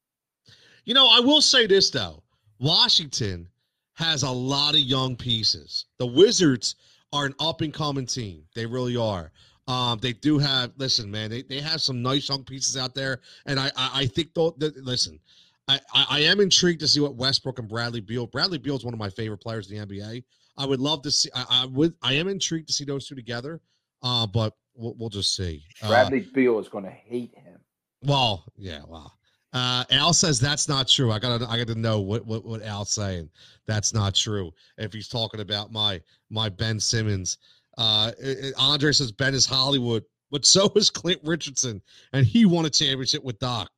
You know, I will say this though. Washington has a lot of young pieces. The Wizards are an up and coming team. They really are. Um, they do have listen, man, they, they have some nice young pieces out there. And I I, I think though that listen, I, I, I am intrigued to see what Westbrook and Bradley Beal. Bradley Beal is one of my favorite players in the NBA. I would love to see I, I would I am intrigued to see those two together. Uh, but we'll, we'll just see. Uh, Bradley Beal is going to hate him. well, yeah, well, Uh, Al says that's not true. I gotta, I gotta know what, what, what Al's saying. That's not true. If he's talking about my, my Ben Simmons, uh, Andre says Ben is Hollywood, but so is Clint Richardson, and he won a championship with Doc.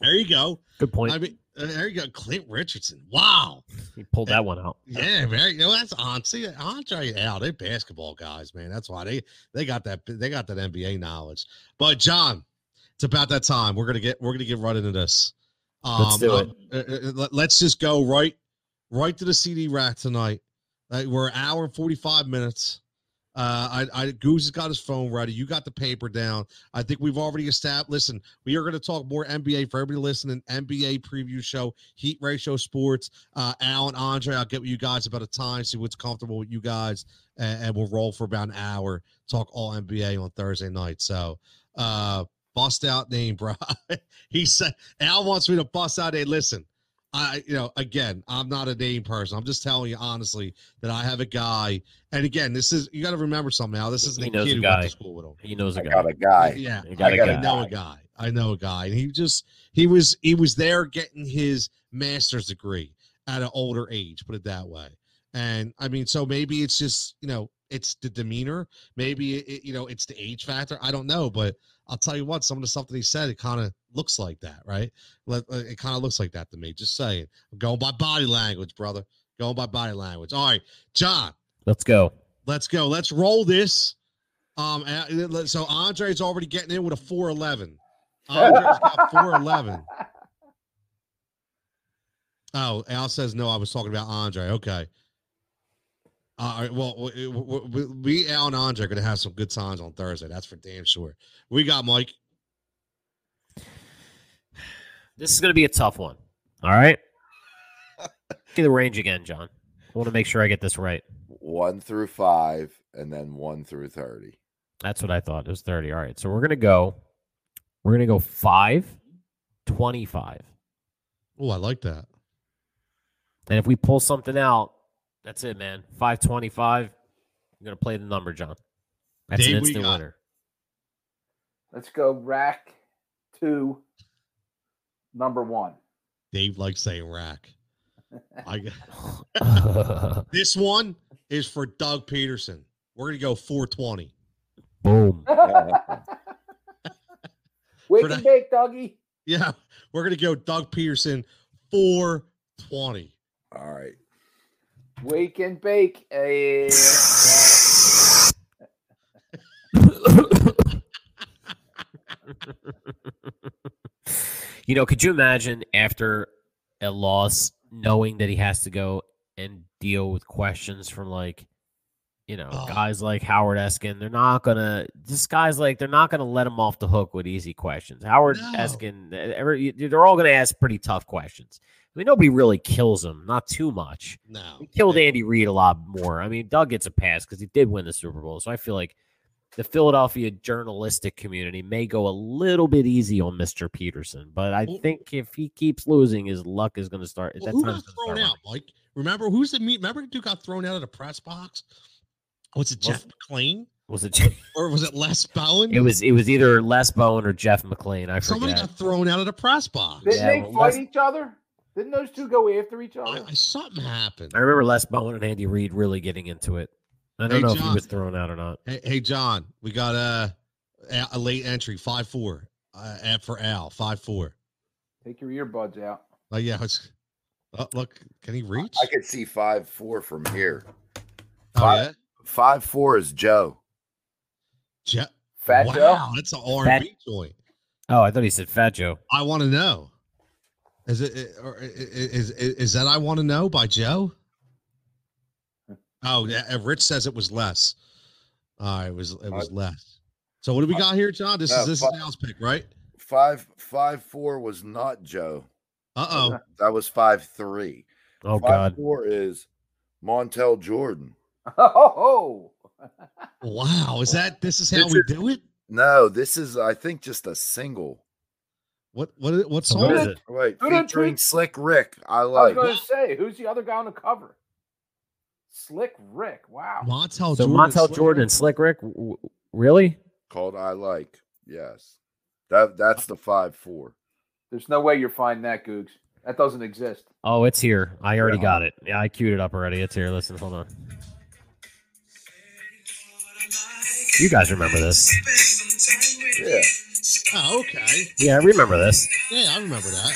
There you go. Good point. I mean, uh, there you go, Clint Richardson. Wow. he pulled that one out. Yeah, very. You know, that's on. See, Andre Al, they basketball guys, man. That's why they they got that they got that NBA knowledge. But John, it's about that time. We're gonna get we're gonna get right into this. Um, Let's do it. uh, uh, let- let's just go right right to the CD rack tonight. Uh, we're an hour and forty five minutes. Uh, I, I Goose has got his phone ready. You got the paper down. I think we've already established. Listen, we are going to talk more NBA for everybody listening. NBA preview show, Heat Ratio Sports. Uh, Al and Andre, I'll get with you guys about a time, see what's comfortable with you guys, and, and we'll roll for about an hour. Talk all NBA on Thursday night. So, uh, bust out name, bro. he said Al wants me to bust out a listen. I, you know, again, I'm not a name person. I'm just telling you honestly that I have a guy, and again, this is you got to remember something. Al, this is He the knows kid a who went to school with him. He knows a I guy. got a guy. Yeah, You got I, a I guy. know a guy. I know a guy, and he just he was he was there getting his master's degree at an older age. Put it that way. And I mean, so maybe it's just you know it's the demeanor. Maybe it, you know it's the age factor. I don't know, but I'll tell you what. Some of the stuff that he said, it kind of looks like that, right? Uh, It kind of looks like that to me. Just saying. I'm going by body language, brother. Going by body language. All right, John. Let's go. Let's go. Let's roll this. Um, so Andre's already getting in with a 411. Andre's got 411. Oh, Al says no. I was talking about Andre. Okay. All right. Well, we, we, we- we Al and Andre are going to have some good times on Thursday. That's for damn sure. We got Mike. This is going to be a tough one. All right. See the range again, John. I want to make sure I get this right. One through five, and then one through thirty. That's what I thought. It was 30. All right. So we're going to go, we're going to go 5, 25. Oh, I like that. And if we pull something out, that's it, man. 525. I'm going to play the number, John. That's Dave, an instant winner. Let's go rack two, number one. Dave likes saying rack. I got this one is for Doug Pederson. We're going to go 420. Boom. Wake and bake, doggy. Yeah, we're gonna go Doug Pederson four twenty. All right. Wake and bake. Eh, you know, could you imagine after a loss knowing that he has to go and deal with questions from like, you know, Oh. guys like Howard Eskin? They're not gonna. This guy's like, they're not gonna let him off the hook with easy questions. Howard No. Eskin, eh, every, they're all gonna ask pretty tough questions. I mean, nobody really kills him, not too much. No, He killed Andy Reid a lot more. I mean, Doug gets a pass because he did win the Super Bowl. So I feel like the Philadelphia journalistic community may go a little bit easy on Mr. Pederson, but I Well- think if he keeps losing, his luck is going to start. Well, that who time's got thrown out, Mike? Remember who's the meet? Remember who got thrown out of the press box? Was it Was- Jeff McLane. Was it? or was it Les Bowen? It was. It was either Les Bowen or Jeff McLane. I Somebody forget. got thrown out of the press box. Didn't Yeah, they well, fight let's- each other? Didn't those two go after each other? I- something happened. I remember Les Bowen and Andy Reid really getting into it. I don't Hey, know if John. he was thrown out or not. Hey, hey, John, we got a a late entry five four uh, at for Al five four. Take your earbuds out. Oh yeah, it's, oh, look, can he reach? I could see five four from here. oh five- yeah, Five four is Joe. Je- Fat wow, Joe. that's an R and B joint. Oh, I thought he said Fat Joe. I want to know. Is it or i- i- is, is is that I want to know by Joe? Oh, yeah. uh, Rich says it was less. All right, it was it was less. So what do we got here, John? This No, is this is fi- Al's pick, right? Five five four was not Joe. Uh oh. That was five three. Oh five God. four is Montel Jordan. Oh, Wow, is that this is how This we is- do it? No, this is I think just a single. What what what song? what is is it? it? Wait, Who featuring tweet- Slick Rick. I like. I was like. going to say, who's the other guy on the cover? Slick Rick. Wow. Montel So Jordan. Montel Slick Jordan, Rick? and Slick Rick, w- w- really? Called I like. Yes. That that's the five four. There's no way you're finding that, Googs. That doesn't exist. Oh, it's here. I already Yeah. got it. Yeah, I queued it up already. It's here. Listen, hold on. You guys remember this? Yeah. Oh, okay. Yeah, I remember this. Yeah, I remember that.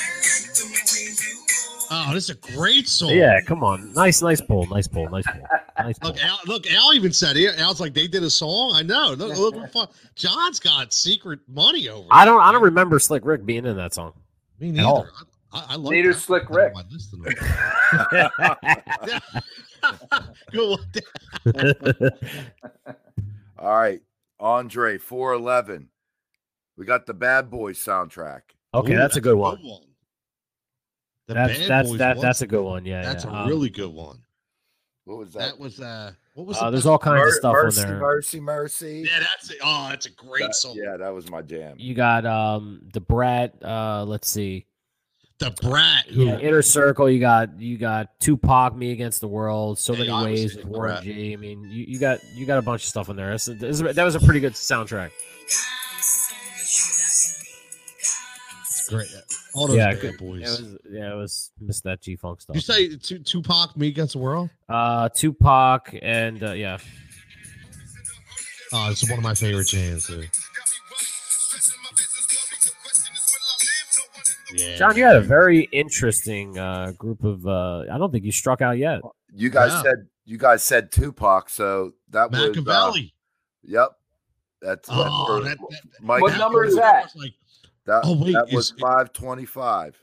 Oh, this is a great song. Yeah, come on. Nice, nice pull. Nice pull. Nice pull. Nice pull. Look, Al, look, Al even said it. Al's like they did a song. I know. Look, look fun. John's got secret money over. I don't. I don't remember Slick Rick being in that song. Me at neither. all. I, I, I like Neither that. Slick Rick. my list tonight. Good one. All right. Andre 411. We got the Bad Boys soundtrack. okay, Ooh, that's a good one. The That's Bad that's Boys that, one, that's a good one. Yeah, that's yeah. a Um, really good one. What was that? That was uh, what was uh, the there's Bad- all kinds of stuff mercy, on there. Mercy, mercy. Yeah, that's it. Oh, that's a great That- song. yeah, that was my jam. You got um the Brat. Uh, let's see. The Brat. Who, Yeah, Inner Circle. You got you got Tupac, Me Against the World, So Hey, Many Ways the with Warren G. I mean, you, you got you got a bunch of stuff in there. That's a- that was a pretty good soundtrack. Great. All those yeah, Bad good. Boys. It was, yeah, it was missed that G Funk stuff. you say Tu- Tupac, Me Against the World? uh, Tupac and uh, yeah, Oh, it's one of my favorite jams. Too. Yeah, John, you had a very interesting uh, group of. Uh, I don't think you struck out yet. You guys Yeah. said you guys said Tupac, so that was uh, Machiavelli. yep. That's oh, that, that, that, Mike. What number is that? Like, That, Oh, wait, that was five twenty five.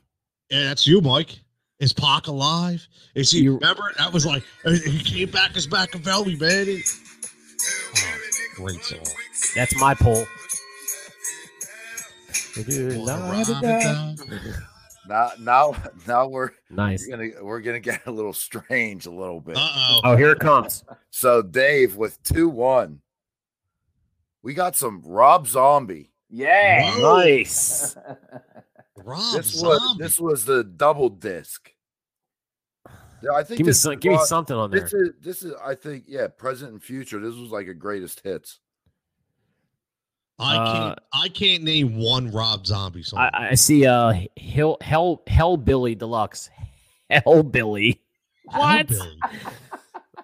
yeah, that's you, Mike. Is Pac alive? Is he? You- remember that was like uh, he came back as Machiavelli, man. He- oh, great song. That's my poll. Now, now, now we're Nice. gonna we're gonna get a little strange a little bit. Uh oh. Oh, here it comes. So Dave with two one, we got some Rob Zombie. Yeah. Whoa. Nice. Rob This was this was the double disc. Yeah, I think Give me this some. is Give me Rob- something on there. This is this is I think yeah, present and future. This was like a greatest hits. I Uh, can't. I can't name one Rob Zombie song. I, I see. Uh, Hill Hell Hellbilly Deluxe. Hellbilly. What? Hellbilly.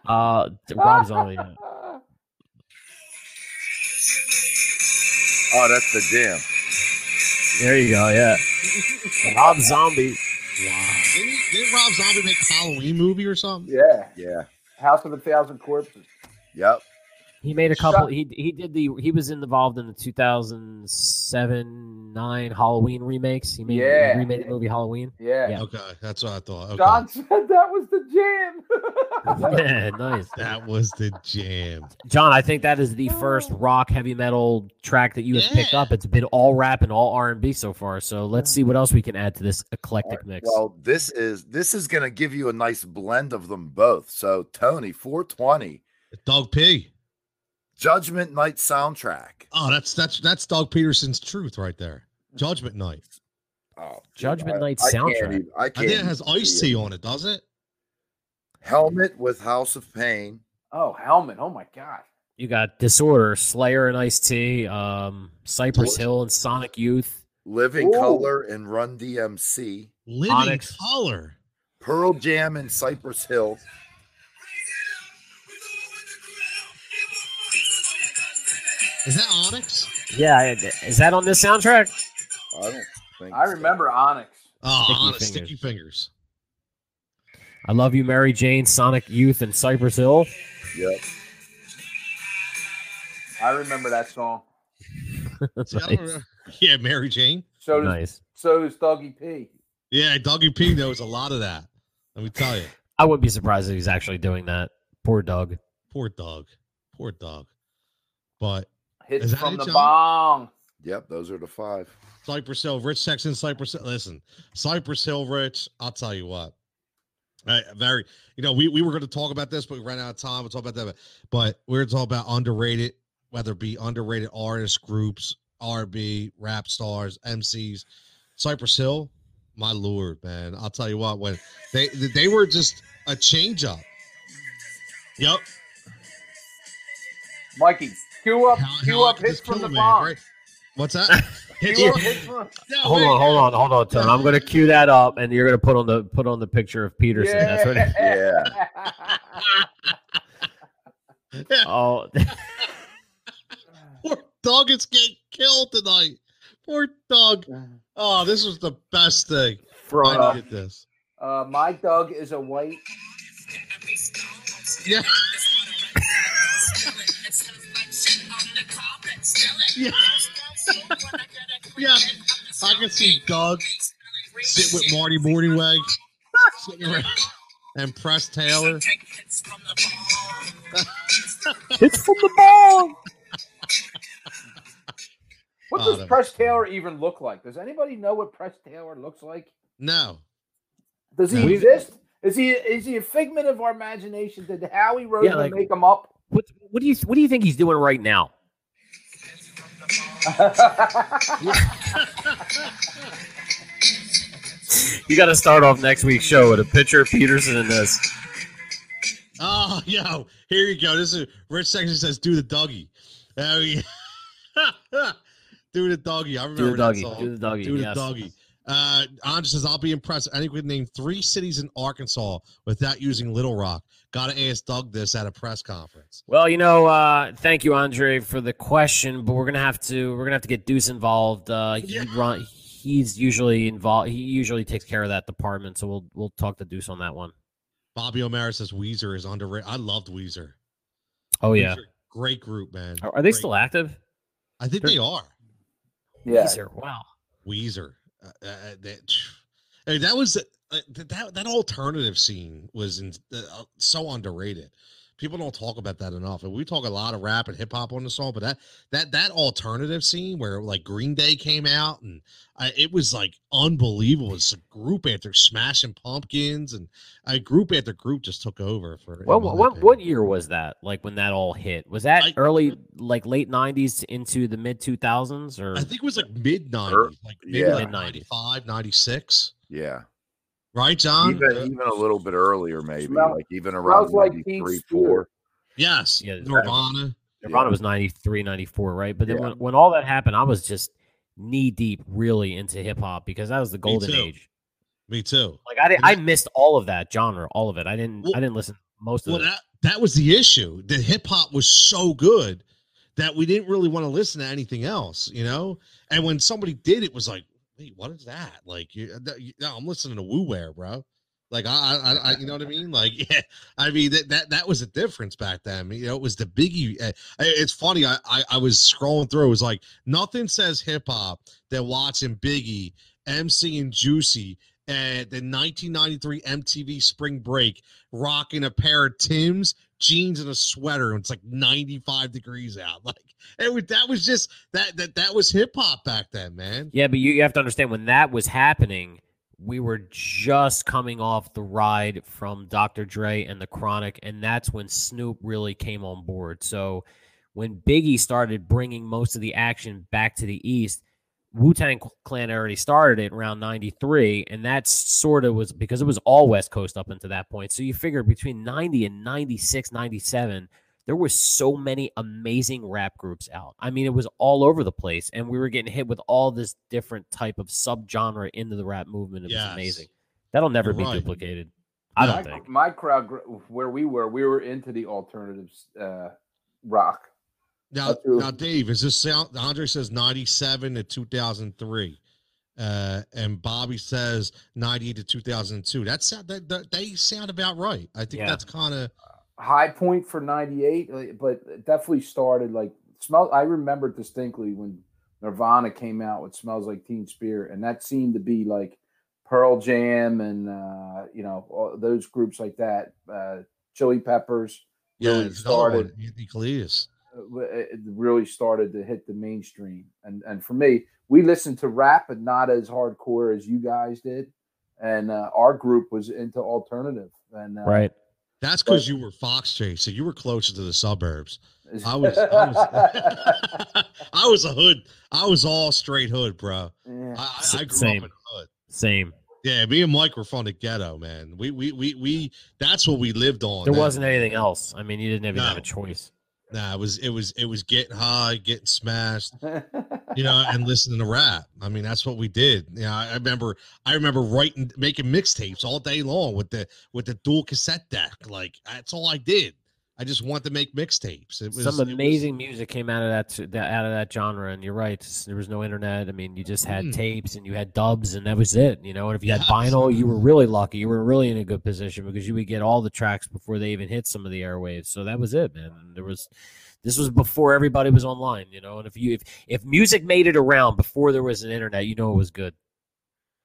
Uh, Rob Zombie. Oh, that's the jam. There you go. Yeah. Rob Zombie. Wow. Didn't, didn't Rob Zombie make a Halloween movie or something? Yeah. Yeah. House of a Thousand Corpses. Yep. He made a couple. Shut- He he did the. He was involved in the 2007 nine Halloween remakes. He made Yeah. he remade the movie Halloween. Yeah. Yeah. Okay, that's what I thought. Okay. John said that was the jam. Yeah, nice. That was the jam. John, I think that is the first rock heavy metal track that you have picked up. It's been all rap and all R and B so far. So let's see what else we can add to this eclectic mix. Well, this is this is gonna give you a nice blend of them both. So Tony, 420, Doug P. Judgment Night soundtrack. Oh, that's that's that's Doug Pederson's truth right there. Judgment Night. Oh, dude, Judgment I- Night I can't soundtrack. even- I I can't. think it has Ice see T on it, does it? Helmet with House of Pain. oh, helmet. Oh my god. you got Disorder, Slayer and Ice T, um, Cypress Tor- Hill and Sonic Youth. Living Ooh. Color and Run DMC. Living Onyx. Color. Pearl Jam and Cypress Hill. Is that Onyx? Yeah, is that on this soundtrack? I don't think I so. remember Onyx. Oh, Sticky Onyx, Fingers. Sticky Fingers. I love you, Mary Jane, Sonic Youth, and Cypress Hill. Yep. I remember that song. See, I nice. remember- Yeah, Mary Jane. So does nice. so does Doggy P. Yeah, Doggy P knows a lot of that. Let me tell you. I wouldn't be surprised if he's actually doing that. Poor Doug. Poor Doug. Poor Doug. But Hits Is from the John? bong. Yep, those are the five. Cypress Hill, Rich Texan, Cypress Hill. Listen, Cypress Hill, Rich. I'll tell you what. I, very, you know, we, we were going to talk about this, but we ran out of time. We'll talk about that. But we're talking about underrated, whether it be underrated artists, groups, RB, rap stars, MCs. Cypress Hill, my lord, man. I'll tell you what, when they they were just a change up. Yep. Mikey, cue up, How- cue how up hits from the a man, right? What's that? It's from- are- it's from- No, Hold wait. on, hold on, hold on, Tone. I'm gonna cue that up, and you're gonna put on the put on the picture of Pederson. That's what. It, Yeah. oh, Poor dog is getting killed tonight. Poor dog. Oh, this was the best thing. I Uh, needed this. uh, my dog is a white. Yeah. Yeah. Yeah. I can see Doug sit with Marty Mornhinweg and Press Taylor. it's from the ball. What Oh, does that- Press Taylor even look like? Does anybody know what Press Taylor looks like? No. Does he No. exist? Is he is he a figment of our imagination? Did Howie Roseman like- make him up? What What do you What do you think he's doing right now? You got to start off next week's show with a picture of Pederson in this. Oh, yo, here you go. This is Rich Section says, "Do the Dougie." Oh yeah, do the doggy. I remember Do the doggy. Do the doggy. Do the yes. doggy. Uh, Andre says, "I'll be impressed. Anyone could name three cities in Arkansas without using Little Rock." Got to ask Doug this at a press conference. Well, you know, uh, thank you, Andre, for the question, but we're gonna have to we're gonna have to get Deuce involved. Uh, he Yeah. run. He's usually involved. He usually takes care of that department, so we'll we'll talk to Deuce on that one. Bobby O'Mara says Weezer is underrated. I loved Weezer. Oh yeah, Weezer, great group, man. are, are they Great. still active? I think they're- they are. yeah. Weezer, Wow. Weezer. Uh, uh, that, hey, that was uh, that that alternative scene was in, uh, so underrated. People don't talk about that enough, and we talk a lot of rap and hip hop on the song. But that that that alternative scene where like Green Day came out and I, it was like unbelievable. It's a group after Smashing Pumpkins and a group after group just took over for. in What what opinion. what year was that? Like when that all hit? Was that I- early, like late '90s into the mid 2000s, or I think it was like mid Er, nineties, like maybe yeah. like Mid-nineties. 95, 96. Yeah. Right, John? Even even a little bit earlier, maybe Smell- like even around like maybe Teen three, Spirit. four. yes, Yeah, Nirvana. Nirvana Yeah. was 93, 94, right? But then Yeah. when, when all that happened, I was just knee deep really into hip hop because that was the golden too. age. Me too. Like I didn't, I missed all of that genre, all of it. I didn't Well- I didn't listen to most of Well, it. that that was the issue. The hip hop was so good that we didn't really want to listen to anything else, you know. And when somebody did, it was like, wait, what is that? Like, you, no, I'm listening to Woo Wear, bro. Like, I, I, I, you know what I mean? Like, yeah, I mean that that that was a difference back then. You know, it was the Biggie. uh, It's funny. I, I I was scrolling through. It was like nothing says hip hop than watching Biggie, MC and Juicy, at the 1993 MTV Spring Break rocking a pair of Tim's jeans and a sweater. And it's like 95 degrees out. Like was, that was just that that that was hip hop back then, man. Yeah, but you, you have to understand when that was happening, we were just coming off the ride from Dr. Dre and the Chronic, and that's when Snoop really came on board. So when Biggie started bringing most of the action back to the East, Wu Tang Clan already started it around 93, and that sort of was because it was all West Coast up until that point. So you figure between 90 and 96, 97, there were so many amazing rap groups out. I mean, it was all over the place, and we were getting hit with all this different type of subgenre into the rap movement. It Yes. was amazing. That'll never You're be right. duplicated. I don't my, think. my crowd where we were, we were into the alternatives uh, rock. Now, That's now, Dave, is this sound? Andre says 97 to 2003. Uh, and Bobby says 90 to 2002. That sound that, that they sound about right. I think Yeah. that's kind of High point for '98, but definitely started like smell. I remember distinctly when Nirvana came out with "Smells Like Teen Spirit," and that seemed to be like Pearl Jam and uh, you know all those groups like that. Uh, Chili Peppers yeah. really it's another one, started. Anthony Kiedis. uh, it really started to hit the mainstream. And and for me, we listened to rap, but not as hardcore as you guys did. And uh, our group was into alternative. And uh, Right. That's because you were Fox Chase, so you were closer to the suburbs. I was, I was, I was a hood. I was all straight hood, bro. Yeah. I, I- S- I grew same. up in the hood. Same. Yeah, me and Mike were from the ghetto, man. We, we, we, we. That's what we lived on. There wasn't anything else. I mean, you didn't even have a choice. Nah, it was, it was, it was getting high, getting smashed. you know, and listening to rap. I mean, that's what we did. You know, I, I remember, I remember writing, making mixtapes all day long with the with the dual cassette deck. Like that's all I did. I just want to make mixtapes. It was Some it was- amazing music came out of that, that out of that genre, and you're right. There was no internet. I mean, you just had Mm. tapes and you had dubs, and that was it. You know, and if you had vinyl, you were really lucky. You were really in a good position because you would get all the tracks before they even hit some of the airwaves. So that was it, man. There was, this was before everybody was online. You know, and if you if if music made it around before there was an internet, you know it was good.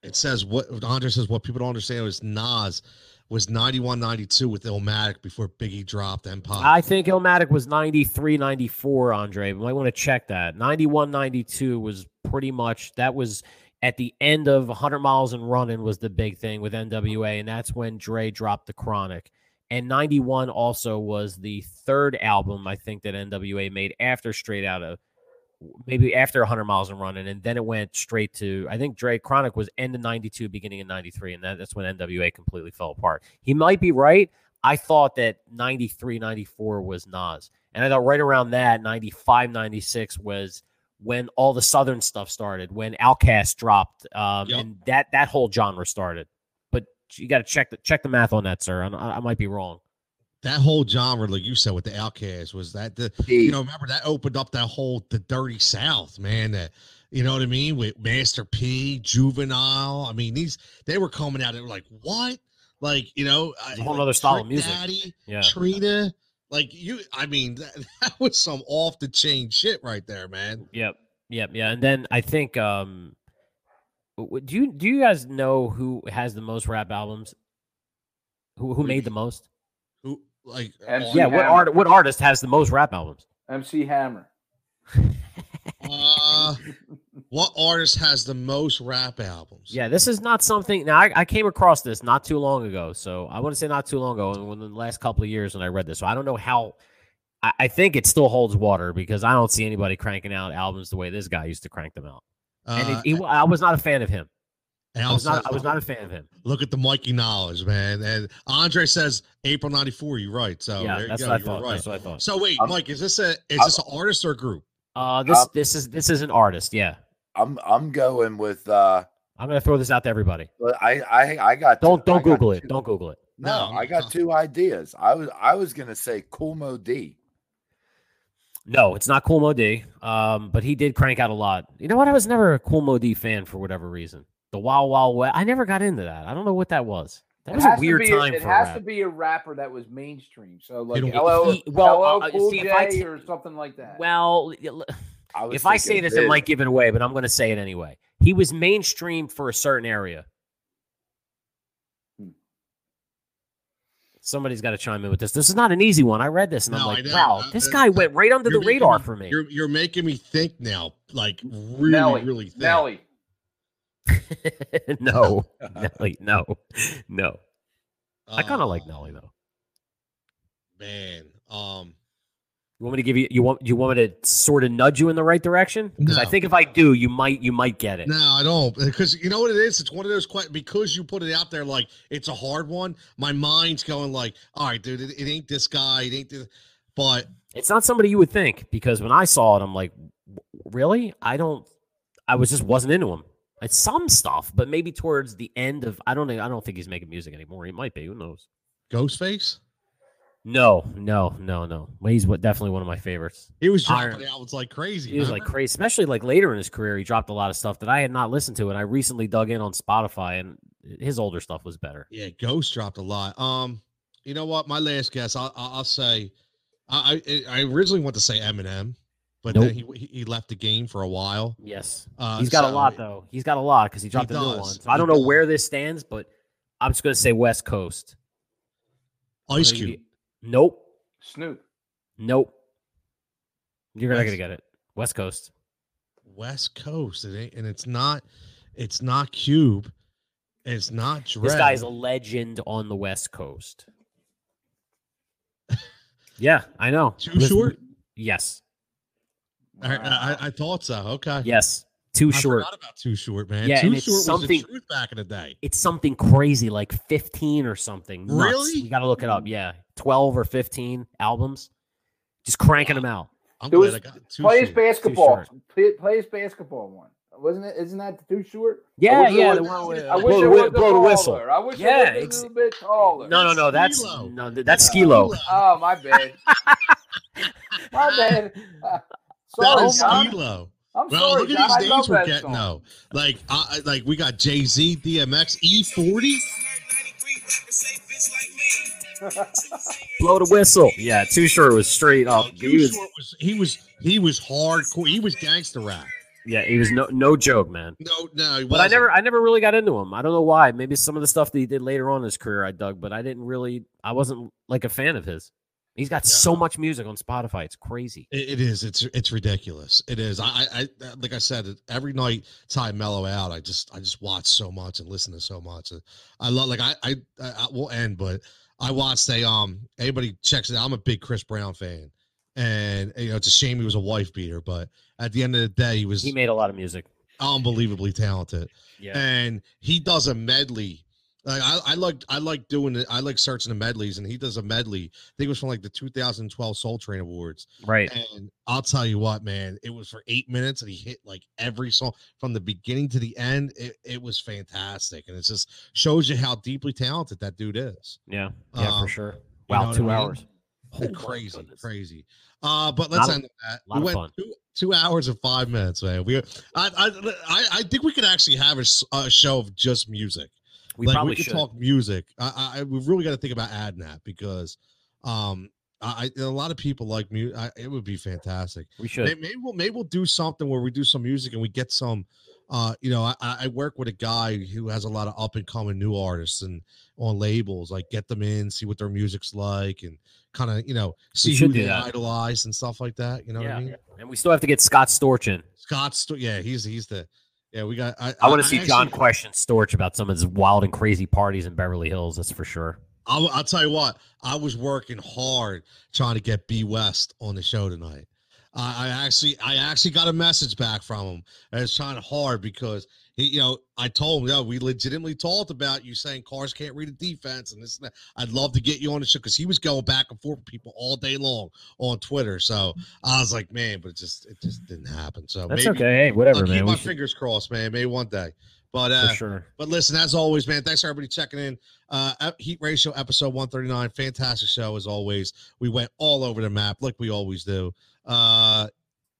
It says what Andre says. What people don't understand was Nas was 91, 92 with Illmatic before Biggie dropped Empire. I think Illmatic was 93, 94, Andre. You might want to check that. 91, 92 was pretty much, that was at the end of 100 Miles and Running was the big thing with NWA, and that's when Dre dropped The Chronic. And 91 also was the third album, I think, that NWA made after Straight Out of, maybe after 100 Miles and Running, and then it went straight to, I think Dre Chronic was end of 92, beginning of 93, and that, that's when NWA completely fell apart. He might be right. I thought that 93, 94 was Nas. And I thought right around that, 95, 96 was when all the Southern stuff started, when Outkast dropped, um, Yep. and that that whole genre started. But you got to check the check the math on that, sir. I, I might be wrong. that whole genre, like you said, with the OutKast, was that the you know remember that opened up that whole the dirty South, man. That you know what I mean with Master P, Juvenile. I mean these they were coming out. They were like what, like you know, It's a whole like other style of music. Daddy, Yeah. Trina. Like you, I mean, that, that was some off the chain shit right there, man. Yep. Yep. Yeah. And then I think um w- w- do you do you guys know who has the most rap albums? Who who What do you made the most? Who like MC on- Yeah, what art what artist has the most rap albums? MC Hammer. Uh, what artist has the most rap albums? Yeah, this is not something. Now, I, I came across this not too long ago. So I want to say not too long ago, and within the last couple of years when I read this. So I don't know how. I, I think it still holds water because I don't see anybody cranking out albums the way this guy used to crank them out. And Uh, it, he, I was not a fan of him. I Al was not. I was not a fan of him. Look at the Mikey knowledge, man. And Andre says April '94. You're right. So yeah, there you that's go. what I thought. right. That's what I thought. So wait, I'm- Mike, is this a is I'm- this an artist or a group? Uh, this Um, this is this is an artist. Yeah, I'm I'm going with uh I'm gonna throw this out to everybody. I I I got Don't I don't got Google it. two- Don't Google it. No, No, I got no. two ideas. I was I was gonna say Kool Moe Dee. No, it's not Kool Moe Dee. Um, but he did crank out a lot. You know what? I was never a Kool Moe Dee fan for whatever reason. The Wild Wild West. I never got into that. I don't know what that was. That It was a weird be time it for has rap. to be a rapper that was mainstream. So like You know, LL, he- well, LL uh, Cool see, J if I t- or something like that. Well, I if I say this, it might give it away, but I'm going to say it anyway. He was mainstream for a certain area. Somebody's got to chime in with this. This is not an easy one. I read this and No, I'm like, wow, Uh, this uh, guy went right under You're the radar me- for me. You're you're making me think now, like really, Nelly, really think. Nelly. no, Nelly, no, no. I kind of like Uh, Nelly though. Man, um, You want me to give you? You want you want me to sort of nudge you in the right direction? Because I think if I do, you might you might get it. no, I don't because you know what it is. It's one of those quite because you put it out there like it's a hard one. My mind's going like, all right, dude, it, it ain't this guy, it ain't this, but It's not somebody you would think because when I saw it, I'm like, really? I don't. I was just wasn't into him. It's some stuff, but maybe towards the end of I don't know. I don't think he's making music anymore. He might be. Who knows? Ghostface, No, no, no, no. Well, he's what definitely one of my favorites. he was dropping Iron- albums like crazy. He was like crazy, especially like later in his career. He dropped a lot of stuff that I had not listened to, and I recently dug in on Spotify, and his older stuff was better. Yeah, Ghost dropped a lot. Um, you know what? My last guess, I'll, I'll I'll say, I I I originally want to say Eminem, but then he he he left the game for a while. Yes, Uh, he's got a lot though. He's got a lot because he dropped a new one. So I don't know does. where this stands, but I'm just gonna say West Coast. Ice Cube. Give you- Nope. Snoop. Nope. You're not gonna get it. West Coast. West Coast. It ain't, and it's not, it's not Cube. It's not Dre. This guy's a legend on the West Coast. yeah, I know. Too Listen- short? Yes. I, I, I thought so. Okay. Yes. Too I short. about Too Short, man. Yeah, Too and it's Short was something- the truth back in the day. It's something crazy, like 15 or something. Nuts. Really? You got to look it up. Yeah. 12 or 15 albums. Just cranking them out. I'm There glad was- I got two. Play his short. basketball. short. Play, play basketball one. Wasn't it? Isn't that too short? Yeah, yeah. was- The one with, I wish blow, it the, was whi- blow the whistle. taller. I wish Yeah, it was ex- a little bit taller. No, no, no. That's Skee-Lo. no. That's Skee-Lo. Oh, my bad. my bad. Uh, That sorry, is John. Skee-Lo. I'm Bro, sorry, look at John. These love names we're getting song. though. Like, I, like we got Jay Z, DMX, E-40. Blow the whistle. Yeah, Too Short was straight up. Too He was, Short was he was he was hardcore. He was gangster rap. yeah, he was no no joke, man. No, no, he But I wasn't. never, I never really got into him. I don't know why. Maybe some of the stuff that he did later on in his career I dug, but I didn't really. I wasn't like a fan of his. He's got so much music on Spotify. It's crazy. It, is. It's it's ridiculous. It is. I, I I like I said every night I mellow out. I just I just watch so much and listen to so much. I love like I I, I will end, but I watched a um anybody checks it out. I'm a big Chris Brown fan, and you know it's a shame he was a wife beater, but at the end of the day, he was He made a lot of music. unbelievably talented. Yeah. and he does a medley. Like I, I like I like doing it. I like searching the medleys, and he does a medley. I think it was from like the 2012 Soul Train Awards. Right. And I'll tell you what, man, it was for eight minutes, and he hit like every song from the beginning to the end. It, it was fantastic, and it just shows you how deeply talented that dude is. Yeah. Yeah, Um, for sure. you Wow, know two I mean? hours. Oh crazy, goodness. crazy. Uh, but let's Lot of- end with that. We went two, two hours and five minutes, man. We, I, I, I, I think we could actually have a show of just music. We like probably we could should. talk music. I, I, we've really got to think about adding that because, um, I, I- a lot of people like music. It would be fantastic. we should. Maybe, maybe we'll maybe we'll do something where we do some music and we get some. Uh, you know, I, I work with a guy who has a lot of up and coming new artists and on labels. Like get them in, see what their music's like, and kind of you know see who they that. idolize and stuff like that. You know yeah. what I mean? And we still have to get Scott Storch in. Scott, Sto- yeah, he's he's the yeah. We got. I, I want to see John question Storch about some of his wild and crazy parties in Beverly Hills. That's for sure. I'll, I'll tell you what, I was working hard trying to get B West on the show tonight. I, I actually, I actually got a message back from him. It's was trying hard because he, you know, I told him, yeah, we legitimately talked about you saying cars can't read a defense and this and that. I'd love to get you on the show because he was going back and forth with people all day long on Twitter. So I was like, man, but it just, it just didn't happen. So That's maybe, okay. Hey, whatever, I'll keep man. my should, fingers crossed, man. Maybe one day. But uh, sure. but listen, as always, man, thanks for everybody checking in. Uh, Heat Ratio episode 139. Fantastic show as always. We went all over the map like we always do. Uh,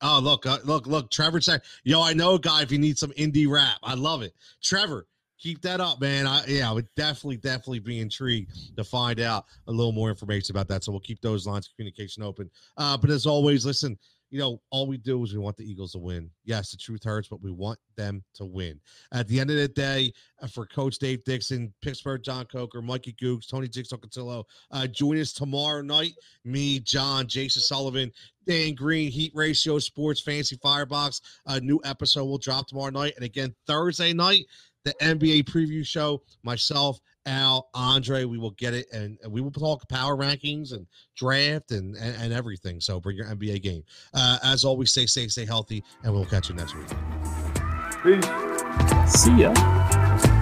oh, look, uh, look, look. Trevor said, Yo, I know a guy if you need some indie rap. I love it. Trevor, keep that up, man. I, yeah, I would definitely, definitely be intrigued to find out a little more information about that. So we'll keep those lines of communication open. Uh, but as always, listen, you know, all we do is we want the Eagles to win. Yes, the truth hurts, but we want them to win. At the end of the day, uh, for Coach Dave Dixon, Pittsburgh John Coker, Mikey Googs, Tony Jigsaw Cotillo, uh, join us tomorrow night. Me, John, Jason Sullivan, Dan Green, Heat Ratio Sports Fancy Firebox. A new episode will drop tomorrow night. And again, Thursday night, the NBA preview show. Myself, Al, Andre, we will get it and, and we will talk power rankings and draft and, and, and everything. So bring your NBA game. Uh, as always, stay safe, stay healthy, and we'll catch you next week. Peace. See ya.